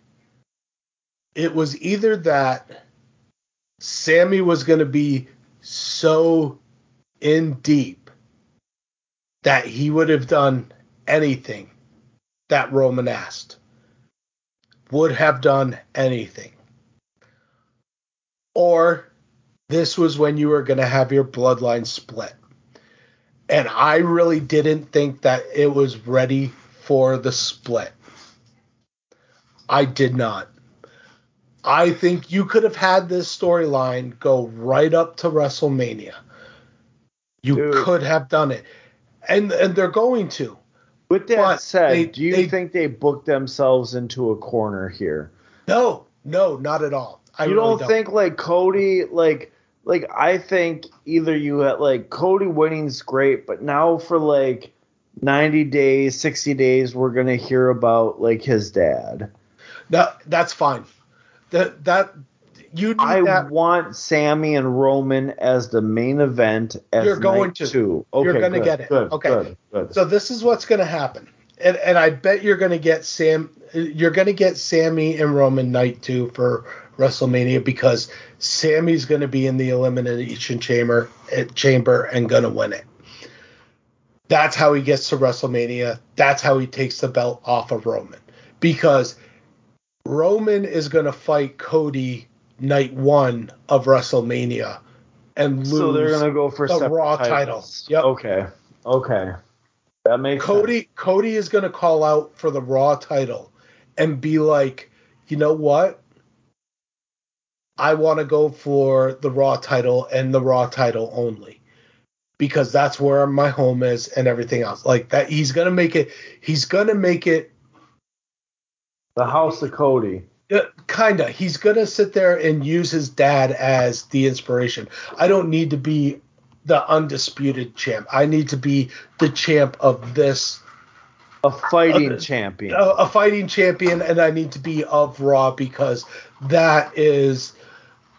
[SPEAKER 1] it was either that Sami was going to be so in deep that he would have done anything that Roman asked. Would have done anything. Or this was when you were going to have your bloodline split. And I really didn't think that it was ready for the split. I did not. I think you could have had this storyline go right up to WrestleMania. You
[SPEAKER 2] Dude.
[SPEAKER 1] could have done it. And and they're going to.
[SPEAKER 2] With that
[SPEAKER 1] But
[SPEAKER 2] said,
[SPEAKER 1] they-
[SPEAKER 2] do you
[SPEAKER 1] they-
[SPEAKER 2] think they booked themselves into a corner here?
[SPEAKER 1] No, no, not at all. I
[SPEAKER 2] you
[SPEAKER 1] really
[SPEAKER 2] don't, think like Cody like like I think either you had like Cody winning's great, but now for like 90 days, 60 days we're going to hear about like his dad.
[SPEAKER 1] No, that's fine. That that you
[SPEAKER 2] I
[SPEAKER 1] that.
[SPEAKER 2] want Sami and Roman as the main event. As
[SPEAKER 1] You're going to.
[SPEAKER 2] Two. Okay,
[SPEAKER 1] You're gonna
[SPEAKER 2] good,
[SPEAKER 1] get it.
[SPEAKER 2] Good,
[SPEAKER 1] Okay.
[SPEAKER 2] Good. Good.
[SPEAKER 1] So this is what's going to happen, and and I bet you're to get Sam. You're going to get Sami and Roman night two for WrestleMania because Sami's going to be in the elimination chamber eh, chamber and going to win it. That's how he gets to WrestleMania. That's how he takes the belt off of Roman because Roman is going to fight Cody night one of WrestleMania and lose
[SPEAKER 2] so they're gonna go for
[SPEAKER 1] the Raw
[SPEAKER 2] titles.
[SPEAKER 1] titles. Yep.
[SPEAKER 2] Okay. Okay. That makes
[SPEAKER 1] Cody
[SPEAKER 2] sense.
[SPEAKER 1] Cody is going to call out for the Raw title and be like, "You know what? I want to go for the Raw title and the Raw title only." Because that's where my home is and everything else. Like that he's going to make it he's going to make it
[SPEAKER 2] The House of Cody.
[SPEAKER 1] uh, kinda. He's going to sit there and use his dad as the inspiration. I don't need to be the undisputed champ. I need to be the champ of this
[SPEAKER 2] A fighting
[SPEAKER 1] Uh,
[SPEAKER 2] champion.
[SPEAKER 1] a, a fighting champion and I need to be of Raw because that is,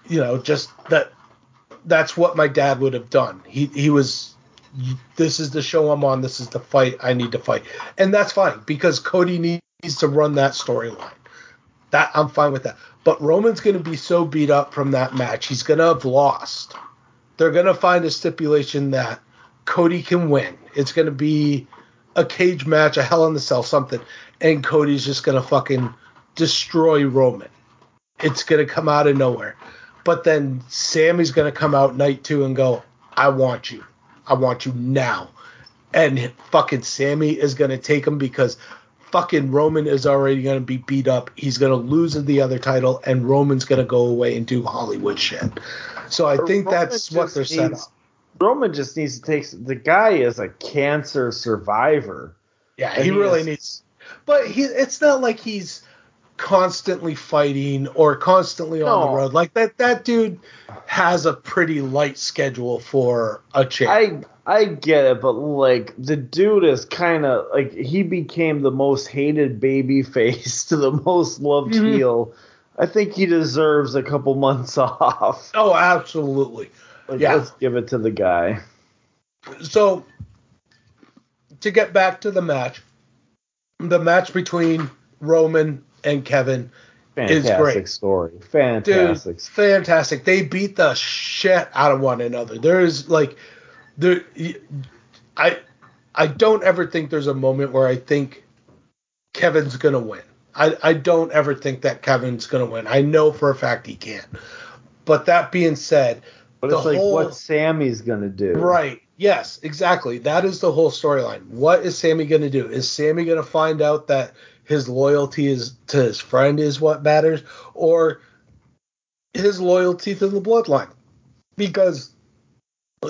[SPEAKER 1] you know, just that. That's what my dad would have done. He he was. This is the show I'm on. This is the fight I need to fight, and that's fine because Cody needs to run that storyline. That I'm fine with that. But Roman's going to be so beat up from that match, he's going to have lost. They're going to find a stipulation that Cody can win. It's going to be a cage match, a Hell in the Cell, something, and Cody's just going to fucking destroy Roman. It's going to come out of nowhere. But then Sami's going to come out night two and go, I want you. I want you now. And fucking Sami is going to take him because fucking Roman is already going to be beat up. He's going to lose the other title, and Roman's going to go away and do Hollywood shit. So I think
[SPEAKER 2] Roman
[SPEAKER 1] that's what they're set up.
[SPEAKER 2] Roman just needs to take. The guy is a cancer survivor.
[SPEAKER 1] Yeah, he
[SPEAKER 2] he
[SPEAKER 1] really
[SPEAKER 2] is-
[SPEAKER 1] needs. But he, it's not like he's constantly fighting or constantly on the road. Like that, that dude has a pretty light schedule for a champ.
[SPEAKER 2] I I get it, but like the dude is kind of like he became the most hated baby face to the most loved
[SPEAKER 1] Mhm.
[SPEAKER 2] heel. I think he deserves a couple months off.
[SPEAKER 1] oh, absolutely.
[SPEAKER 2] Like,
[SPEAKER 1] Yeah.
[SPEAKER 2] Let's give it to the guy.
[SPEAKER 1] So to get back to the match, the match between Roman and Kevin Is
[SPEAKER 2] Fantastic
[SPEAKER 1] great.
[SPEAKER 2] story.
[SPEAKER 1] Dude,
[SPEAKER 2] Fantastic.
[SPEAKER 1] fantastic. They beat the shit out of one another. There's like there I I don't ever think there's a moment where I think Kevin's gonna win. I, I don't ever think that Kevin's gonna win. I know for a fact he can't. But that being said,
[SPEAKER 2] but it's like
[SPEAKER 1] whole-
[SPEAKER 2] what Sami's gonna do.
[SPEAKER 1] Right. Yes, exactly. That is the whole storyline. What is Sami going to do? Is Sami going to find out that his loyalty is to his friend is what matters or his loyalty to the bloodline? Because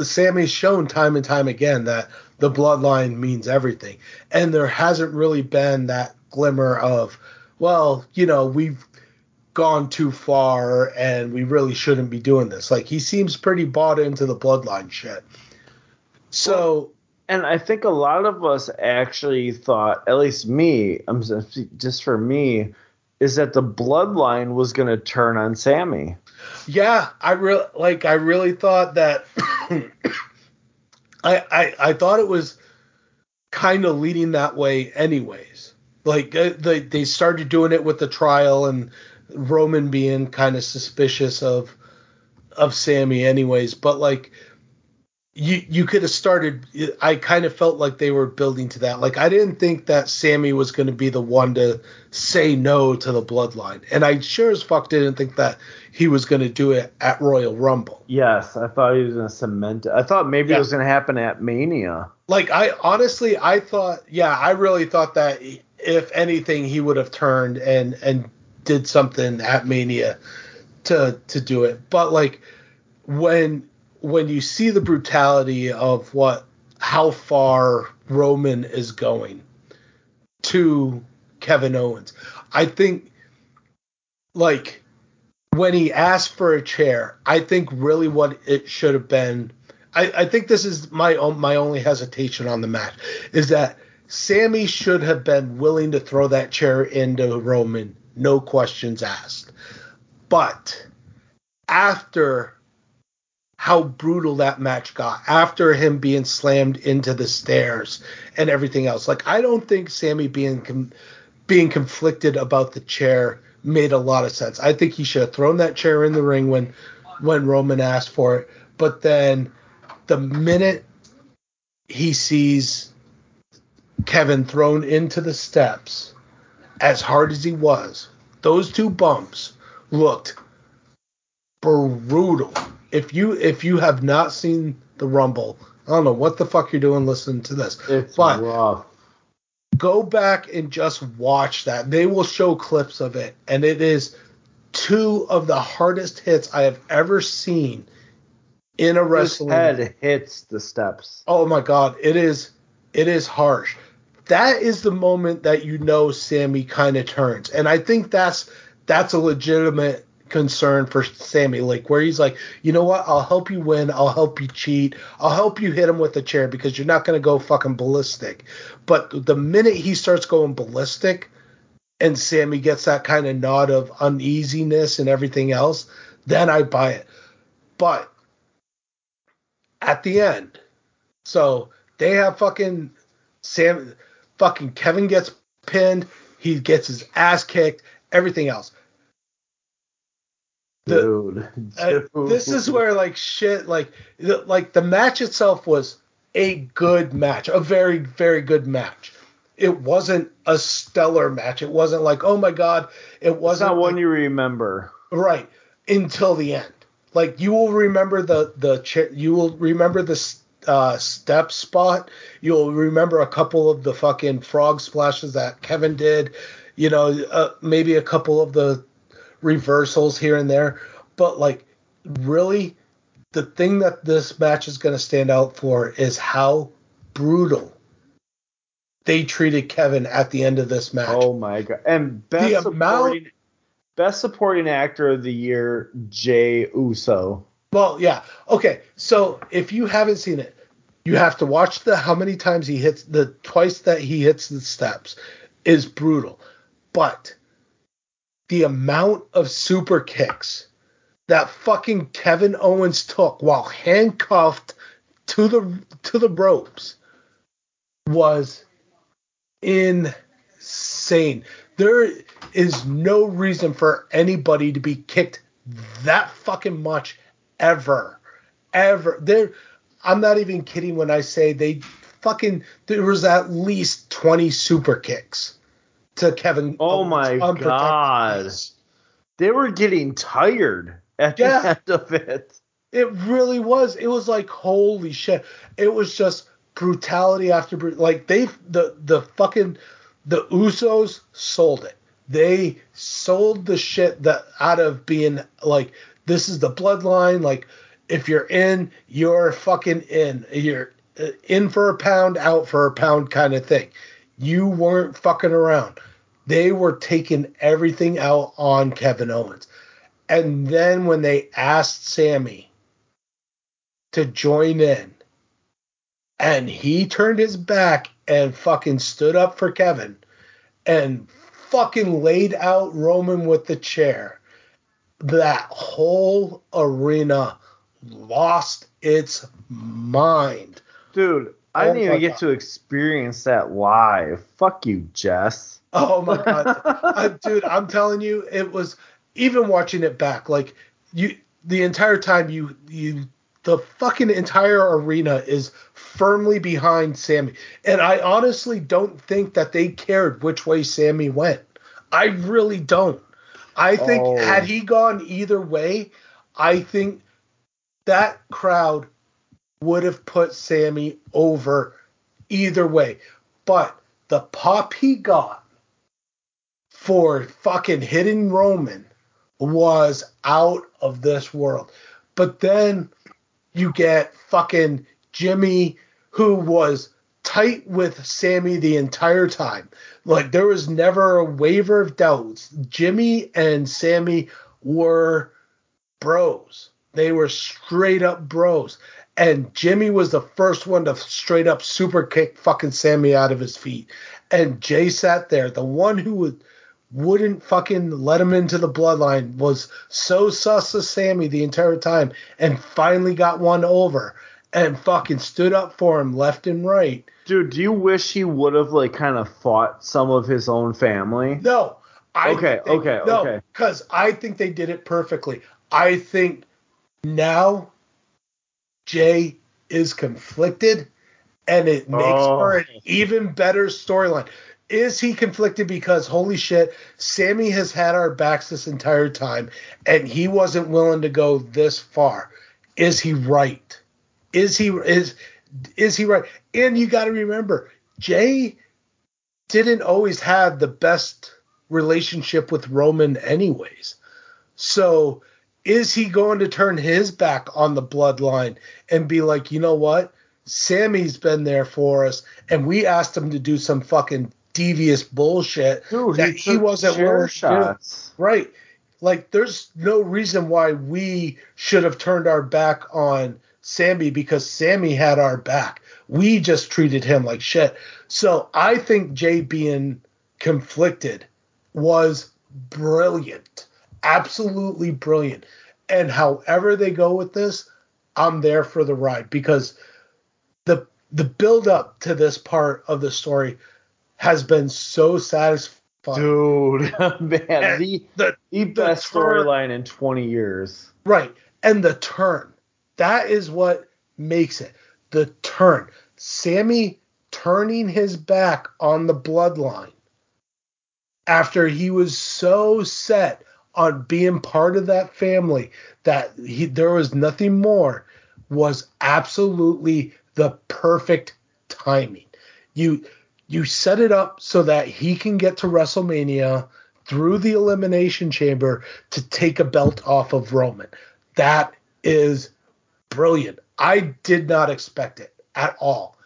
[SPEAKER 1] Sami's shown time and time again that the bloodline means everything. And there hasn't really been that glimmer of, well, you know, we've gone too far and we really shouldn't be doing this. Like he seems pretty bought into the bloodline shit. So
[SPEAKER 2] And I think a lot of us actually thought, at least me, I'm just for me, is that the bloodline was gonna turn on Sami.
[SPEAKER 1] yeah, I really like I really thought that I, I I thought it was kind of leading that way anyways. Like uh, they they started doing it with the trial and Roman being kind of suspicious of of Sammy anyways, but like you you could have started I kind of felt like they were building to that. Like I didn't think that Sami was going to be the one to say no to the bloodline. And I sure as fuck didn't think that he was going to do it at Royal Rumble.
[SPEAKER 2] Yes, I thought he was gonna cement it. I thought maybe
[SPEAKER 1] Yeah.
[SPEAKER 2] it was gonna happen at Mania.
[SPEAKER 1] Like I honestly I thought yeah, I really thought that if anything he would have turned and and did something at Mania to to do it. But like when when you see the brutality of what how far Roman is going to Kevin Owens, I think like when he asked for a chair, I think really what it should have been. I, I think this is my my only hesitation on the match is that Sami should have been willing to throw that chair into Roman, no questions asked. But after how brutal that match got after him being slammed into the stairs and everything else. Like I don't think Sami being com- being conflicted about the chair made a lot of sense. I think he should have thrown that chair in the ring when when Roman asked for it. But then the minute he sees Kevin thrown into the steps as hard as he was, those two bumps looked brutal if you if you have not seen the Rumble, I don't know what the fuck you're doing listening to this.
[SPEAKER 2] It's but rough.
[SPEAKER 1] Go back and just watch that. They will show clips of it, and it is two of the hardest hits I have ever seen in a wrestling.
[SPEAKER 2] His head hits the steps.
[SPEAKER 1] Oh my god, it is it is harsh. That is the moment that you know Sami kind of turns, and I think that's that's a legitimate concern for Sami like where he's like, you know what, I'll help you win, I'll help you cheat, I'll help you hit him with a chair because you're not gonna go fucking ballistic. But the minute he starts going ballistic, and Sami gets that kind of nod of uneasiness and everything else, then I buy it. But at the end, so they have fucking Sam, fucking Kevin gets pinned, he gets his ass kicked, everything else
[SPEAKER 2] the, dude,
[SPEAKER 1] uh, this is where like shit like the, like the match itself was a good match a very very good match. It wasn't a stellar match. It wasn't like oh my god it wasn't
[SPEAKER 2] not
[SPEAKER 1] like,
[SPEAKER 2] one you remember.
[SPEAKER 1] Right until the end. Like you will remember the the you will remember the uh, step spot. You'll remember a couple of the fucking frog splashes that kevin did. You know uh, maybe a couple of the reversals here and there, but like really the thing that this match is going to stand out for is how brutal they treated Kevin at the end of this match.
[SPEAKER 2] Oh my god! And best the supporting amount, best supporting actor of the year, Jey Uso.
[SPEAKER 1] Well, yeah. Okay, so if you haven't seen it, you have to watch the how many times he hits the twice that he hits the steps is brutal. But the amount of super kicks that fucking Kevin Owens took while handcuffed to the to the ropes was insane. There is no reason for anybody to be kicked that fucking much ever. Ever. There I'm not even kidding when I say they fucking there was at least 20 super kicks to Kevin.
[SPEAKER 2] Oh my god. They were getting tired at yeah. the end of it.
[SPEAKER 1] It really was. It was like holy shit. It was just brutality after like they the the fucking the Usos sold it. They sold the shit that out of being like this is the bloodline. Like if you're in, you're fucking in. You're uh, in for a pound, out for a pound kind of thing. You weren't fucking around. They were taking everything out on Kevin Owens. And then when they asked Sami to join in, and he turned his back and fucking stood up for Kevin and fucking laid out Roman with the chair, that whole arena lost its mind.
[SPEAKER 2] Dude, I oh didn't even get God. to experience that live. Fuck you, Jess.
[SPEAKER 1] Oh my god, I, dude! I'm telling you, it was even watching it back. Like you, the entire time you you the fucking entire arena is firmly behind Sami, and I honestly don't think that they cared which way Sami went. I really don't. I think oh. had he gone either way, I think that crowd would have put Sami over either way. But the pop he got for fucking hitting Roman was out of this world. But then you get fucking Jimmy, who was tight with Sami the entire time. Like there was never a waver of doubts. Jimmy and Sami were bros. They were straight up bros. And Jimmy was the first one to straight up super kick fucking Sami out of his feet. And Jey sat there, the one who would wouldn't fucking let him into the bloodline, was so sus of Sami the entire time, and finally got one over and fucking stood up for him left and right.
[SPEAKER 2] Dude, do you wish he would have like kind of fought some of his own family?
[SPEAKER 1] No. I
[SPEAKER 2] Okay,
[SPEAKER 1] they-
[SPEAKER 2] okay,
[SPEAKER 1] no,
[SPEAKER 2] okay.
[SPEAKER 1] Because I think they did it perfectly. I think now Jey is conflicted and it makes
[SPEAKER 2] Oh.
[SPEAKER 1] for an even better storyline. Is he conflicted because holy shit, Sami has had our backs this entire time and he wasn't willing to go this far? Is he right? Is he is is he right? And you got to remember, Jey didn't always have the best relationship with Roman anyways. So is he going to turn his back on the bloodline and be like, you know what? Sami's been there for us, and we asked him to do some fucking devious bullshit
[SPEAKER 2] Dude,
[SPEAKER 1] that he,
[SPEAKER 2] took
[SPEAKER 1] wasn't willing to
[SPEAKER 2] shots.
[SPEAKER 1] Right. Like, there's no reason why we should have turned our back on Sami because Sami had our back. We just treated him like shit. So I think Jey being conflicted was brilliant. Absolutely brilliant. And however they go with this, I'm there for the ride because the the build up to this part of the story has been so satisfying.
[SPEAKER 2] Dude, man, the,
[SPEAKER 1] the
[SPEAKER 2] the best storyline in 20 years.
[SPEAKER 1] Right. And the turn. That is what makes it. The turn. Sami turning his back on the bloodline after he was so set on being part of that family that he, there was nothing more was absolutely the perfect timing. You you set it up so that he can get to WrestleMania through the elimination chamber to take a belt off of Roman. That is brilliant. I did not expect it at all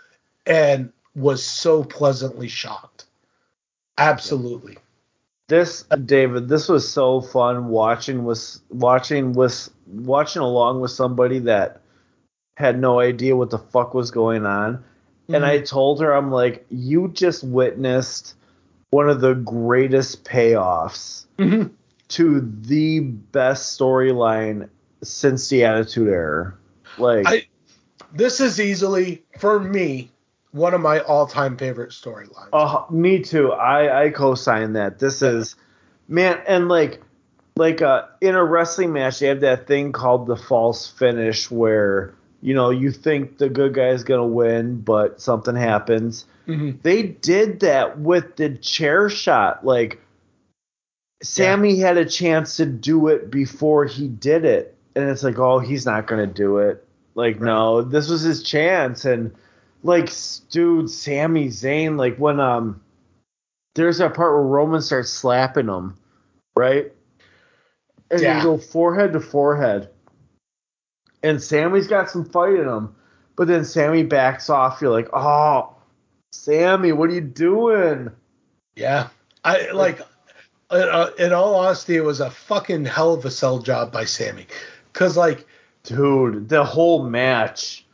[SPEAKER 1] and was so pleasantly shocked. Absolutely.
[SPEAKER 2] This David, this was so fun watching with watching with watching along with somebody that had no idea what the fuck was going on. And I told her, I'm like, you just witnessed one of the greatest payoffs
[SPEAKER 1] Mhm.
[SPEAKER 2] to the best storyline since the Attitude Era. Like,
[SPEAKER 1] I- This is easily, for me, one of my all time favorite storylines.
[SPEAKER 2] Uh, me too. I I co-sign that. This is man, and like like uh in a wrestling match, they have that thing called the false finish, where you know you think the good guy is gonna win, but something happens.
[SPEAKER 1] Mhm.
[SPEAKER 2] They did that with the chair shot. Like Sami had a chance to do it before he did it, and it's like, oh, he's not gonna do it. Like, no, this was his chance, and like, dude, Sami Zayn, like when um, there's that part where Roman starts slapping him, right? And
[SPEAKER 1] Yeah.
[SPEAKER 2] they go forehead to forehead, and Sami's got some fight in him, but then Sami backs off. You're like, oh, Sami, what are you doing?
[SPEAKER 1] Yeah. I like uh, in all honesty, it was a fucking hell of a sell job by Sami. Cause like
[SPEAKER 2] dude the whole match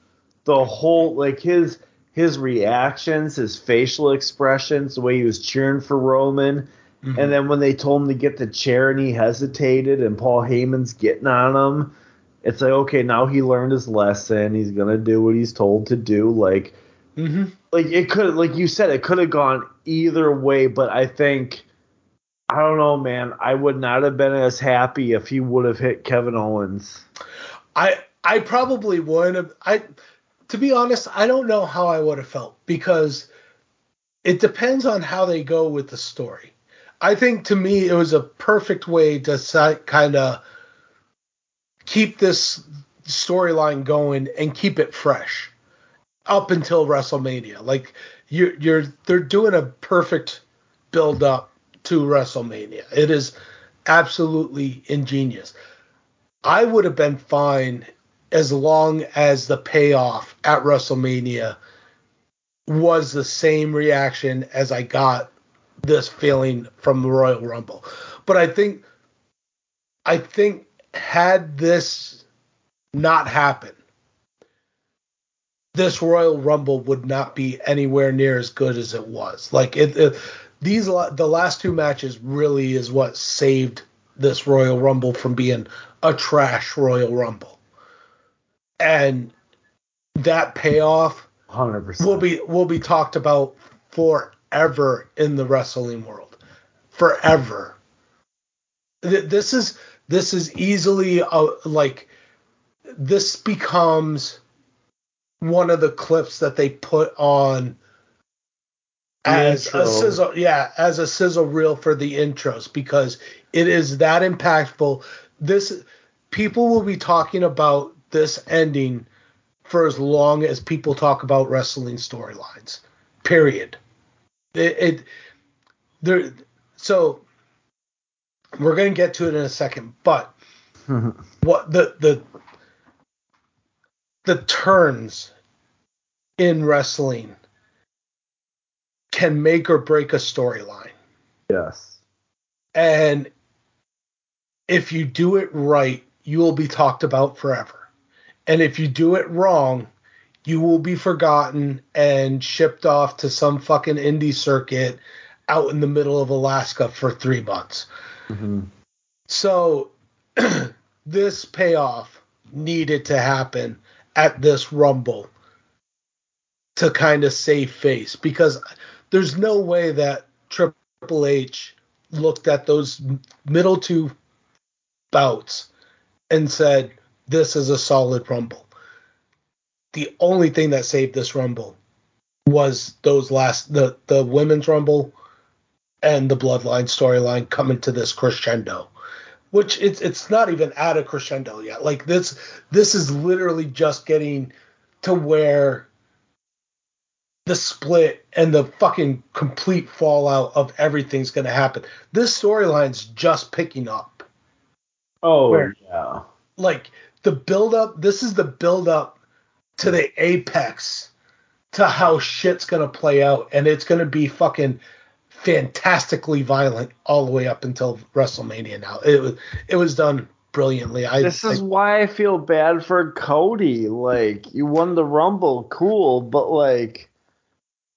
[SPEAKER 2] the whole like his his reactions his facial expressions the way he was cheering for roman and then when they told him to get the chair and he hesitated and paul heyman's getting on him it's like okay now he learned his lesson. He's gonna do what he's told to do. Like
[SPEAKER 1] hmm
[SPEAKER 2] like it could like you said it could have gone either way but i think i don't know man. I would not have been as happy if he would have hit kevin owens.
[SPEAKER 1] I I probably would have I to be honest, I don't know how I would have felt because it depends on how they go with the story. I think to me it was a perfect way to kind of keep this storyline going and keep it fresh up until WrestleMania. Like you're you're they're doing a perfect build up to WrestleMania. It is absolutely ingenious. I would have been fine as long as the payoff at WrestleMania was the same reaction as I got this feeling from the Royal Rumble. But I think I think had this not happened, this Royal Rumble would not be anywhere near as good as it was. Like it, it these the last two matches really is what saved this Royal Rumble from being a trash Royal Rumble. And that payoff
[SPEAKER 2] 100%
[SPEAKER 1] will be will be talked about forever in the wrestling world. Forever. This is this is easily a, like this becomes one of the clips that they put on as a sizzle yeah as a sizzle reel for the intros because it is that impactful. This people will be talking about this ending for as long as people talk about wrestling storylines period. It, it there so we're going to get to it in a second but what the the the turns in wrestling can make or break a storyline.
[SPEAKER 2] Yes.
[SPEAKER 1] And if you do it right, you will be talked about forever. And if you do it wrong, you will be forgotten and shipped off to some fucking indie circuit out in the middle of Alaska for three months. Mm-hmm. So this payoff needed to happen at this Rumble to kind of save face because there's no way that Triple H looked at those middle two bouts and said, This is a solid Rumble. The only thing that saved this Rumble was those last the the women's Rumble and the Bloodline storyline coming to this crescendo. Which it's it's not even at a crescendo yet. Like this this is literally just getting to where the split and the fucking complete fallout of everything's going to happen. This storyline's just picking up.
[SPEAKER 2] Oh Where, yeah.
[SPEAKER 1] Like the build up, this is the build up to the apex to how shit's going to play out and it's going to be fucking fantastically violent all the way up until WrestleMania now. It was it was done brilliantly. I,
[SPEAKER 2] this is I, why I feel bad for Cody. Like you won the Rumble, cool, but like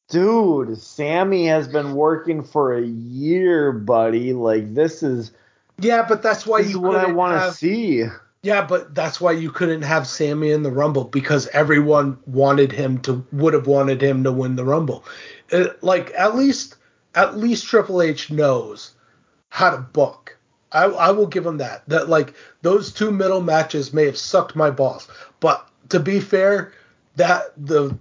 [SPEAKER 2] dude, Sami has been working for a year, buddy. Like this is
[SPEAKER 1] Yeah, but that's why you
[SPEAKER 2] what I want to see.
[SPEAKER 1] Yeah, but that's why you couldn't have Sami in the Rumble because everyone wanted him to would have wanted him to win the Rumble. It, uh, like at least at least Triple H knows how to book. I, I will give him that. That like those two middle matches may have sucked my balls, but to be fair, that the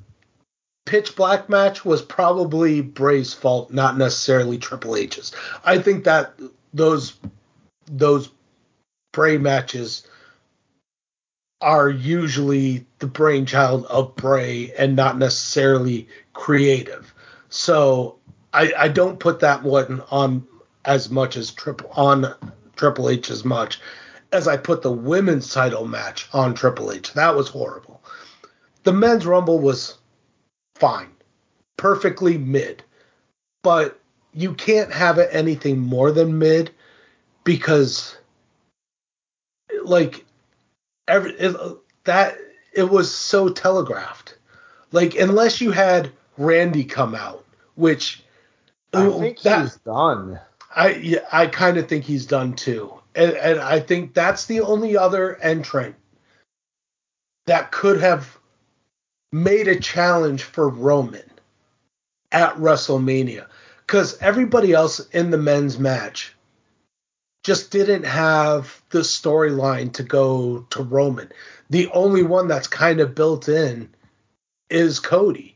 [SPEAKER 1] pitch black match was probably Bray's fault, not necessarily Triple H's. I think that those those Bray matches are usually the brainchild of Bray and not necessarily creative. So I, I don't put that one on as much as triple on Triple H as much as I put the women's title match on Triple H. That was horrible. The men's rumble was fine, perfectly mid. But you can't have it anything more than mid because, like, every it, that it was so telegraphed. Like, unless you had Randy come out, which
[SPEAKER 2] I oh, think that, he's done.
[SPEAKER 1] I yeah, I kind of think he's done too, and, and I think that's the only other entrant that could have made a challenge for Roman at WrestleMania because everybody else in the men's match just didn't have the storyline to go to Roman. The only one that's kind of built in is Cody.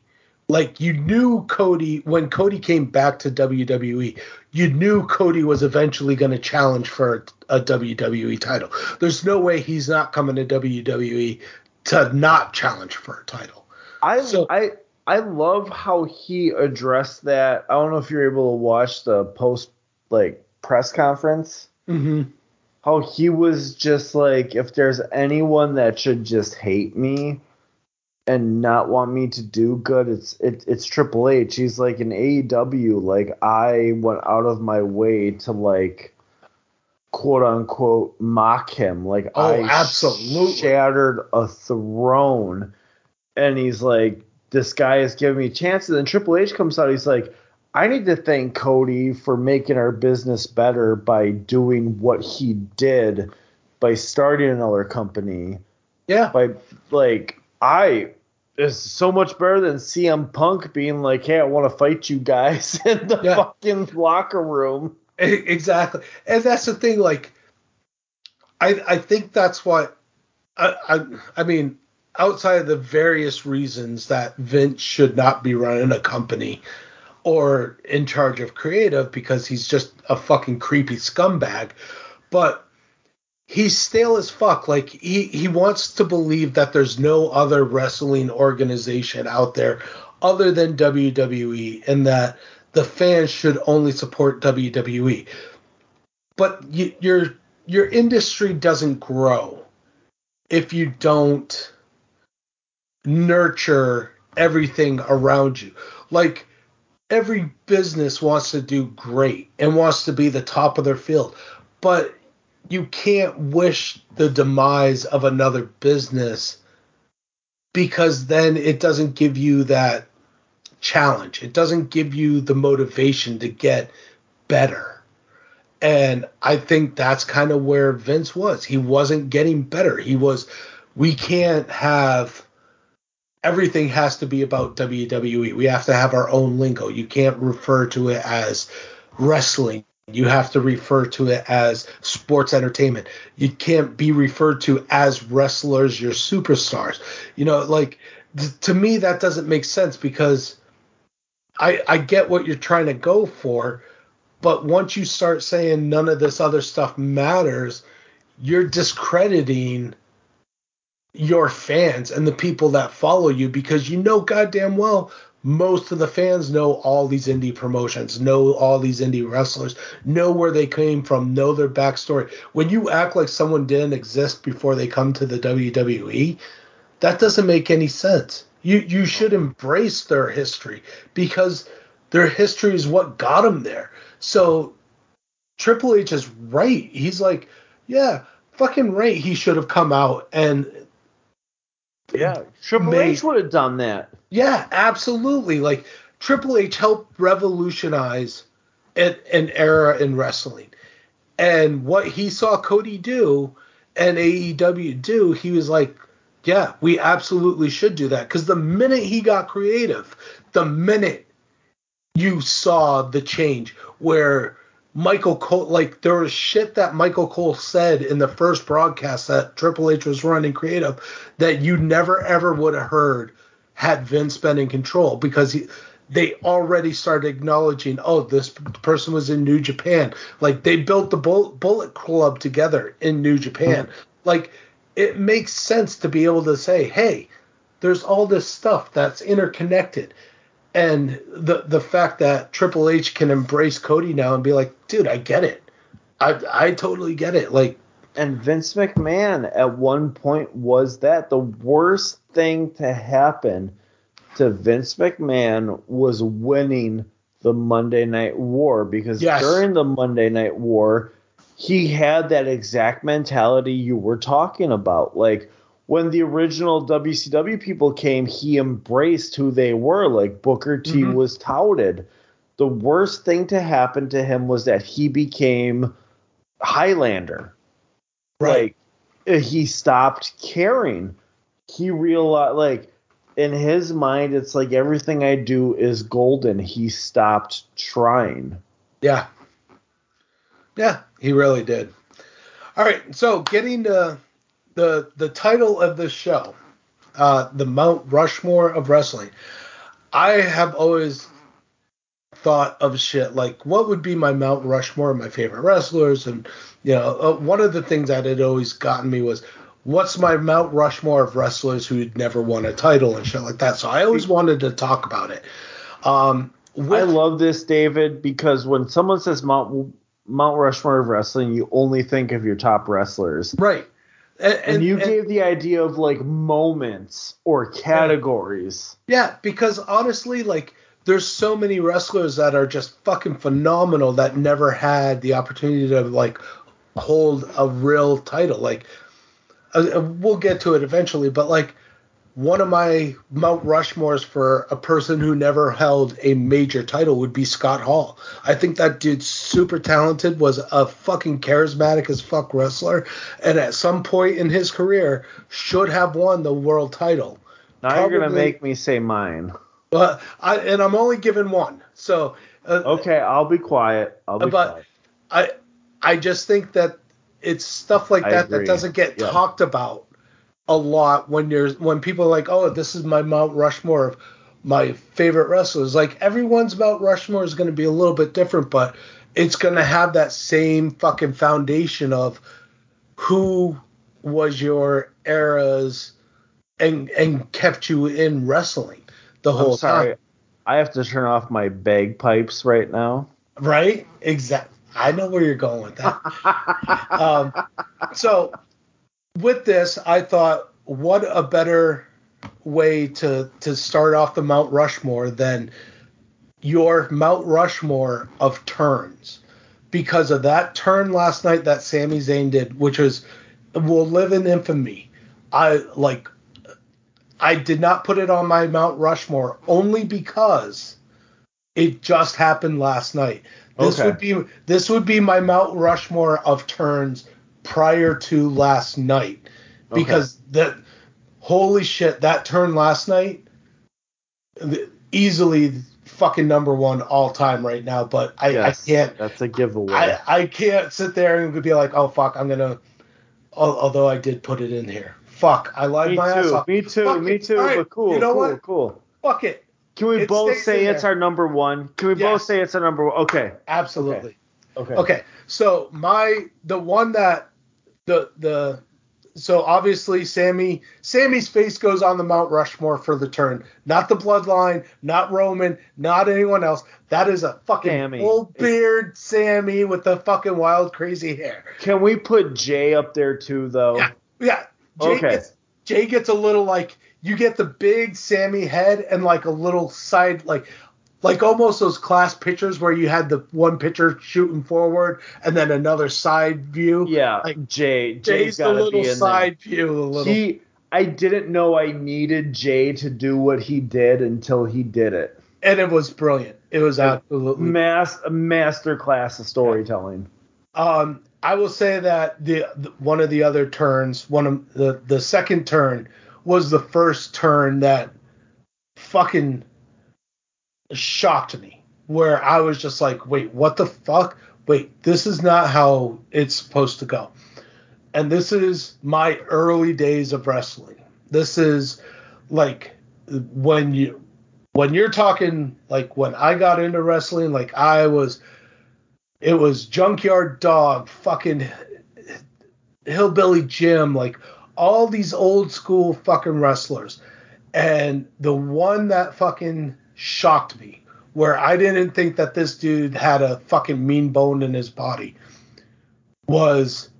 [SPEAKER 1] Like you knew Cody when Cody came back to WWE, you knew Cody was eventually going to challenge for a WWE title. There's no way he's not coming to WWE to not challenge for a title.
[SPEAKER 2] I so, I I love how he addressed that. I don't know if you're able to watch the post like press conference.
[SPEAKER 1] Mm-hmm.
[SPEAKER 2] How he was just like, if there's anyone that should just hate me and not want me to do good, it's it, it's Triple H. He's like an AEW. Like I went out of my way to like quote unquote mock him. Like
[SPEAKER 1] oh, I absolutely
[SPEAKER 2] shattered a throne and he's like, this guy is giving me chances. And Triple H comes out, he's like, I need to thank Cody for making our business better by doing what he did by starting another company.
[SPEAKER 1] Yeah.
[SPEAKER 2] By like I is so much better than CM Punk being like, "Hey, I want to fight you guys in the yeah. fucking locker room."
[SPEAKER 1] Exactly, and that's the thing. Like, I I think that's what I I, I mean, outside of the various reasons that Vince should not be running a company or in charge of creative because he's just a fucking creepy scumbag, but he's stale as fuck. Like he he wants to believe that there's no other wrestling organization out there other than WWE and that the fans should only support WWE. But you, your your industry doesn't grow if you don't nurture everything around you. Like every business wants to do great and wants to be the top of their field, but you can't wish the demise of another business because then it doesn't give you that challenge. It doesn't give you the motivation to get better. And I think that's kind of where Vince was. He wasn't getting better. He was, we can't have everything has to be about WWE. We have to have our own lingo. You can't refer to it as wrestling. You have to refer to it as sports entertainment. You can't be referred to as wrestlers, you're superstars. You know, like th- to me that doesn't make sense because I I get what you're trying to go for, but once you start saying none of this other stuff matters, you're discrediting your fans and the people that follow you because you know goddamn well most of the fans know all these indie promotions, know all these indie wrestlers, know where they came from, know their backstory. When you act like someone didn't exist before they come to the WWE, that doesn't make any sense. You you should embrace their history because their history is what got them there. So Triple H is right. He's like, yeah, fucking right. He should have come out and
[SPEAKER 2] yeah, Triple made, H would have done that.
[SPEAKER 1] Yeah, absolutely. Like Triple H helped revolutionize an, an era in wrestling. And what he saw Cody do and AEW do, he was like, yeah, we absolutely should do that. Because the minute he got creative, the minute you saw the change where Michael Cole, like there was shit that Michael Cole said in the first broadcast that Triple H was running creative that you never ever would have heard had Vince been in control because he, they already started acknowledging, oh, this person was in New Japan. Like they built the Bullet Club together in New Japan. Mm-hmm. Like it makes sense to be able to say, hey, there's all this stuff that's interconnected and the the fact that Triple H can embrace Cody now and be like, dude, I get it. I I totally get it. Like
[SPEAKER 2] and Vince McMahon at one point was that the worst thing to happen to Vince McMahon was winning the Monday Night War because yes. during the Monday Night War he had that exact mentality you were talking about like when the original WCW people came, he embraced who they were. Like Booker T mm-hmm. was touted. The worst thing to happen to him was that he became Highlander. Right. Like he stopped caring. He realized like in his mind it's like everything I do is golden. He stopped trying.
[SPEAKER 1] Yeah. Yeah, he really did. All right, so getting to the the title of this show, uh, the Mount Rushmore of wrestling. I have always thought of shit like what would be my Mount Rushmore of my favorite wrestlers, and you know, uh, one of the things that had always gotten me was what's my Mount Rushmore of wrestlers who'd never won a title and shit like that. So I always wanted to talk about it. Um,
[SPEAKER 2] with, I love this, David, because when someone says Mount Mount Rushmore of wrestling, you only think of your top wrestlers.
[SPEAKER 1] Right.
[SPEAKER 2] And, and, and, you and, gave the idea of like moments or categories.
[SPEAKER 1] Yeah, because honestly, like there's so many wrestlers that are just fucking phenomenal that never had the opportunity to like hold a real title. Like uh, uh we'll get to it eventually, but like one of my Mount Rushmores for a person who never held a major title would be Scott Hall. I think that dude's super talented, was a fucking charismatic as fuck wrestler, and at some point in his career should have won the world title.
[SPEAKER 2] Now Probably, you're gonna make me say mine.
[SPEAKER 1] But I and I'm only given one, so.
[SPEAKER 2] Uh, okay, I'll be quiet. I'll be but quiet.
[SPEAKER 1] I I just think that it's stuff like that that doesn't get yeah. talked about a lot when you're when people are like, oh, this is my Mount Rushmore of my favorite wrestlers. Like everyone's Mount Rushmore is going to be a little bit different, but it's going to have that same fucking foundation of who was your eras and and kept you in wrestling the whole I'm sorry. time.
[SPEAKER 2] I have to turn off my bagpipes right now.
[SPEAKER 1] Right? Exactly. I know where you're going with that. um, so with this, I thought, what a better way to to start off the Mount Rushmore than your Mount Rushmore of turns because of that turn last night that Sami Zayn did, which was will live in infamy. I like I did not put it on my Mount Rushmore only because it just happened last night. This okay. would be this would be my Mount Rushmore of turns prior to last night because okay. that holy shit that turn last night easily fucking number one all time right now but I, yes, I can't
[SPEAKER 2] that's a giveaway
[SPEAKER 1] I, I can't sit there and be like oh fuck I'm gonna although I did put it in here fuck I lied
[SPEAKER 2] me
[SPEAKER 1] my
[SPEAKER 2] too,
[SPEAKER 1] ass off
[SPEAKER 2] me too fuck me it. too right, but cool you know cool what? cool
[SPEAKER 1] fuck it
[SPEAKER 2] can we it both say it's there. our number one can we yes. both say it's our number one okay
[SPEAKER 1] absolutely okay. okay okay so my the one that the the so obviously Sami Sami's face goes on the Mount Rushmore for the turn. Not the bloodline, not Roman, not anyone else. That is a fucking Sami. full beard Sami with the fucking wild crazy hair.
[SPEAKER 2] Can we put Jey up there too though?
[SPEAKER 1] Yeah. Yeah. Jey okay. Gets, Jey gets a little like you get the big Sami head and like a little side like like almost those class pictures where you had the one picture shooting forward and then another side view.
[SPEAKER 2] Yeah,
[SPEAKER 1] like Jey. Jey's, the little side there. view. A little.
[SPEAKER 2] He, I didn't know I needed Jey to do what he did until he did it.
[SPEAKER 1] And it was brilliant. It was absolutely
[SPEAKER 2] mass a master class of storytelling.
[SPEAKER 1] Um, I will say that the, the one of the other turns, one of the the second turn was the first turn that fucking shocked me where I was just like, wait, what the fuck? Wait, this is not how it's supposed to go. And this is my early days of wrestling. This is like when you when you're talking like when I got into wrestling, like I was it was Junkyard Dog, fucking Hillbilly Jim, like all these old school fucking wrestlers. And the one that fucking shocked me where I didn't think that this dude had a fucking mean bone in his body was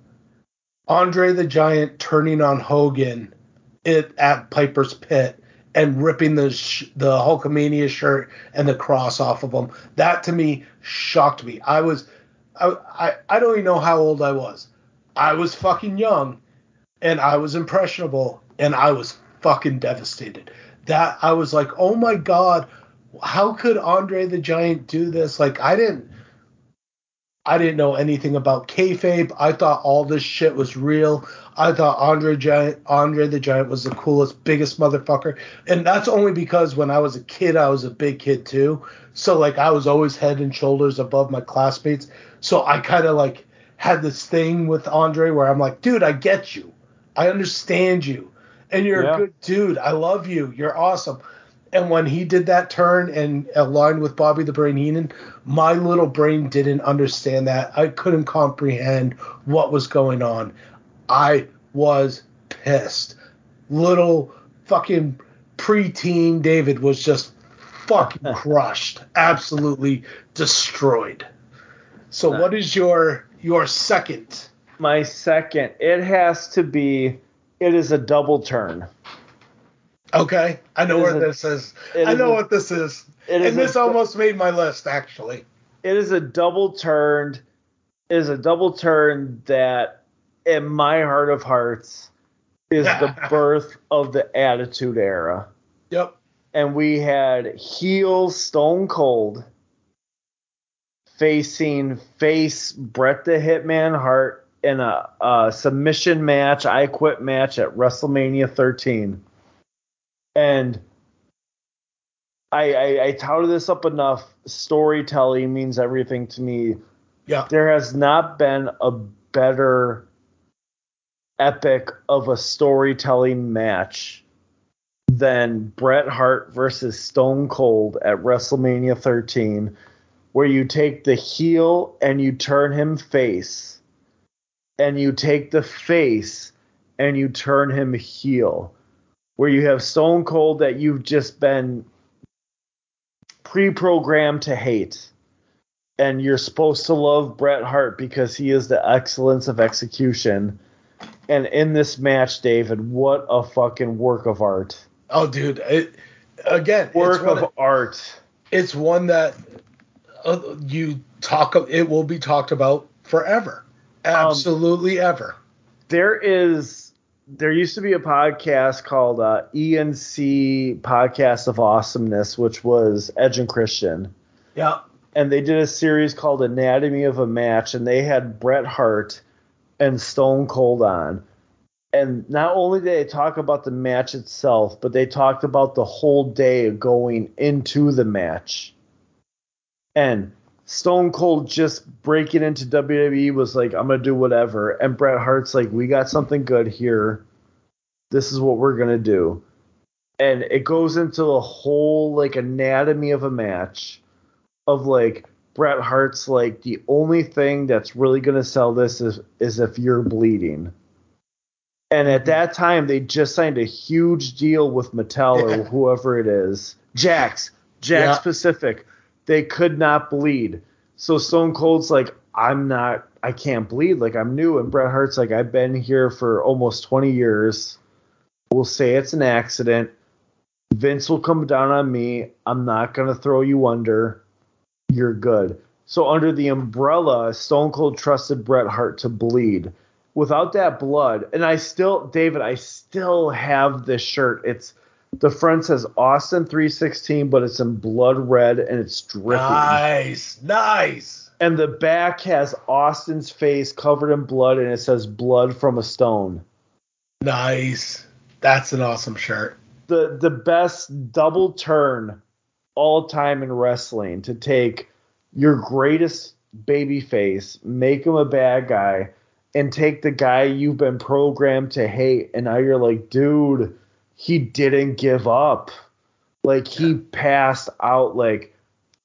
[SPEAKER 1] Andre the Giant turning on Hogan it, at Piper's Pit and ripping the sh- the Hulkamania shirt and the cross off of him. That to me shocked me. I was I, I I don't even know how old I was. I was fucking young and I was impressionable and I was fucking devastated. That I was like, "Oh my god, how could Andre the Giant do this? Like I didn't I didn't know anything about kayfabe. I thought all this shit was real. I thought Andre Giant, Andre the Giant was the coolest, biggest motherfucker, and that's only because when I was a kid, I was a big kid too. So like I was always head and shoulders above my classmates. So I kind of like had this thing with Andre where I'm like, dude, I get you, I understand you, and you're yeah. a good dude. I love you. You're awesome. And when he did that turn and aligned with Bobby the Brain Heenan, my little brain didn't understand that. I couldn't comprehend what was going on. I was pissed. Little fucking preteen David was just fucking crushed, absolutely destroyed. So, what is your your second?
[SPEAKER 2] My second, it has to be. It is a double turn.
[SPEAKER 1] Okay, I know where a, this is. I know a, what this is. and this a, almost made my list, actually.
[SPEAKER 2] It is a double turned. Is a double turn that, in my heart of hearts, is the birth of the Attitude Era.
[SPEAKER 1] Yep.
[SPEAKER 2] And we had heel Stone Cold facing face Bret the Hitman Hart in a, a submission match, I Quit match at WrestleMania 13. And I, I, I touted this up enough. Storytelling means everything to me.
[SPEAKER 1] Yeah.
[SPEAKER 2] There has not been a better epic of a storytelling match than Bret Hart versus Stone Cold at WrestleMania 13, where you take the heel and you turn him face, and you take the face and you turn him heel, where you have Stone Cold that you've just been pre-programmed to hate and you're supposed to love Bret Hart because he is the excellence of execution. And in this match, David, what a fucking work of art.
[SPEAKER 1] Oh, dude. It, again,
[SPEAKER 2] work of, of art.
[SPEAKER 1] It's one that uh, you talk. It will be talked about forever. Absolutely um, ever.
[SPEAKER 2] There is. There used to be a podcast called uh, E&C Podcast of Awesomeness, which was Edge and Christian.
[SPEAKER 1] Yeah
[SPEAKER 2] and they did a series called Anatomy of a Match, and they had Bret Hart and Stone Cold on. And not only did they talk about the match itself, but they talked about the whole day going into the match. And Stone Cold just breaking into WWE was like, I'm going to do whatever. And Bret Hart's like, we got something good here. This is what we're going to do. And it goes into the whole like anatomy of a match of like Bret Hart's like the only thing that's really gonna sell this is is if you're bleeding. And at mm-hmm. that time they just signed a huge deal with Mattel or whoever it is. Jakks, Jakks yeah. Pacific. They could not bleed. So Stone Cold's like, I'm not I can't bleed, like I'm new. And Bret Hart's like, I've been here for almost twenty years. We'll say it's an accident. Vince will come down on me. I'm not gonna throw you under you're good. So under the umbrella, Stone Cold trusted Bret Hart to bleed. Without that blood, and I still, David, I still have this shirt. It's the front says Austin 316, but it's in blood red and it's dripping.
[SPEAKER 1] Nice, nice.
[SPEAKER 2] And the back has Austin's face covered in blood, and it says "Blood from a Stone."
[SPEAKER 1] Nice. That's an awesome shirt.
[SPEAKER 2] The the best double turn all time in wrestling to take your greatest baby face, make him a bad guy, and take the guy you've been programmed to hate, and now you're like, dude, he didn't give up. Like he passed out. Like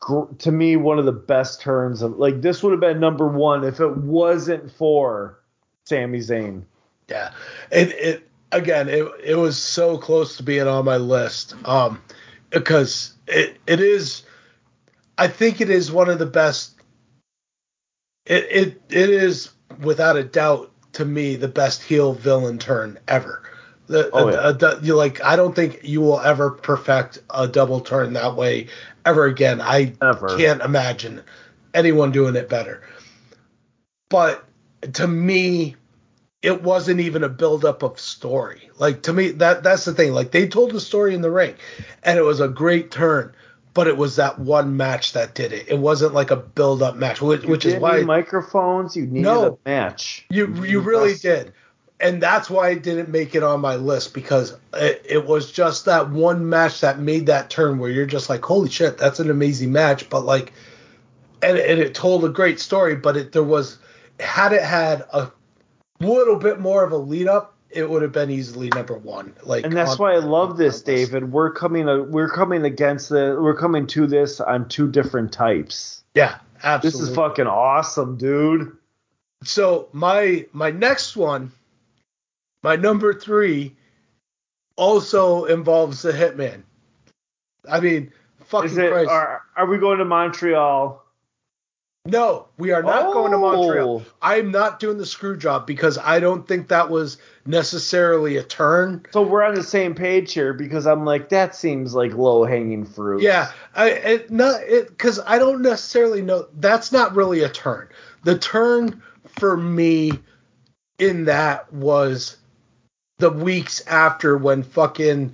[SPEAKER 2] gr- to me, one of the best turns of like this would have been number one if it wasn't for Sami Zayn.
[SPEAKER 1] Yeah, it it again it it was so close to being on my list. Um, because it it is I think it is one of the best it it it is without a doubt to me the best heel villain turn ever. The, oh, yeah. Uh, you like I don't think you will ever perfect a double turn that way ever again. I ever. can't imagine anyone doing it better. But to me, it wasn't even a buildup of story. Like to me, that that's the thing. Like they told the story in the ring, and it was a great turn. But it was that one match that did it. It wasn't like a build-up match, which, which is why
[SPEAKER 2] microphones. You needed no, a match.
[SPEAKER 1] You you, you really did, and that's why I didn't make it on my list because it, it was just that one match that made that turn where you're just like, holy shit, that's an amazing match. But like, and, and it told a great story. But it there was had it had a little bit more of a lead up, it would have been easily number one. Like,
[SPEAKER 2] and that's on, why I love this, David. We're coming, a, we're coming against the, we're coming to this on two different types.
[SPEAKER 1] Yeah, absolutely.
[SPEAKER 2] This is fucking awesome, dude.
[SPEAKER 1] So my my next one, my number three, also involves the Hitman. I mean, fucking it, Christ.
[SPEAKER 2] Are, are we going to Montreal?
[SPEAKER 1] No, we are not oh. going to Montreal. Oh. I'm not doing the screw job because I don't think that was necessarily a turn.
[SPEAKER 2] So we're on the same page here because I'm like that seems like low hanging fruit.
[SPEAKER 1] Yeah, I it not it because I don't necessarily know that's not really a turn. The turn for me in that was the weeks after when fucking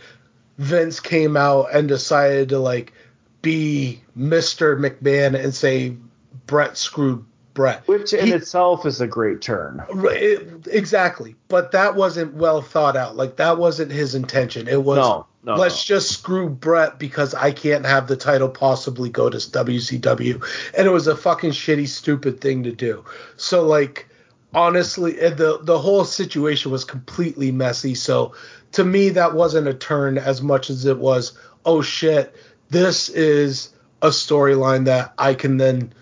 [SPEAKER 1] Vince came out and decided to like be Mr. McMahon and say Bret screwed Bret.
[SPEAKER 2] Which in he, itself is a great turn.
[SPEAKER 1] It, exactly. But that wasn't well thought out. Like that wasn't his intention. It was no, no, let's no. just screw Bret because I can't have the title possibly go to WCW. And it was a fucking shitty, stupid thing to do. So like honestly eh, the the whole situation was completely messy. So to me that wasn't a turn as much as it was, oh shit, this is a storyline that I can then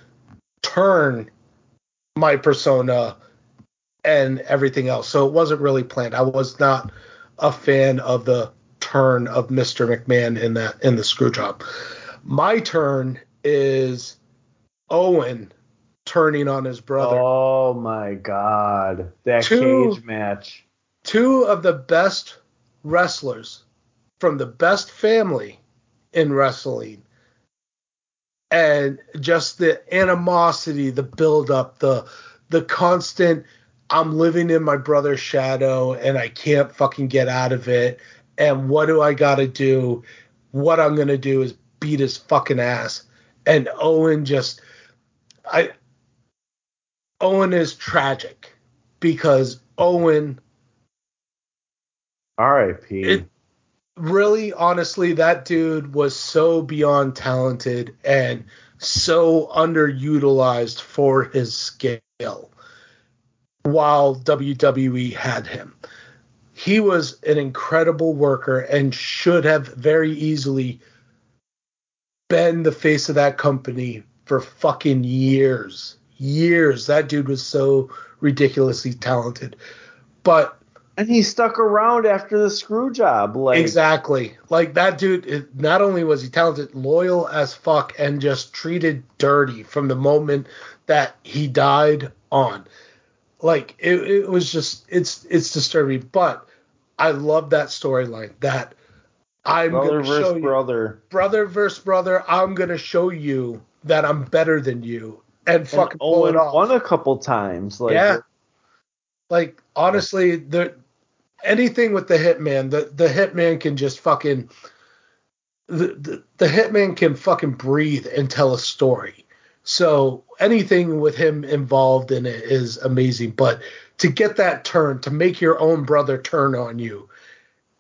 [SPEAKER 1] turn my persona and everything else. So it wasn't really planned. I was not a fan of the turn of Mr. McMahon in that in the screw job. My turn is Owen turning on his brother.
[SPEAKER 2] Oh my god. That two, cage match.
[SPEAKER 1] Two of the best wrestlers from the best family in wrestling. And just the animosity, the build up, the the constant I'm living in my brother's shadow and I can't fucking get out of it. And what do I got to do? What I'm going to do is beat his fucking ass. And Owen just I Owen is tragic because Owen
[SPEAKER 2] R.I.P
[SPEAKER 1] really honestly that dude was so beyond talented and so underutilized for his scale while WWE had him. He was an incredible worker and should have very easily been the face of that company for fucking years. Years. That dude was so ridiculously talented. But
[SPEAKER 2] and he stuck around after the screw job. Like
[SPEAKER 1] exactly, like that dude. Not only was he talented, loyal as fuck, and just treated dirty from the moment that he died on. Like it, it was just it's it's disturbing, but I love that storyline. That I'm
[SPEAKER 2] brother
[SPEAKER 1] gonna show
[SPEAKER 2] you, brother,
[SPEAKER 1] brother versus brother. I'm gonna show you that I'm better than you, and fucking and pull it off.
[SPEAKER 2] Won a couple times, like
[SPEAKER 1] yeah. Like honestly, the anything with the hitman, the the hitman can just fucking the, the, the hitman can fucking breathe and tell a story. So anything with him involved in it is amazing. But to get that turn, to make your own brother turn on you,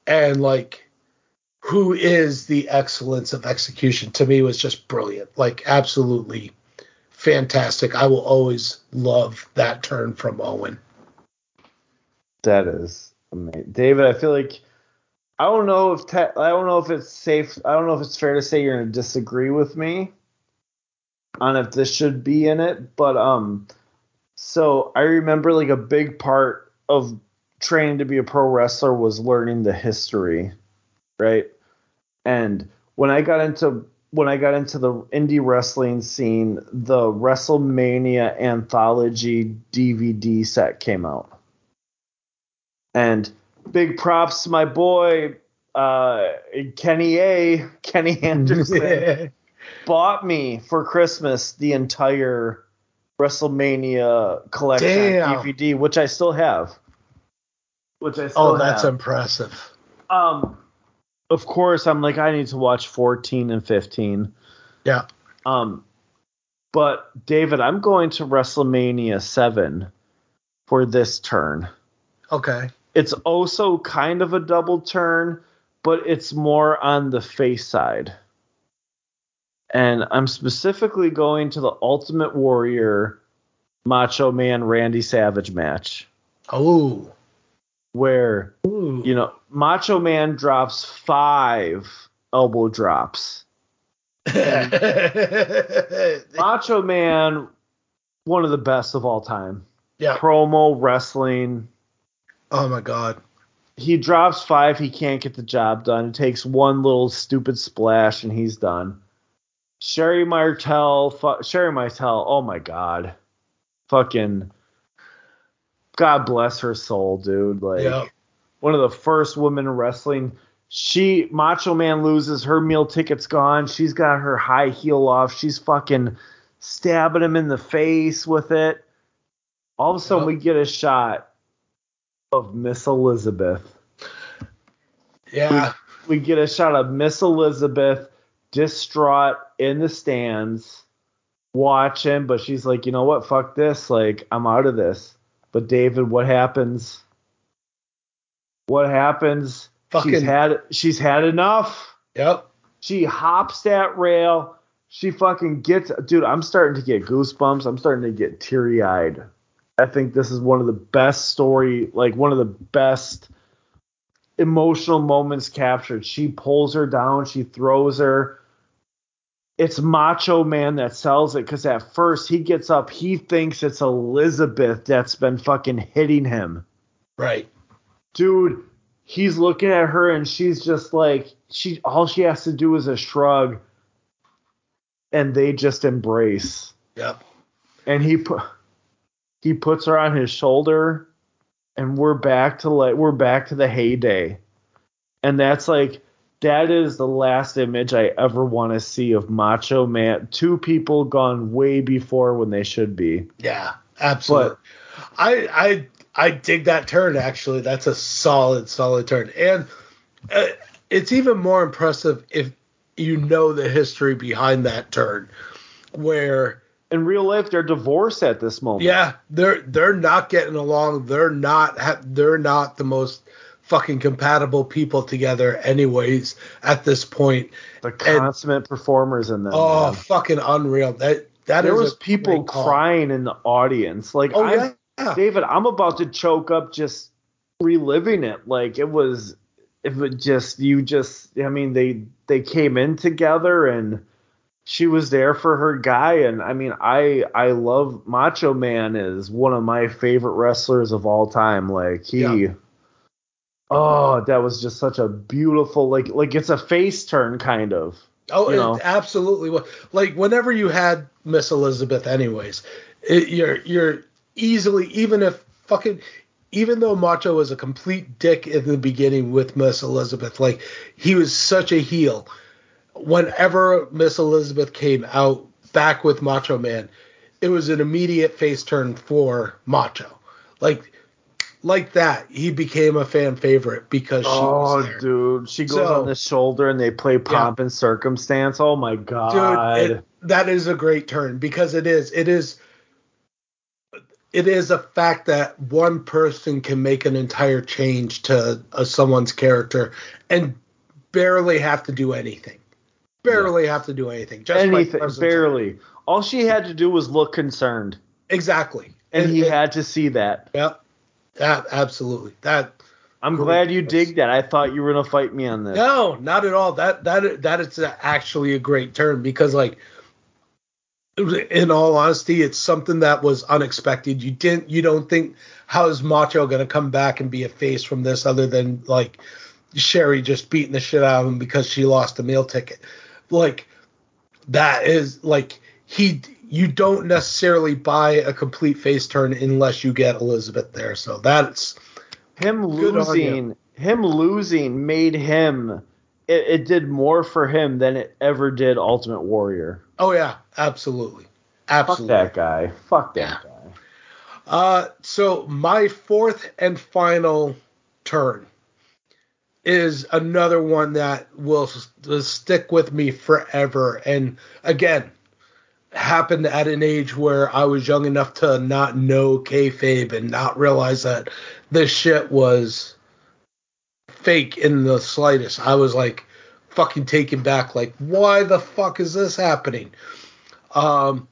[SPEAKER 1] and like who is the excellence of execution to me was just brilliant. Like absolutely fantastic. I will always love that turn from Owen.
[SPEAKER 2] That is amazing. David, I feel like I don't know if te- I don't know if it's safe. I don't know if it's fair to say you're gonna disagree with me on if this should be in it, but um, so I remember like a big part of training to be a pro wrestler was learning the history, right? And when I got into when I got into the indie wrestling scene, the WrestleMania anthology DVD set came out. And big props to my boy uh, Kenny A, Kenny Anderson, bought me for Christmas the entire WrestleMania collection Damn. DVD, which I still have.
[SPEAKER 1] Which I still oh, that's have. impressive.
[SPEAKER 2] Um, of course, I'm like I need to watch 14 and 15.
[SPEAKER 1] Yeah.
[SPEAKER 2] Um, but David, I'm going to WrestleMania 7 for this turn.
[SPEAKER 1] Okay.
[SPEAKER 2] It's also kind of a double turn, but it's more on the face side. And I'm specifically going to the Ultimate Warrior Macho Man Randy Savage match.
[SPEAKER 1] Oh.
[SPEAKER 2] Where, Ooh. you know, Macho Man drops five elbow drops. Macho Man, one of the best of all time.
[SPEAKER 1] Yeah.
[SPEAKER 2] Promo, wrestling,
[SPEAKER 1] Oh my god.
[SPEAKER 2] He drops five. He can't get the job done. It takes one little stupid splash and he's done. Sherri Martel, fu- Sherri Martel. Oh my god, fucking. God bless her soul, dude. Like yep. one of the first women in wrestling. She Macho Man loses her meal ticket's gone. She's got her high heel off. She's fucking stabbing him in the face with it. All of a sudden, yep. we get a shot of Miss Elizabeth
[SPEAKER 1] Yeah.
[SPEAKER 2] We, we get a shot of Miss Elizabeth distraught in the stands watching, but she's like, you know what? Fuck this. Like, I'm out of this. But David, what happens? What happens?
[SPEAKER 1] Fucking-
[SPEAKER 2] She's had she's had enough.
[SPEAKER 1] Yep.
[SPEAKER 2] She hops that rail. She fucking gets dude, I'm starting to get goosebumps. I'm starting to get teary eyed. I think this is one of the best story, like one of the best emotional moments captured. She pulls her down, she throws her. It's Macho Man that sells it because at first he gets up, he thinks it's Elizabeth that's been fucking hitting him
[SPEAKER 1] Right.
[SPEAKER 2] dude he's looking at her and she's just like she all she has to do is a shrug and they just embrace
[SPEAKER 1] Yep.
[SPEAKER 2] and he put he puts her on his shoulder and we're back to like we're back to the heyday and that's like that is the last image i ever want to see of macho man two people gone way before when they should be
[SPEAKER 1] Yeah. Absolutely. I I I dig that turn actually. That's a solid solid turn. And uh, it's even more impressive if you know the history behind that turn where
[SPEAKER 2] in real life they're divorced at this moment
[SPEAKER 1] yeah, they're they're not getting along. They're not ha- they're not the most fucking compatible people together anyways at this point.
[SPEAKER 2] the consummate performers in them
[SPEAKER 1] Oh,
[SPEAKER 2] man.
[SPEAKER 1] fucking unreal. That that
[SPEAKER 2] there
[SPEAKER 1] is
[SPEAKER 2] was people crying in the audience. Like,
[SPEAKER 1] Oh
[SPEAKER 2] I'm,
[SPEAKER 1] yeah.
[SPEAKER 2] David, I'm about to choke up just reliving it. Like it was, if it just you just, I mean, they they came in together and she was there for her guy. And I mean, I I love Macho Man is one of my favorite wrestlers of all time. Like he.
[SPEAKER 1] Yeah.
[SPEAKER 2] Oh, that was just such a beautiful like like it's a face turn kind of.
[SPEAKER 1] Oh,
[SPEAKER 2] you know.
[SPEAKER 1] it absolutely was. Like whenever you had Miss Elizabeth, anyways, it, you're you're easily even if fucking even though Macho was a complete dick in the beginning with Miss Elizabeth, like he was such a heel. Whenever Miss Elizabeth came out back with Macho Man, it was an immediate face turn for Macho. Like like that, he became a fan favorite because she
[SPEAKER 2] Oh, dude, she goes
[SPEAKER 1] So-
[SPEAKER 2] on the shoulder and they play pomp and circumstance. Oh my god,
[SPEAKER 1] dude it, that is a great turn because it is it is it is a fact that one person can make an entire change to uh, someone's character and barely have to do anything. Barely have to do anything. Just
[SPEAKER 2] anything barely. All she had to do was look concerned,
[SPEAKER 1] exactly.
[SPEAKER 2] And he
[SPEAKER 1] it-
[SPEAKER 2] had to see that.
[SPEAKER 1] yep. yeah, absolutely that
[SPEAKER 2] I'm glad you dig that. I thought you were gonna fight me on this.
[SPEAKER 1] No, not at all. That that that is actually a great turn because like in all honesty, it's something that was unexpected. You didn't you don't think how is Macho gonna come back and be a face from this other than like Sherri just beating the shit out of him because she lost a meal ticket. Like that is like he you don't necessarily buy a complete face turn unless you get Elizabeth there. So that's
[SPEAKER 2] Him losing, him losing made him. It, it did more for him than it ever did Ultimate Warrior.
[SPEAKER 1] oh yeah, absolutely. absolutely.
[SPEAKER 2] Fuck that guy. Fuck that
[SPEAKER 1] Yeah.
[SPEAKER 2] guy.
[SPEAKER 1] Uh, so my fourth and final turn is another one that will, will stick with me forever. And again, happened at an age where I was young enough to not know kayfabe and not realize that this shit was fake in the slightest. I was like fucking taken back, like, why the fuck is this happening? Um,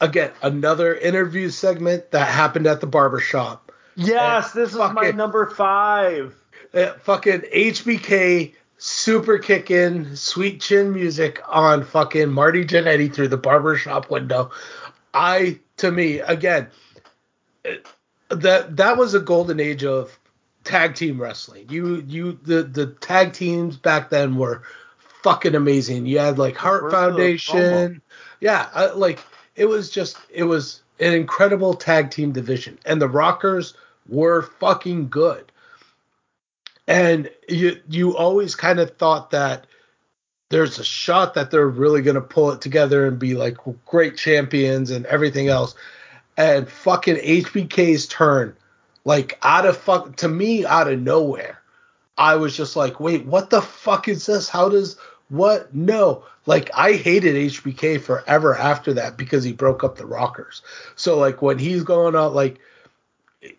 [SPEAKER 1] again, another interview segment that happened at the barber shop.
[SPEAKER 2] Yes, this is my number five.
[SPEAKER 1] Uh, fucking HBK super kicking sweet chin music on fucking Marty Jannetty through the barber shop window. I to me again that that was a golden age of tag team wrestling. You you the the tag teams back then were fucking amazing. You had like
[SPEAKER 2] Hart promo?
[SPEAKER 1] Foundation. Yeah, I, like it was just it was an incredible tag team division and the Rockers were fucking good. And you you always kind of thought that there's a shot that they're really going to pull it together and be like great champions and everything else. And fucking HBK's turn, like out of fuck to me out of nowhere, I was just like, wait, what the fuck is this? How does what? No. Like I hated HBK forever after that because he broke up the Rockers. So like when he's going out like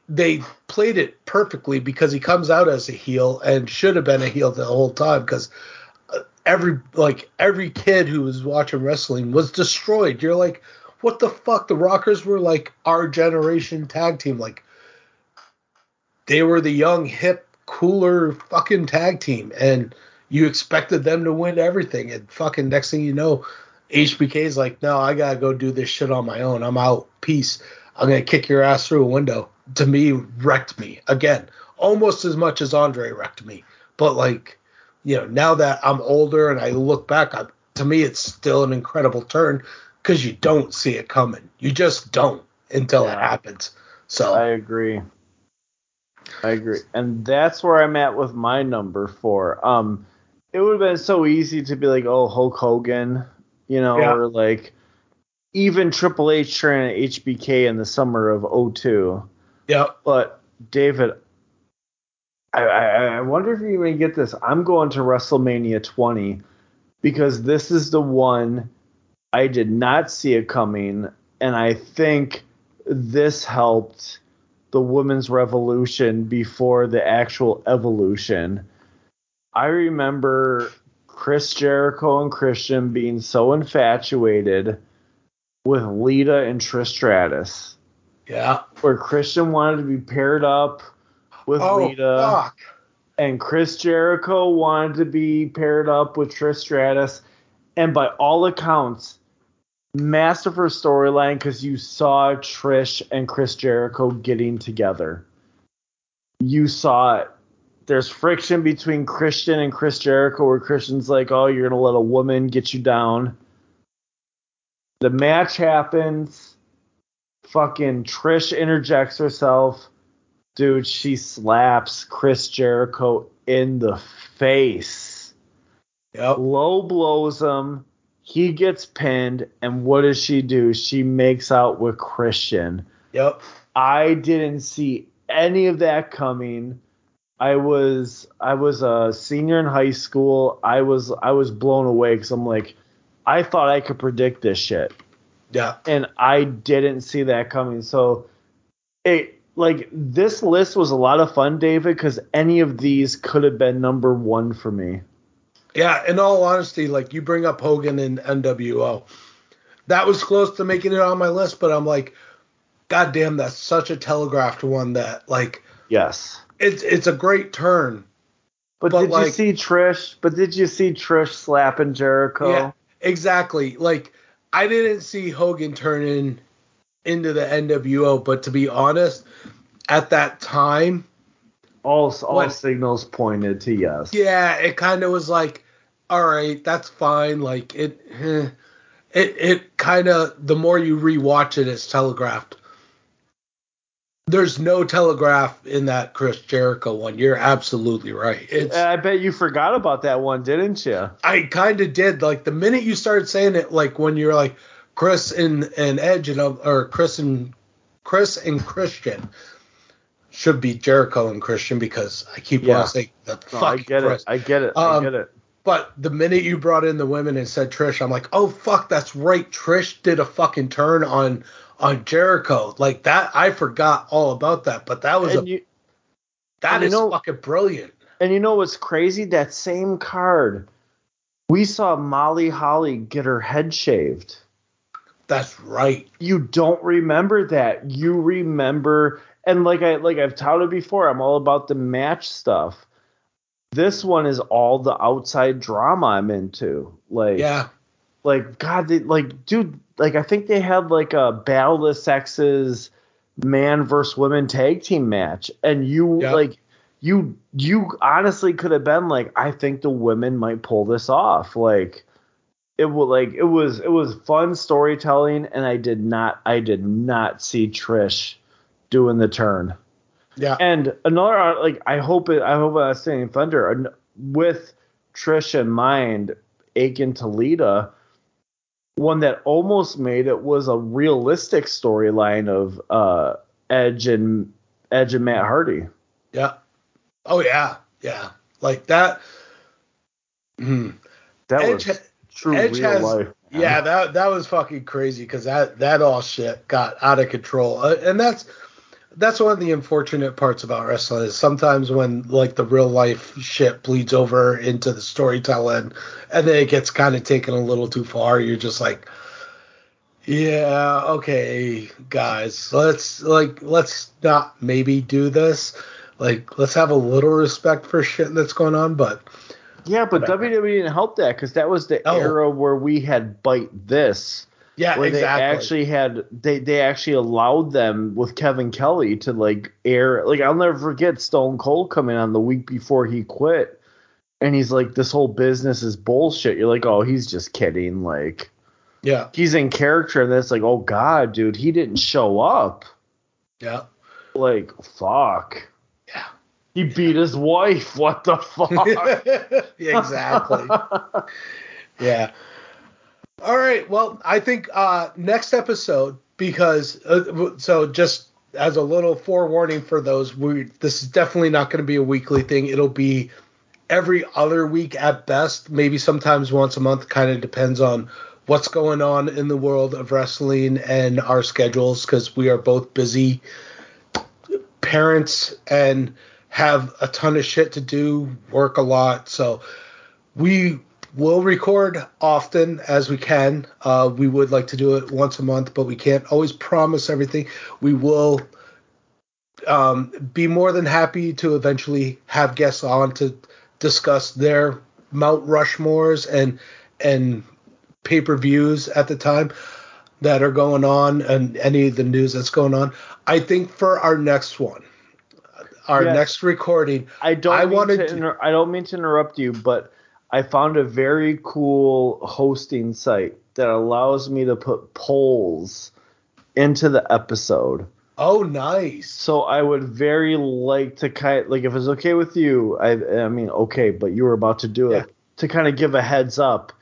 [SPEAKER 1] they played it perfectly because he comes out as a heel and should have been a heel the whole time because uh, every like every kid who was watching wrestling was destroyed. You're like, what the fuck? The Rockers were like our generation tag team. Like they were the young, hip, cooler fucking tag team, and you expected them to win everything. And fucking next thing you know, HBK's like, no, I gotta go do this shit on my own. I'm out. Peace. I'm gonna kick your ass through a window. To me, wrecked me again, almost as much as Andre wrecked me. But like, you know, now that I'm older and I look back, I, to me, it's still an incredible turn because you don't see it coming. You just don't until yeah. it happens. So
[SPEAKER 2] I agree. I agree, and that's where I'm at with my number four. Um, it would have been so easy to be like, oh, Hulk Hogan, you know, yeah. or like even Triple H training at HBK in the summer of 02.
[SPEAKER 1] Yeah.
[SPEAKER 2] But David, I, I, I wonder if you even get this. I'm going to WrestleMania 20 because this is the one I did not see it coming, and I think this helped the women's revolution before the actual evolution. I remember Chris Jericho and Christian being so infatuated with Lita and Trish Stratus.
[SPEAKER 1] Yeah.
[SPEAKER 2] Where Christian wanted to be paired up with oh, Lita. Fuck. And Chris Jericho wanted to be paired up with Trish Stratus. And by all accounts, masterful storyline because you saw Trish and Chris Jericho getting together. You saw it. There's friction between Christian and Chris Jericho where Christian's like, oh, you're going to let a woman get you down. The match happens. Fucking Trish interjects herself. Dude, she slaps Chris Jericho in the face. Yep. Low blows him he gets pinned, and what does she do? She makes out with Christian.
[SPEAKER 1] Yep.
[SPEAKER 2] I didn't see any of that coming. I was I was a senior in high school. I was I was blown away because I'm like, I thought I could predict this shit.
[SPEAKER 1] Yeah.
[SPEAKER 2] And I didn't see that coming. So it like this list was a lot of fun, David, because any of these could have been number one for me.
[SPEAKER 1] Yeah, in all honesty, like you bring up Hogan and NWO. That was close to making it on my list, but I'm like, God damn, that's such a telegraphed one that like
[SPEAKER 2] Yes.
[SPEAKER 1] It's it's a great turn.
[SPEAKER 2] But, but did like, you see Trish? But did you see Trish slapping Jericho? Yeah,
[SPEAKER 1] exactly. Like I didn't see Hogan turning into the NWO, but to be honest, at that time,
[SPEAKER 2] all all when, signals pointed to yes.
[SPEAKER 1] Yeah, it kind of was like all right, that's fine. Like it, eh, it, it kind of the more you rewatch it, it's telegraphed. There's no telegraph in that Chris Jericho one. You're absolutely right. It's,
[SPEAKER 2] I bet you forgot about that one, didn't you?
[SPEAKER 1] I kind of did. Like the minute you started saying it, like when you're like Chris and and Edge and or Chris and Chris and Christian should be Jericho and Christian because I keep yeah. wanting to say the fuck. I
[SPEAKER 2] get
[SPEAKER 1] Chris.
[SPEAKER 2] it. I get it. Um, I get it.
[SPEAKER 1] But the minute you brought in the women and said Trish, I'm like, oh fuck, that's right. Trish did a fucking turn on on Jericho. Like that, I forgot all about that. But that was and a you, that is know, fucking brilliant.
[SPEAKER 2] And you know what's crazy? That same card, we saw Molly Holly get her head shaved.
[SPEAKER 1] That's right.
[SPEAKER 2] You don't remember that. You remember, and like I like I've touted before, I'm all about the match stuff this one is all the outside drama I'm into. Like
[SPEAKER 1] yeah,
[SPEAKER 2] like God, they, like dude, like I think they had like a battle of the sexes man versus women tag team match, and you yeah. like you you honestly could have been like I think the women might pull this off. Like it was like it was it was fun storytelling, and I did not I did not see Trish doing the turn.
[SPEAKER 1] Yeah.
[SPEAKER 2] And another uh, like I hope it I hope I was saying Thunder with Trish in mind, Aiken Toledo, one that almost made it was a realistic storyline of uh, Edge and Edge and Matt Hardy.
[SPEAKER 1] Yeah. Oh yeah, yeah. Like that. Hmm.
[SPEAKER 2] That
[SPEAKER 1] Edge
[SPEAKER 2] was true
[SPEAKER 1] Edge
[SPEAKER 2] real
[SPEAKER 1] has-
[SPEAKER 2] life. man.
[SPEAKER 1] Yeah, that that was fucking crazy because that that all shit got out of control, uh, and that's that's one of the unfortunate parts about wrestling is sometimes when like the real life shit bleeds over into the storytelling, and then it gets kind of taken a little too far. You're just like, yeah, okay, guys, let's like let's not maybe do this. Like, let's have a little respect for shit that's going on, but
[SPEAKER 2] Yeah, but
[SPEAKER 1] Whatever.
[SPEAKER 2] WWE didn't help that because that was the
[SPEAKER 1] No.
[SPEAKER 2] era where we had Byte This,
[SPEAKER 1] yeah,
[SPEAKER 2] where
[SPEAKER 1] exactly.
[SPEAKER 2] they actually had they they actually allowed them with Kevin Kelly to like air. Like I'll never forget Stone Cold coming on the week before he quit, and he's like, "This whole business is bullshit." You're like, "Oh, he's just kidding." Like
[SPEAKER 1] yeah,
[SPEAKER 2] he's in character, and then it's like, "Oh God, dude, he didn't show up."
[SPEAKER 1] yeah.
[SPEAKER 2] Like fuck.
[SPEAKER 1] Yeah.
[SPEAKER 2] He beat his wife. What the fuck?
[SPEAKER 1] Exactly. yeah. All right. Well, I think uh, next episode because uh, so just as a little forewarning for those, we this is definitely not going to be a weekly thing. It'll be every other week at best, maybe sometimes once a month. Kind of depends on what's going on in the world of wrestling and our schedules because we are both busy parents and have a ton of shit to do, work a lot. So we will record often as we can. Uh, we would like to do it once a month, but we can't always promise everything. We will um, be more than happy to eventually have guests on to discuss their Mount Rushmores and and pay per views at the time that are going on and any of the news that's going on. I think for our next one, our
[SPEAKER 2] Yes.
[SPEAKER 1] next recording,
[SPEAKER 2] I don't.
[SPEAKER 1] I
[SPEAKER 2] mean
[SPEAKER 1] wanted
[SPEAKER 2] to
[SPEAKER 1] to-
[SPEAKER 2] inter- I don't mean to interrupt you, but I found a very cool hosting site that allows me to put polls into the episode.
[SPEAKER 1] oh nice.
[SPEAKER 2] So I would very like to kind like if it's okay with you. I I mean okay, but you were about to do it to kind of give a heads up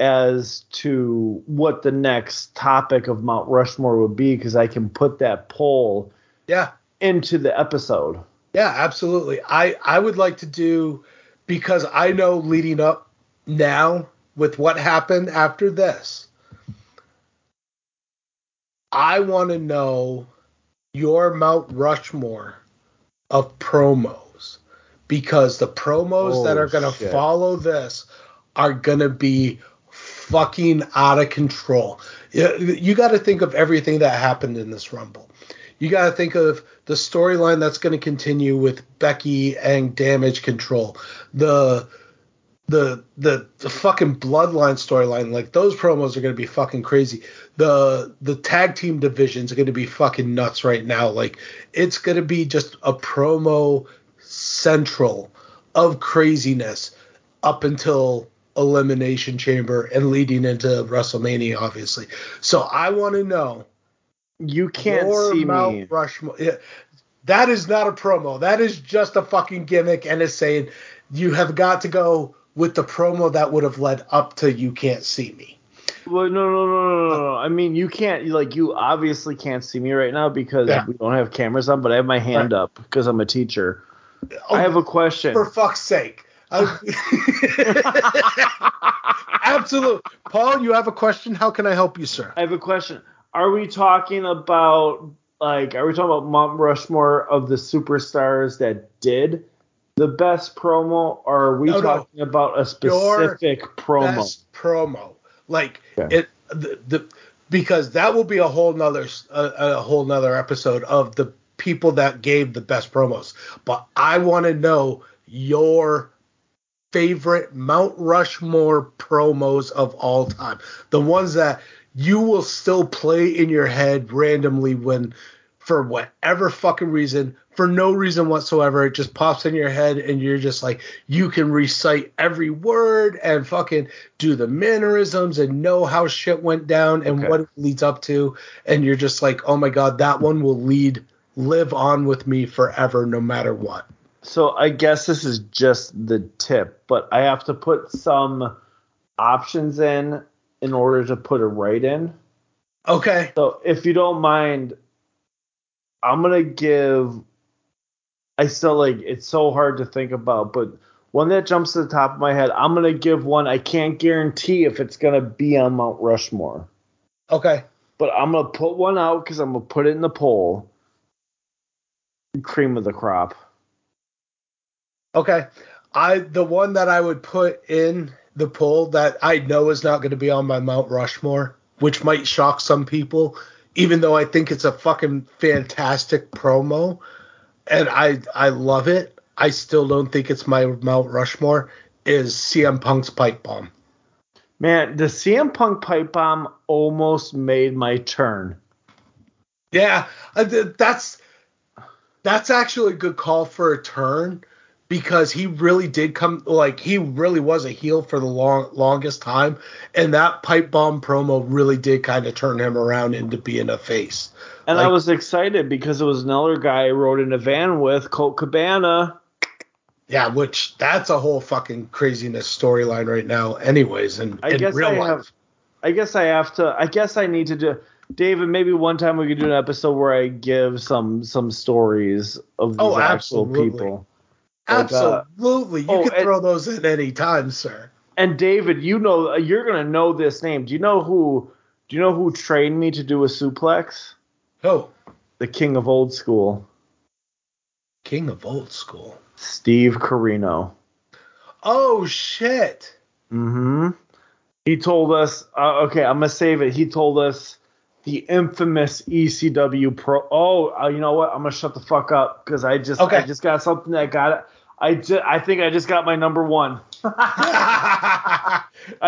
[SPEAKER 2] as to what the next topic of Mount Rushmore would be because I can put that poll
[SPEAKER 1] Yeah.
[SPEAKER 2] into the episode.
[SPEAKER 1] Yeah, absolutely. I I would like to do because I know leading up now with what happened after this. I want to know your Mount Rushmore of promos because the promos that
[SPEAKER 2] Oh,
[SPEAKER 1] are going to follow this are going to be fucking out of control. You, you got to think of everything that happened in this Rumble. You got to think of the storyline that's going to continue with Becky and Damage Control. The the the the fucking bloodline storyline like those promos are going to be fucking crazy. The the tag team divisions are going to be fucking nuts right now. Like it's going to be just a promo central of craziness up until elimination chamber and leading into wrestlemania obviously. So i want to know
[SPEAKER 2] You can't
[SPEAKER 1] your
[SPEAKER 2] see
[SPEAKER 1] Mount
[SPEAKER 2] me.
[SPEAKER 1] Rushmore. Yeah, that is not a promo. That is just a fucking gimmick and it's saying you have got to go with the promo that would have led up to you can't see me.
[SPEAKER 2] Well, no, no, no, no, no, no. I mean, you can't. Like, you obviously can't see me right now because
[SPEAKER 1] Yeah.
[SPEAKER 2] we don't have cameras on. But I have my hand
[SPEAKER 1] Right.
[SPEAKER 2] up because I'm a teacher.
[SPEAKER 1] Oh,
[SPEAKER 2] I have a question.
[SPEAKER 1] for fuck's sake. Absolutely. Paul, you have a question? How can I help you, sir?
[SPEAKER 2] I have a question. Are we talking about like? Are we talking about Mount Rushmore of the superstars that did the best promo, or are we
[SPEAKER 1] No, no.
[SPEAKER 2] talking about a specific promo?
[SPEAKER 1] Best promo. Like
[SPEAKER 2] Okay.
[SPEAKER 1] it the, the because that will be a whole nother a, a whole nother episode of the people that gave the best promos. But I want to know your favorite Mount Rushmore promos of all time. The ones that you will still play in your head randomly when for whatever fucking reason, for no reason whatsoever, it just pops in your head and you're just like you can recite every word and fucking do the mannerisms and know how shit went down and
[SPEAKER 2] Okay.
[SPEAKER 1] what it leads up to and you're just like, "Oh my god, that one will lead live on with me forever no matter what."
[SPEAKER 2] So I guess this is just the tip, but I have to put some options in in order to put a right in.
[SPEAKER 1] Okay.
[SPEAKER 2] So if you don't mind, I'm gonna give. I still like it's so hard to think about, but one that jumps to the top of my head. I'm gonna give one. I can't guarantee if it's gonna be on Mount Rushmore,
[SPEAKER 1] Okay.
[SPEAKER 2] but I'm gonna put one out because I'm gonna put it in the poll. Cream of the crop.
[SPEAKER 1] Okay. I the one that I would put in the poll that I know is not going to be on my Mount Rushmore, which might shock some people, even though I think it's a fucking fantastic promo and I I love it. I still don't think it's my Mount Rushmore. Is CM Punk's pipe bomb?
[SPEAKER 2] Man, the CM Punk pipe bomb almost made my turn.
[SPEAKER 1] Yeah, uh, that's that's actually a good call for a turn because he really did come like he really was a heel for the long longest time, and that pipe bomb promo really did kind of turn him around into being a face.
[SPEAKER 2] And I was excited because it was another guy I rode in a van with, Colt Cabana.
[SPEAKER 1] Yeah, which that's a whole fucking craziness storyline right now, anyways. And
[SPEAKER 2] I guess I
[SPEAKER 1] life.
[SPEAKER 2] have. I guess I have to. I guess I need to do. David, maybe one time we could do an episode where I give some some stories of these
[SPEAKER 1] Oh,
[SPEAKER 2] actual
[SPEAKER 1] absolutely.
[SPEAKER 2] people. Like, uh,
[SPEAKER 1] Absolutely, you
[SPEAKER 2] oh,
[SPEAKER 1] can
[SPEAKER 2] and-
[SPEAKER 1] throw those in any time, sir.
[SPEAKER 2] And David, you know you're gonna know this name. Do you know who? Do you know who trained me to do a suplex?
[SPEAKER 1] Oh,
[SPEAKER 2] The king of old school,
[SPEAKER 1] king of old school.
[SPEAKER 2] Steve Corino.
[SPEAKER 1] Oh shit.
[SPEAKER 2] Mm-hmm. He told us. Uh, okay, I'm gonna save it. He told us the infamous ECW pro. Oh, uh, you know what? I'm gonna shut the fuck up because I just
[SPEAKER 1] Okay.
[SPEAKER 2] I just got something that got it. I just I think I just got my number one. I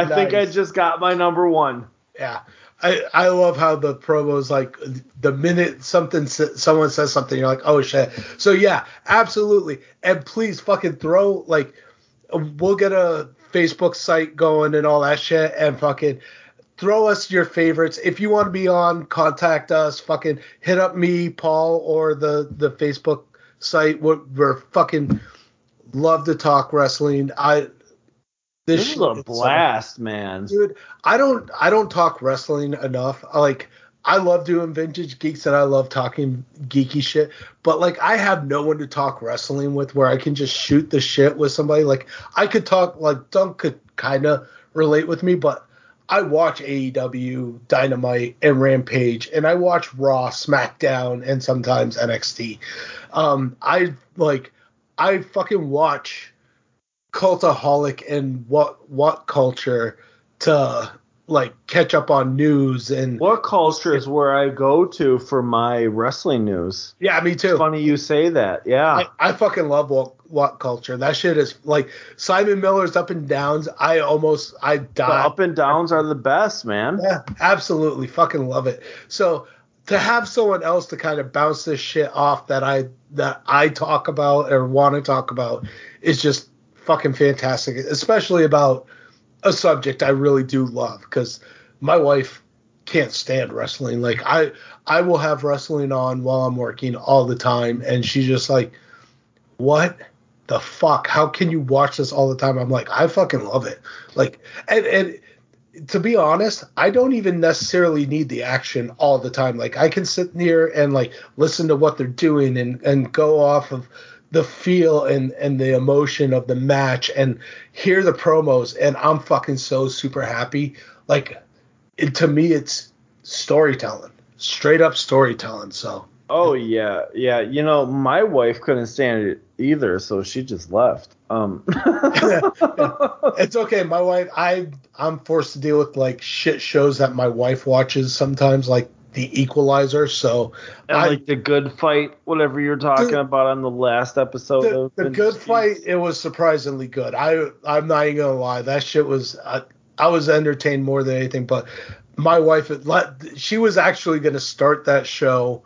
[SPEAKER 2] think I just got my number one.
[SPEAKER 1] Yeah. I, I love how the promos like the minute something someone says something you're like oh shit so yeah absolutely and please fucking throw like we'll get a Facebook site going and all that shit and fucking throw us your favorites if you want to be on contact us fucking hit up me Paul or the the Facebook site we're, we're fucking love to talk wrestling. I
[SPEAKER 2] This
[SPEAKER 1] shit
[SPEAKER 2] is a blast, man.
[SPEAKER 1] dude i don't i don't talk wrestling enough. I, like i love doing vintage geeks and i love talking geeky shit but like i have no one to talk wrestling with where i can just shoot the shit with somebody. Like i could talk like dunk could kind of relate with me but i watch aew dynamite and rampage and i watch raw smackdown and sometimes nxt um i like i fucking watch cultaholic and what what culture to like catch up on news and
[SPEAKER 2] What culture is where I go to for my wrestling news?
[SPEAKER 1] yeah me too
[SPEAKER 2] Funny you say that. Yeah.
[SPEAKER 1] I, I fucking love what what culture that shit is like simon miller's up and downs i almost i
[SPEAKER 2] the up and downs are the best, man.
[SPEAKER 1] yeah absolutely fucking love it so to have someone else to kind of bounce this shit off that i that i talk about or want to talk about is just fucking fantastic especially about a subject i really do love because my wife can't stand wrestling. Like i i will have wrestling on while i'm working all the time and she's just like what the fuck? How can you watch this all the time? I'm like i fucking love it. Like and and to be honest, I don't even necessarily need the action all the time. Like I can sit here and like listen to what they're doing and and go off of the feel and and the emotion of the match and hear the promos and I'm fucking so super happy. Like it, to me it's storytelling. Straight up storytelling. So
[SPEAKER 2] Oh yeah, yeah. You know, my wife couldn't stand it either, so she just left. Um.
[SPEAKER 1] it's okay. My wife I I'm forced to deal with like shit shows that my wife watches sometimes like the equalizer. So
[SPEAKER 2] and
[SPEAKER 1] I-
[SPEAKER 2] like the good fight, whatever you're talking
[SPEAKER 1] The-
[SPEAKER 2] about on the last episode
[SPEAKER 1] the,
[SPEAKER 2] of
[SPEAKER 1] the good fight it was surprisingly good i i'm not even gonna lie that shit was i, I was entertained more than anything but my wife let she was actually gonna start that show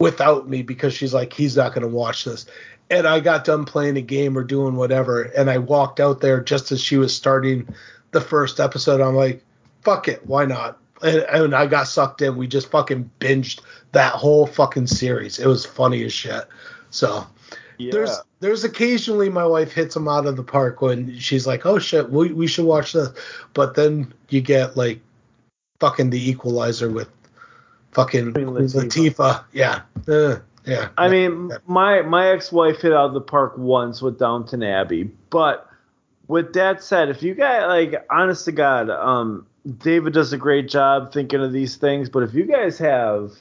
[SPEAKER 1] without me because she's like he's not gonna watch this and i got done playing a game or doing whatever and i walked out there just as she was starting the first episode. I'm like fuck it why not? And, and i got sucked in. We just fucking binged that whole fucking series. It was funny as shit. So
[SPEAKER 2] Yeah.
[SPEAKER 1] there's there's occasionally my wife hits them out of the park when she's like, "Oh shit, we we should watch this," but then you get like fucking the Equalizer with fucking
[SPEAKER 2] Queen Latifah.
[SPEAKER 1] Latifah. Yeah, Uh, yeah.
[SPEAKER 2] I mean, my my ex-wife hit out of the park once with Downton Abbey, but with that said, if you guys like, honest to God, um, David does a great job thinking of these things. But if you guys have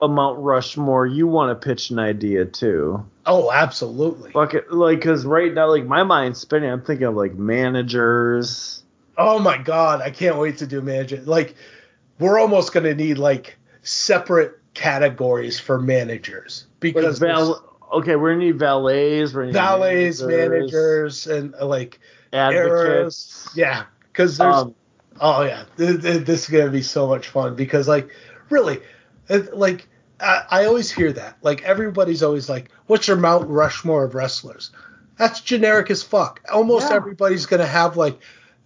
[SPEAKER 2] a Mount Rushmore, you want to pitch an idea too.
[SPEAKER 1] Oh, absolutely.
[SPEAKER 2] Fuck it, like, because right now, like, my mind's spinning. I'm thinking of like managers.
[SPEAKER 1] Oh my god, I can't wait to do manager. Like, we're almost gonna need like separate categories for managers because
[SPEAKER 2] val- okay, we're gonna need valets, we're gonna
[SPEAKER 1] valets, managers, and uh, like
[SPEAKER 2] advocates.
[SPEAKER 1] errors. Yeah, because there's.
[SPEAKER 2] Um,
[SPEAKER 1] oh yeah, th- th- this is gonna be so much fun because like, really, it- like I, I always hear that. Like everybody's always like, "What's your Mount Rushmore of wrestlers?" That's generic as fuck. Almost
[SPEAKER 2] Yeah.
[SPEAKER 1] everybody's gonna have like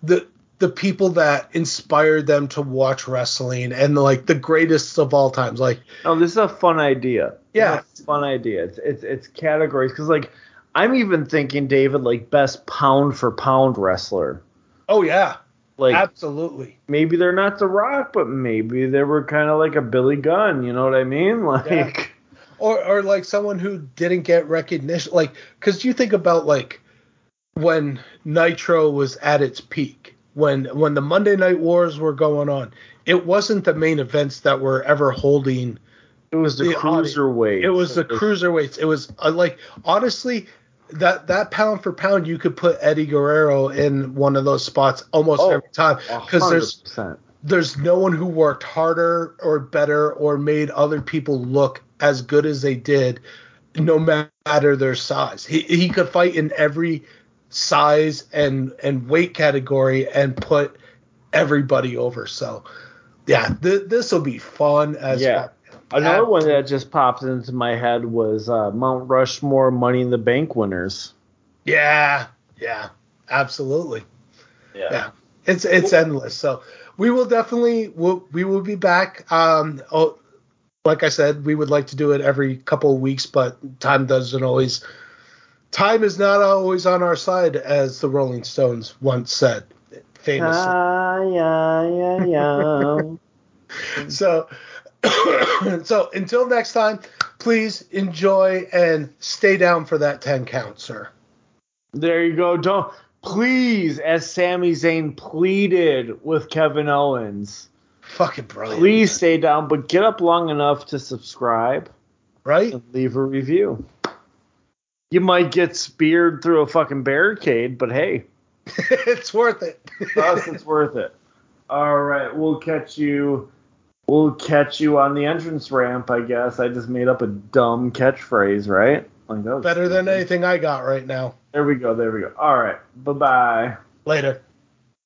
[SPEAKER 1] the the people that inspired them to watch wrestling and like the greatest of all times. Like,
[SPEAKER 2] oh, this is a fun idea.
[SPEAKER 1] Yeah.
[SPEAKER 2] It's a fun idea. It's it's it's categories because like I'm even thinking David like best pound for pound wrestler.
[SPEAKER 1] oh yeah,
[SPEAKER 2] Like
[SPEAKER 1] absolutely.
[SPEAKER 2] maybe they're not The Rock, but maybe they were kind of like a Billy Gunn. You know what I mean? Like
[SPEAKER 1] Yeah. or or like someone who didn't get recognition like because you think about like when nitro was at its peak when when the monday night wars were going on it wasn't the main events that were ever holding
[SPEAKER 2] it was the,
[SPEAKER 1] the audience-
[SPEAKER 2] cruiserweight.
[SPEAKER 1] it was the cruiserweights it was uh, like honestly that that pound for pound you could put eddie guerrero in one of those spots almost
[SPEAKER 2] Oh,
[SPEAKER 1] every time because there's there's no one who worked harder or better or made other people look as good as they did, no matter their size. He he could fight in every size and and weight category and put everybody over. So yeah, th- this will be fun as
[SPEAKER 2] Yeah.
[SPEAKER 1] fuck.
[SPEAKER 2] Another one that just popped into my head was uh, Mount Rushmore Money in the Bank winners.
[SPEAKER 1] Yeah, yeah, absolutely. yeah it's it's endless so we will definitely we'll, we will be back um oh like i said we would like to do it every couple of weeks but time doesn't always time is not always on our side as the rolling stones once said famously
[SPEAKER 2] Ah, yeah, yeah, yeah.
[SPEAKER 1] so so until next time please enjoy and stay down for that 10 count sir
[SPEAKER 2] There you go. Don't please, as Sami Zayn pleaded with Kevin Owens,
[SPEAKER 1] fucking brilliant
[SPEAKER 2] please stay down, but get up long enough to subscribe
[SPEAKER 1] right
[SPEAKER 2] and leave a review. You might get speared through a fucking barricade, but hey,
[SPEAKER 1] it's worth it
[SPEAKER 2] us it's worth it. All right, we'll catch you. We'll catch you on the entrance ramp, I guess. I just made up a dumb catchphrase, right? Like
[SPEAKER 1] better than anything i got right now
[SPEAKER 2] There we go. There we go. All right. Bye bye.
[SPEAKER 1] later